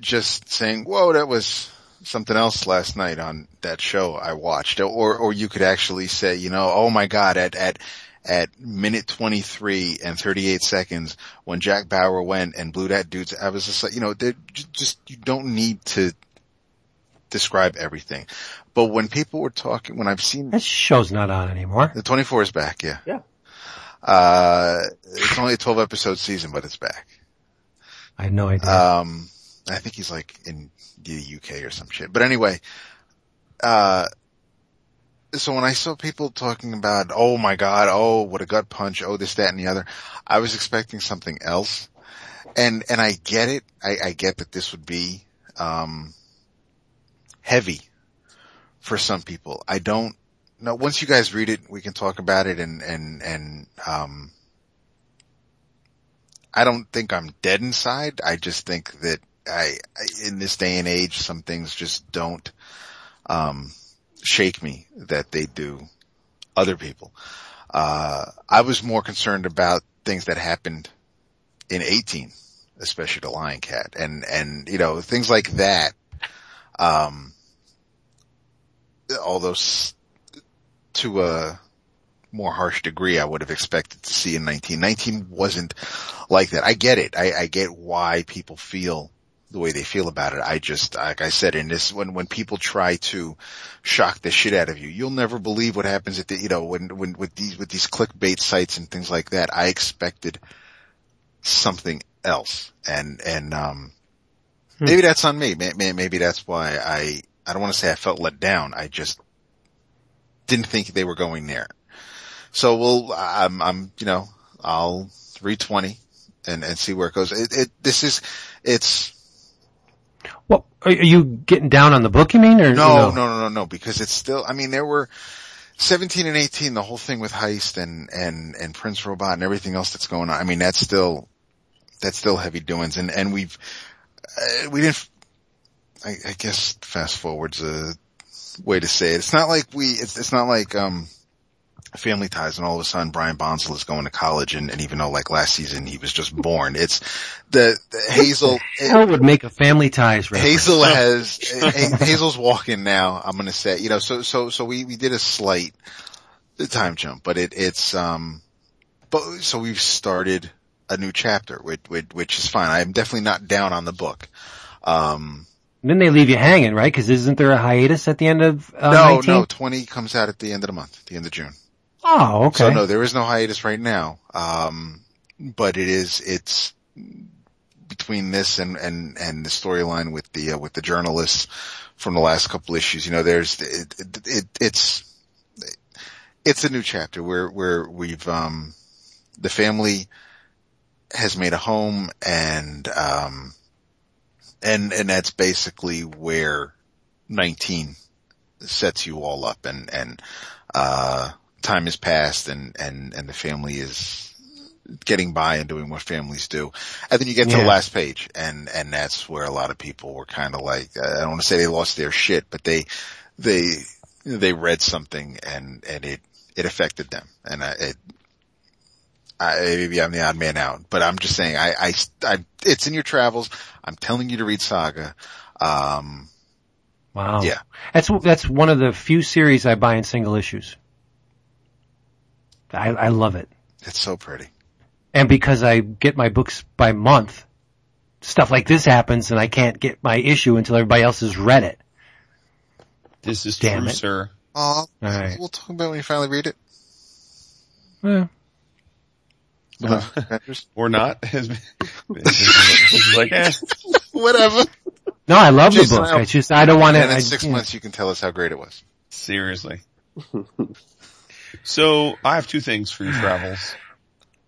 just saying, whoa, that was something else last night on that show I watched. Or, or you could actually say, you know, oh my God, at, at, at minute 23 and 38 seconds when Jack Bauer went and blew that dude's, I was just like, you know, they're just, you don't need to describe everything. But when people were talking, when I've seen That show's not on anymore. the 24 is back, yeah. Yeah. Uh, it's only a 12 episode season, but it's back. I had no idea. Um, I think he's like in the UK or some shit. But anyway, uh, so when I saw people talking about, oh my god, oh what a gut punch, oh this, that, and the other, I was expecting something else. And, and I get it. I, I get that this would be, um, heavy for some people. I don't know. Once you guys read it, we can talk about it and, and, and, um, I don't think I'm dead inside. I just think that I, I in this day and age, some things just don't, um, shake me that they do other people. Uh, I was more concerned about things that happened in 18, especially the Lion Cat and, and, you know, things like that. Um, although s- to a more harsh degree, I would have expected to see in 19. 19 wasn't like that. I get it. I, I get why people feel the way they feel about it. I just, like I said, in this, when, when people try to shock the shit out of you, you'll never believe what happens at the, you know, when, when, with these, with these clickbait sites and things like that, I expected something else. And, and, um, maybe that's on me. May- may- Maybe that's why I, I don't want to say I felt let down. I just didn't think they were going there. So we'll, I'm, I'm, you know, I'll read 20 and, and see where it goes. It, it, this is, it's, Well, are you getting down on the book, you mean, or no, no, no, no, no, because it's still, I mean, there were 17 and 18, the whole thing with Heist and, and, and Prince Robot and everything else that's going on. I mean, that's still, that's still heavy doings and, and we've, uh, we didn't, I, I guess fast forward's a way to say it. It's not like we, it's, it's not like, um, family ties and all of a sudden Brian Bonsall is going to college and, and even though like last season he was just born, it's the, the Hazel, Hell would make a Family Ties reference. Hazel has Hazel's walking now. I'm gonna say, you know, so so so we we did a slight time jump, but it it's um, but so we've started a new chapter, which, which, which is fine. I'm definitely not down on the book. Um, Then they leave you hanging, right? Because isn't there a hiatus at the end of uh, no, 19? no, 20 comes out at the end of the month, the end of June. Oh, okay. So no, there is no hiatus right now. Um, but it is, it's between this and, and, and the storyline with the, uh, with the journalists from the last couple issues, you know, there's, it, it, it, it's, it's a new chapter where, where we've, um, the family has made a home and, um, and, and that's basically where 19 sets you all up and, and, uh, time has passed and, and, and the family is getting by and doing what families do. And then you get to Yeah. the last page and, and that's where a lot of people were kind of like, uh, I don't want to say they lost their shit, but they, they, they read something and, and it, it affected them. And I, it, I, maybe I'm the odd man out, but I'm just saying I, I, I, it's in your travels. I'm telling you to read Saga. Um, wow. yeah. That's that's one of the few series I buy in single issues. I, I love it. it's so pretty. And because I get my books by month, stuff like this happens and I can't get my issue until everybody else has read it. This is Damn true, it. sir. Oh, Alright. we'll talk about it when you finally read it. Eh, Uh, Or not. Like, eh. Whatever. No, I love the Jason, book. I'll- just, I don't want And to, in six months you can tell us how great it was. Seriously. so I have two things for your travels.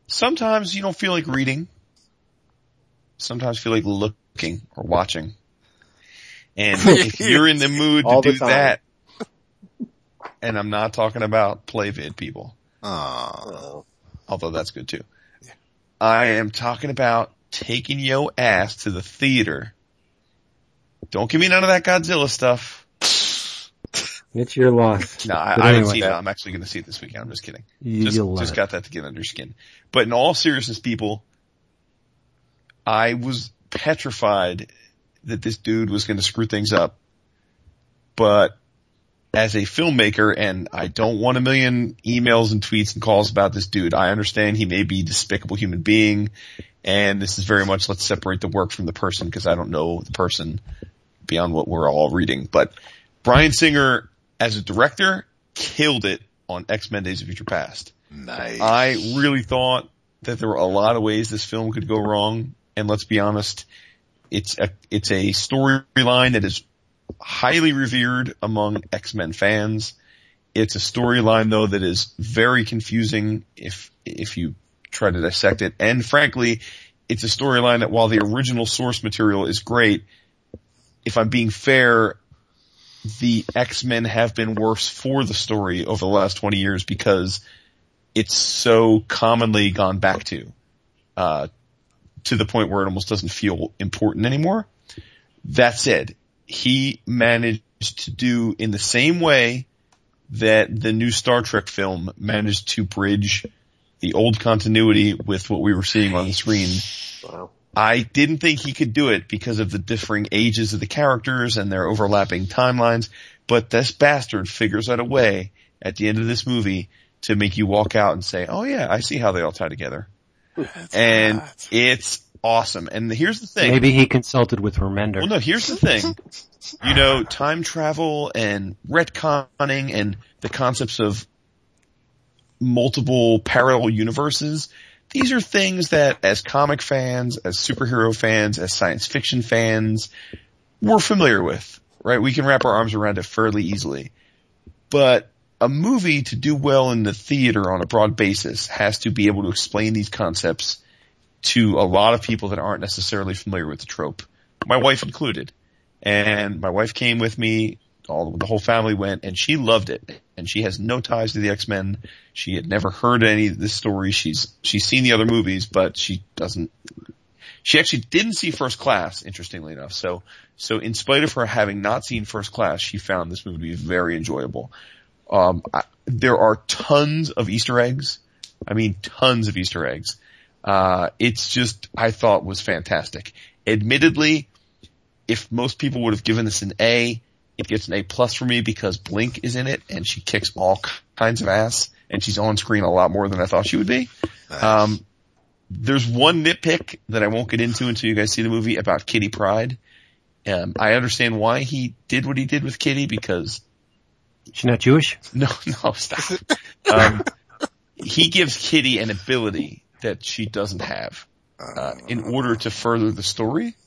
Sometimes you don't feel like reading. Sometimes you feel like looking or watching. And if you're in the mood to the do time. that, and I'm not talking about play vid people, Aw. Oh. although that's good too. I am talking about taking yo ass to the theater. Don't give me none of that Godzilla stuff. it's your loss. No, I, I haven't seen it. I'm actually going to see it this weekend. I'm just kidding. You, Just, just got that to get under your skin. But in all seriousness, people, I was petrified that this dude was going to screw things up. But as a filmmaker, and I don't want a million emails and tweets and calls about this dude. I understand he may be a despicable human being, and this is very much let's separate the work from the person because I don't know the person beyond what we're all reading. But Bryan Singer, as a director, killed it on X-Men Days of Future Past. Nice. I really thought that there were a lot of ways this film could go wrong, and let's be honest, it's a it's a storyline that is highly revered among X-Men fans. It's a storyline though that is very confusing if if you try to dissect it, and frankly, it's a storyline that while the original source material is great, if I'm being fair, the X-Men have been worse for the story over the last 20 years because it's so commonly gone back to, uh, to the point where it almost doesn't feel important anymore. That said, he managed to do in the same way that the new Star Trek film managed to bridge the old continuity with what we were seeing on the screen. Wow. I didn't think he could do it because of the differing ages of the characters and their overlapping timelines, but this bastard figures out a way at the end of this movie to make you walk out and say, oh yeah, I see how they all tie together. and it's awesome. And here's the thing. Maybe he consulted with Remender. Well, no, here's the thing. You know, time travel and retconning and the concepts of multiple parallel universes. These are things that as comic fans, as superhero fans, as science fiction fans, we're familiar with, right? We can wrap our arms around it fairly easily. But a movie to do well in the theater on a broad basis has to be able to explain these concepts to a lot of people that aren't necessarily familiar with the trope. My wife included. And my wife came with me, all the whole family went and she loved it. And she has no ties to the X-Men. She had never heard any of this story. She's she's seen the other movies, but she doesn't she actually didn't see First Class, interestingly enough. So so in spite of her having not seen First Class, she found this movie to be very enjoyable. Um, I, there are tons of Easter eggs. I mean, tons of Easter eggs. Uh, it's just, I thought was fantastic. Admittedly, if most people would have given this an A, it gets an A plus for me because Blink is in it and she kicks all kinds of ass and she's on screen a lot more than I thought she would be. Nice. Um, there's one nitpick that I won't get into until you guys see the movie about Kitty Pryde. Um, I understand why he did what he did with Kitty because She's not Jewish? no, no, stop. um, he gives Kitty an ability that she doesn't have uh, in order to further the story.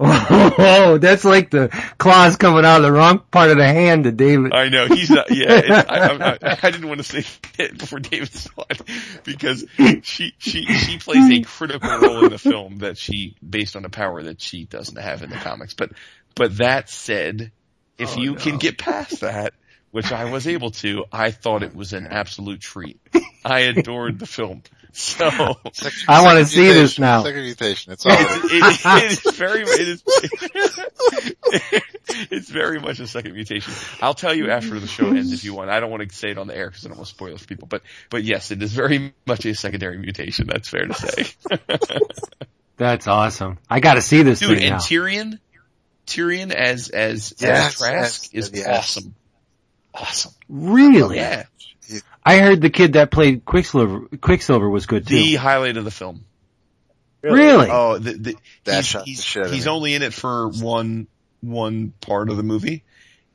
Oh, that's like the claws coming out of the wrong part of the hand to David. I know he's not. Yeah, I, I, I, I didn't want to say it before David saw it because she she she plays a critical role in the film that she based on a power that she doesn't have in the comics. But but that said, if Oh, you no. can get past that, which I was able to, I thought it was an absolute treat. I adored the film. So Second- I wanna see this now. Second mutation. It's all. it, it is very it is it's very much a second mutation. I'll tell you after the show ends if you want. I don't want to say it on the air because I don't want to spoil it for people. But but yes, it is very much a secondary mutation. That's fair to say. That's awesome. I gotta see this Dude, thing and now. Tyrion, Tyrion as as Yes, as Trask yes, is yes. awesome. Awesome. Really? Yeah. I heard the kid that played Quicksilver, Quicksilver was good too. The highlight of the film. really? Oh, the, the, That he's, shot the he's, shit out he's only in it for one, one part of the movie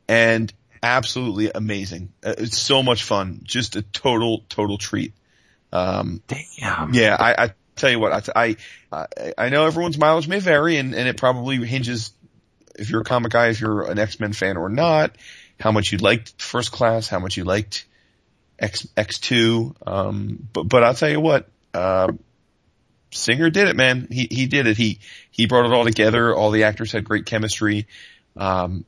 and absolutely amazing. Uh, it's so much fun. Just a total, total treat. Um, Damn. yeah, I, I tell you what, I, I, I know everyone's mileage may vary and, and it probably hinges if you're a comic guy, if you're an X-Men fan or not, how much you liked First Class, how much you liked X, X2. Um, but, but I'll tell you what, um, Singer did it, man. He, he did it. He, he brought it all together. All the actors had great chemistry. Um,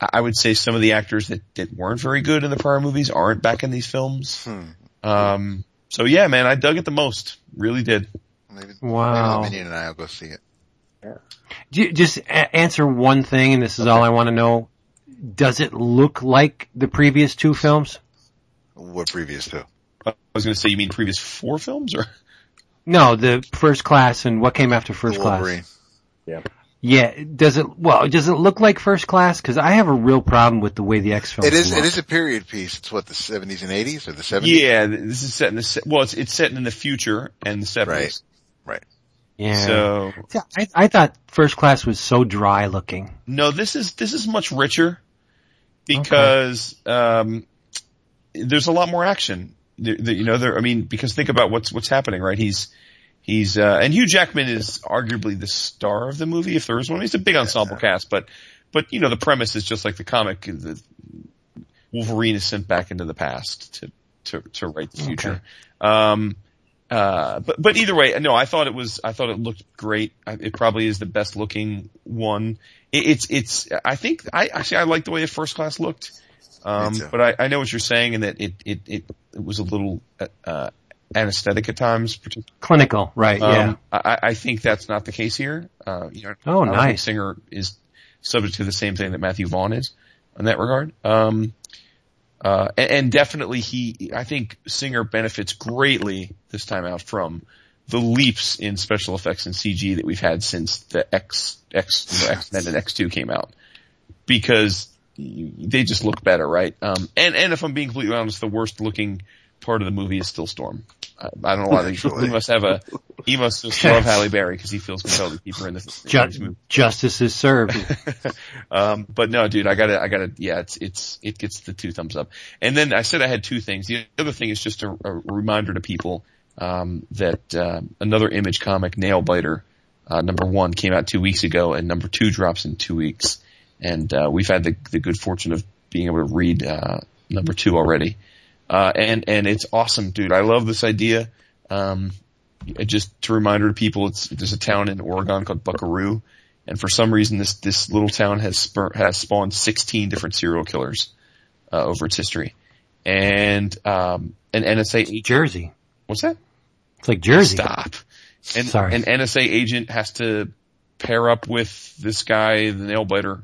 I I would say some of the actors that, that weren't very good in the prior movies aren't back in these films. Hmm. Um, so yeah, man, I dug it the most. Really did. Maybe, Wow. maybe Minion and I will go see it. J- Just a- answer one thing, and this is all I want to know. Does it look like the previous two films? What previous to? I was going to say, you mean previous four films or? No, the first class and what came after first class. Wolverine. Yeah, does it, well, does it look like first class? Cause I have a real problem with the way the X films It is. look. It is a period piece. It's what the seventies and eighties or the seventies. Yeah, this is set in the, well, it's, it's set in the future and the 70s. Right. Right. Yeah. So, Yeah, I, I thought first class was so dry looking. no, this is, this is much richer because, um, there's a lot more action. There, there- you know, there, I mean, because think about what's, what's happening, right? He's, he's, uh, and Hugh Jackman is arguably the star of the movie, if there is one. He's a big ensemble cast, but, but, you know, the premise is just like the comic. The, Wolverine is sent back into the past to, to, to write the future. Um, uh, but, but either way, no, I thought it was, I thought it looked great. It probably is the best looking one. It, it's, it's, I think, I, actually, I like the way the first class looked. Um, Me but I, I know what you're saying and that it, it, it, it was a little, uh, anesthetic at times. Clinical, right, yeah. Um, I, I think that's not the case here. Uh, you know, Oh, I nice. Singer is subject to the same thing that Matthew Vaughn is in that regard. Um, uh, and, and definitely he, I think Singer benefits greatly this time out from the leaps in special effects and CG that we've had since the X, X, you know, X-Men and X2 came out. Because you- they just look better, right? Um, and, and if I'm being completely honest, the worst looking part of the movie is still Storm. I, I don't know why. He, he must have a, he must just love Halle Berry because he feels compelled to keep her in the, in Ju- movie. justice is served. Um, but no, dude, I gotta, I gotta, yeah, it's, it's, it gets the two thumbs up. And then I said I had two things. The other thing is just a, a reminder to people, um, that, uh, another image comic, Nailbiter, uh, number one came out two weeks ago and number two drops in two weeks. And, uh, we've had the, the good fortune of being able to read, uh, number two already. Uh, and, and it's awesome, dude. I love this idea. Um, just to reminder to people, it's, there's a town in Oregon called Buckaroo. And for some reason, this this little town has spur, has spawned 16 different serial killers uh, over its history, and um, an NSA agent. Jersey. What's that? It's like Jersey. Stop. And Sorry. an NSA agent has to pair up with this guy, the nail biter,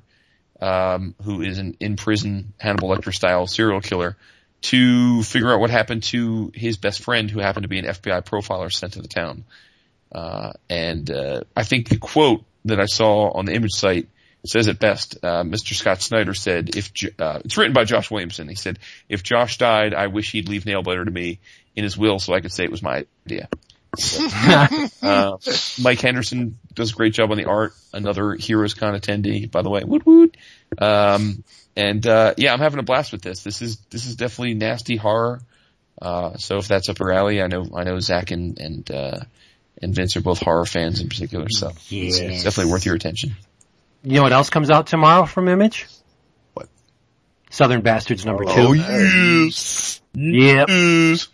um, who is an in prison Hannibal Lecter style serial killer, to figure out what happened to his best friend, who happened to be an FBI profiler sent to the town. Uh, and uh, I think the quote that I saw on the image site says it best. Uh, Mr. Scott Snyder said, "If uh, it's written by Josh Williamson, he said, if Josh died, I wish he'd leave Nailbiter to me in his will, so I could say it was my idea." Uh, Mike Henderson does a great job on the art. Another Heroes Con attendee, by the way. Woot woot. Um, and uh, yeah, I'm having a blast with this. This is this is definitely nasty horror. Uh, so if that's up your alley, I know I know Zach and and uh, and Vince are both horror fans in particular. So it's, it's definitely worth your attention. You know what else comes out tomorrow from Image? What? Southern Bastards number Oh, two. yes, Yep. yes.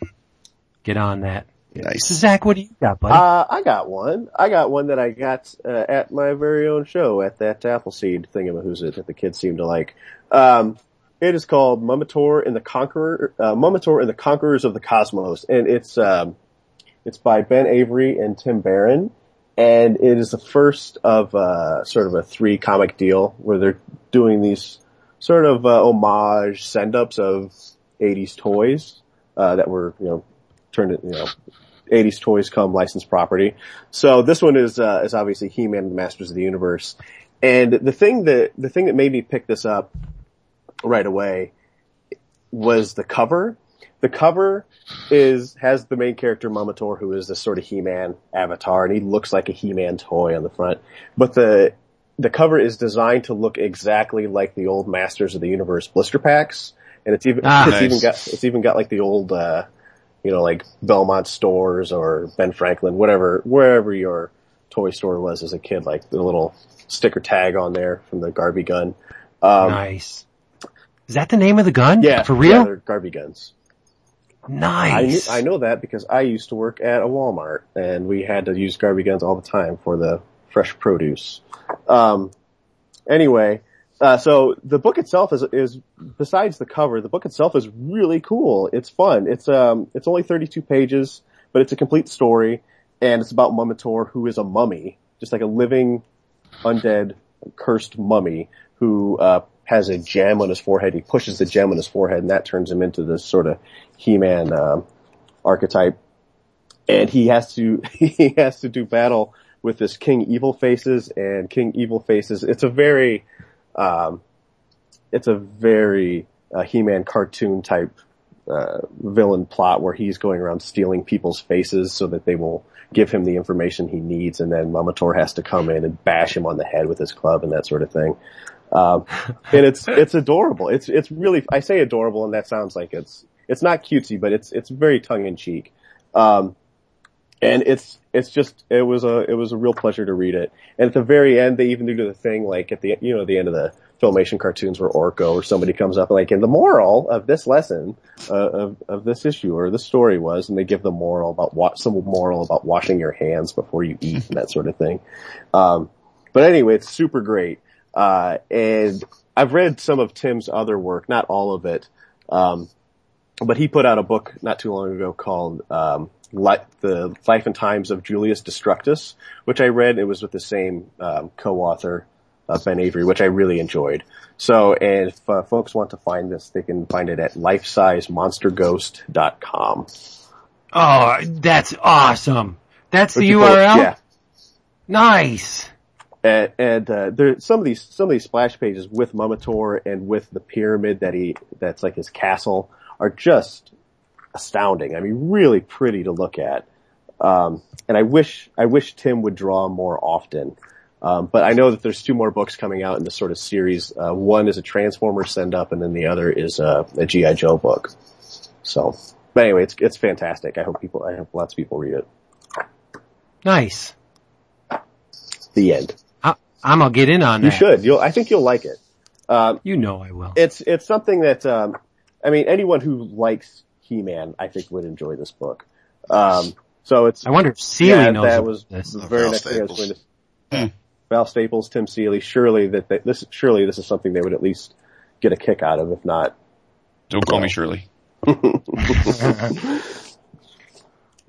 Get on that. Nice. Zach, what do you got, buddy? Uh, I got one. I got one that I got uh, at my very own show at that Appleseed thingamahoosit that the kids seem to like. Um, it is called Mummitor and the Conqueror, uh, Mummitor and the Conquerors of the Cosmos, and it's um, it's by Ben Avery and Tim Barron, and it is the first of uh, sort of a three comic deal where they're doing these sort of uh, homage send ups of 80s toys uh, that were you know turned it you know 80s toys come licensed property. So this one is uh, is obviously He-Man and the Masters of the Universe. And the thing that the thing that made me pick this up right away was the cover. The cover is has the main character Mamator, who is this sort of He-Man avatar, and he looks like a He-Man toy on the front. But the the cover is designed to look exactly like the old Masters of the Universe blister packs, and it's even Ah. it's Nice. even got it's even got like the old uh, you know like Belmont stores or Ben Franklin, whatever wherever your toy store was as a kid, like the little sticker tag on there from the Garvey gun. Um, nice. Is that the name of the gun? Yeah, For Yeah, real? they're Garvey guns. I, knew, nice. I know that because I used to work at a Walmart and we had to use Garvey guns all the time for the fresh produce. Um, anyway, uh, so the book itself is, is, besides the cover, the book itself is really cool. It's fun. It's, um, it's only 32 pages, but it's a complete story and it's about Mummitor who is a mummy, just like a living, undead, cursed mummy who, uh, has a gem on his forehead. He pushes the gem on his forehead and that turns him into this sort of He-Man, um, archetype. And he has to, he has to do battle with this King Evil Faces and King Evil Faces. It's a very, um, it's a very uh, He-Man cartoon type uh, villain plot where he's going around stealing people's faces so that they will give him the information he needs, and then Mamator has to come in and bash him on the head with his club and that sort of thing. Um, and it's it's adorable. It's it's really I say adorable, and that sounds like it's it's not cutesy, but it's it's very tongue in cheek. Um, and it's it's just it was a it was a real pleasure to read it. And at the very end, they even do the thing like at the you know the end of the filmation cartoons where Orko or somebody comes up like, and the moral of this lesson uh, of of this issue or this story was, and they give the moral about what some moral about washing your hands before you eat and that sort of thing. Um, but anyway, it's super great. Uh, and I've read some of Tim's other work, not all of it. Um, but he put out a book not too long ago called um, Li- "The Life and Times of Julius Destructus," which I read. It was with the same um, co-author, uh, Ben Avery, which I really enjoyed. So, and if uh, folks want to find this, they can find it at lifesizemonsterghost.com. oh, that's awesome. That's the URL? Yeah. Nice. And, and uh, there some of these some of these splash pages with Mummitor and with the pyramid that he that's like his castle are just astounding. I mean, really pretty to look at. Um, and I wish I wish Tim would draw more often. Um, but I know that there's two more books coming out in this sort of series. Uh, one is a Transformer send up, and then the other is a, a GI Joe book. So, but anyway, it's it's fantastic. I hope people I hope lots of people read it. Nice. The end. I, I'm gonna get in on You that. You should. You'll. I think you'll like it. Um, You know I will. it's it's something that um, I mean anyone who likes He-Man I think would enjoy this book. Um, so it's I wonder if Seeley yeah, knows that was this. the very Val next thing I was going Staples. to. Val Staples, Tim Seeley. Surely that they, this surely this is something they would at least get a kick out of, if not. Don't call me Shirley.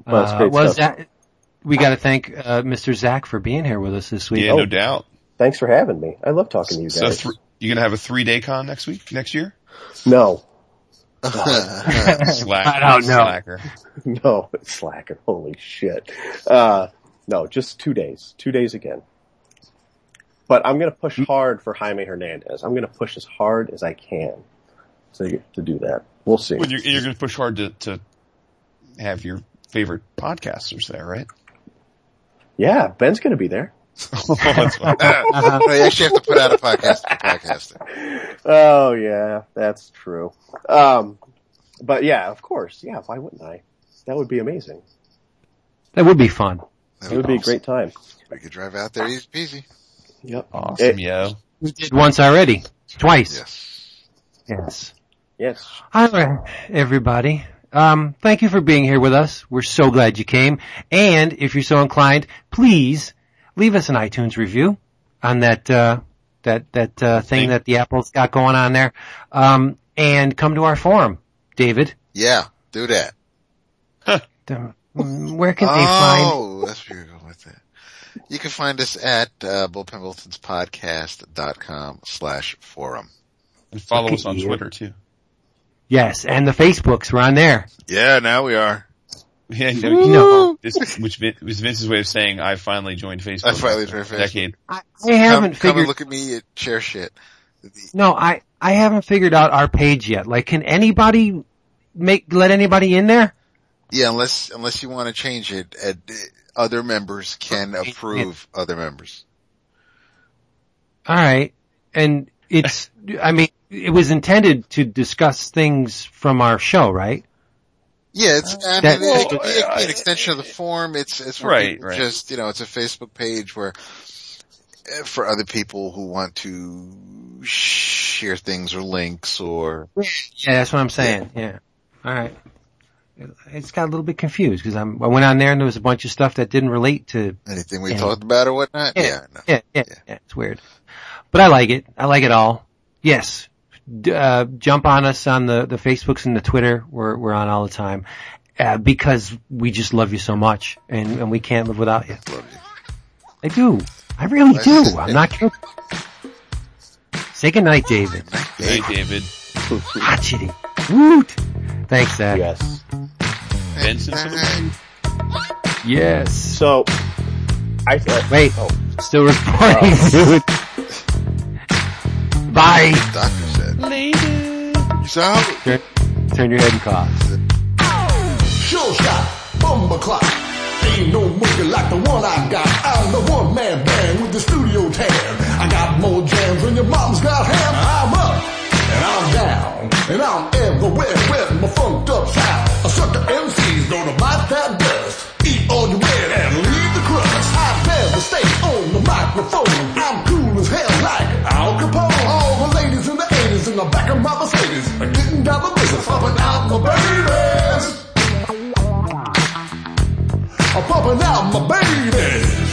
Well, it's Uh, great stuff. Zach, we got to thank uh, Mr. Zach for being here with us this week. Yeah, Oh. no doubt. Thanks for having me. I love talking to you So guys. th- you gonna have a three day con next week, next year? no, Slack, I don't know. Slacker. no, it's slacker. Holy shit. Uh, no, just two days. Two days again. But I'm gonna push hard for Jaime Hernandez. I'm gonna push as hard as I can to, to do that. We'll see. Well, you're, you're gonna push hard to, to have your favorite podcasters there, right? Yeah, Ben's gonna be there. Oh, that's no, you actually have to put out a podcast for podcaster. Oh yeah, that's true. Um, but yeah, of course. Yeah, why wouldn't I? That would be amazing. That would be fun. It would be a great time. We could drive out there easy peasy. Yep. awesome, It- yo. We did once already. Twice. Yes. Yes. Yes. Hi, everybody. Um, thank you for being here with us. We're so glad you came. And if you're so inclined, please leave us an iTunes review on that, uh, that, that, uh, thing Thing. that the Apple's got going on there. Um, and come to our forum, David. Yeah, do that. Where can they find? Oh, that's where you're going with that. You can find us at uh, bullpenwilsonspodcast.com slash forum. And follow us on Twitter too. Yes, and the Facebooks, we're on there. Yeah, now we are. Yeah, You no, know, this, which Vin- was Vince's way of saying I finally joined Facebook. I finally after joined Facebook. Decade. I, I haven't come, come and look at me at chair shit. no, I, I haven't figured out our page yet. Like, can anybody make, let anybody in there? Yeah, unless unless you want to change it, uh, other members can approve other members. All right. And it's, I mean, it was intended to discuss things from our show, right? Yeah, it's I That- mean, it could Well, it could be an extension of the forum. It's it's for Right, right. just you know, it's a Facebook page where uh, for other people who want to share things or links or Yeah, that's what I'm saying. Yeah. All right. It's got a little bit confused because I'm, I went on there and there was a bunch of stuff that didn't relate to, anything we Yeah. talked about or whatnot. Yeah. Yeah, no. yeah, yeah, yeah, it's weird. But I like it. I like it all. Yes. D- uh, jump on us on the, the Facebooks and the Twitter. We're, we're on all the time. Uh, because we just love you so much and, and we can't live without you. Love you. I do. I really do. I'm not kidding. Say goodnight, David. Hey, David. Hachity. Woot. Thanks, Zach. Yes. Vincent for the Yes. So, I uh, Wait. Oh, Still recording, dude. Bye. Doctor Peace out. Turn, turn your head and cough. Sure shot, bumper clock. Ain't no monkey like the one I got. I'm the one man band with the studio tan. I got more jams than your mom's got ham. I'm up and I'm down and I'm everywhere with my funked up sound. A sucker MC's gonna bite that dust. Eat all you wet and leave the crust. I stay on the microphone. I'm the back of my Mercedes are getting down the business, pumping out my babies. I'm pumping out my babies.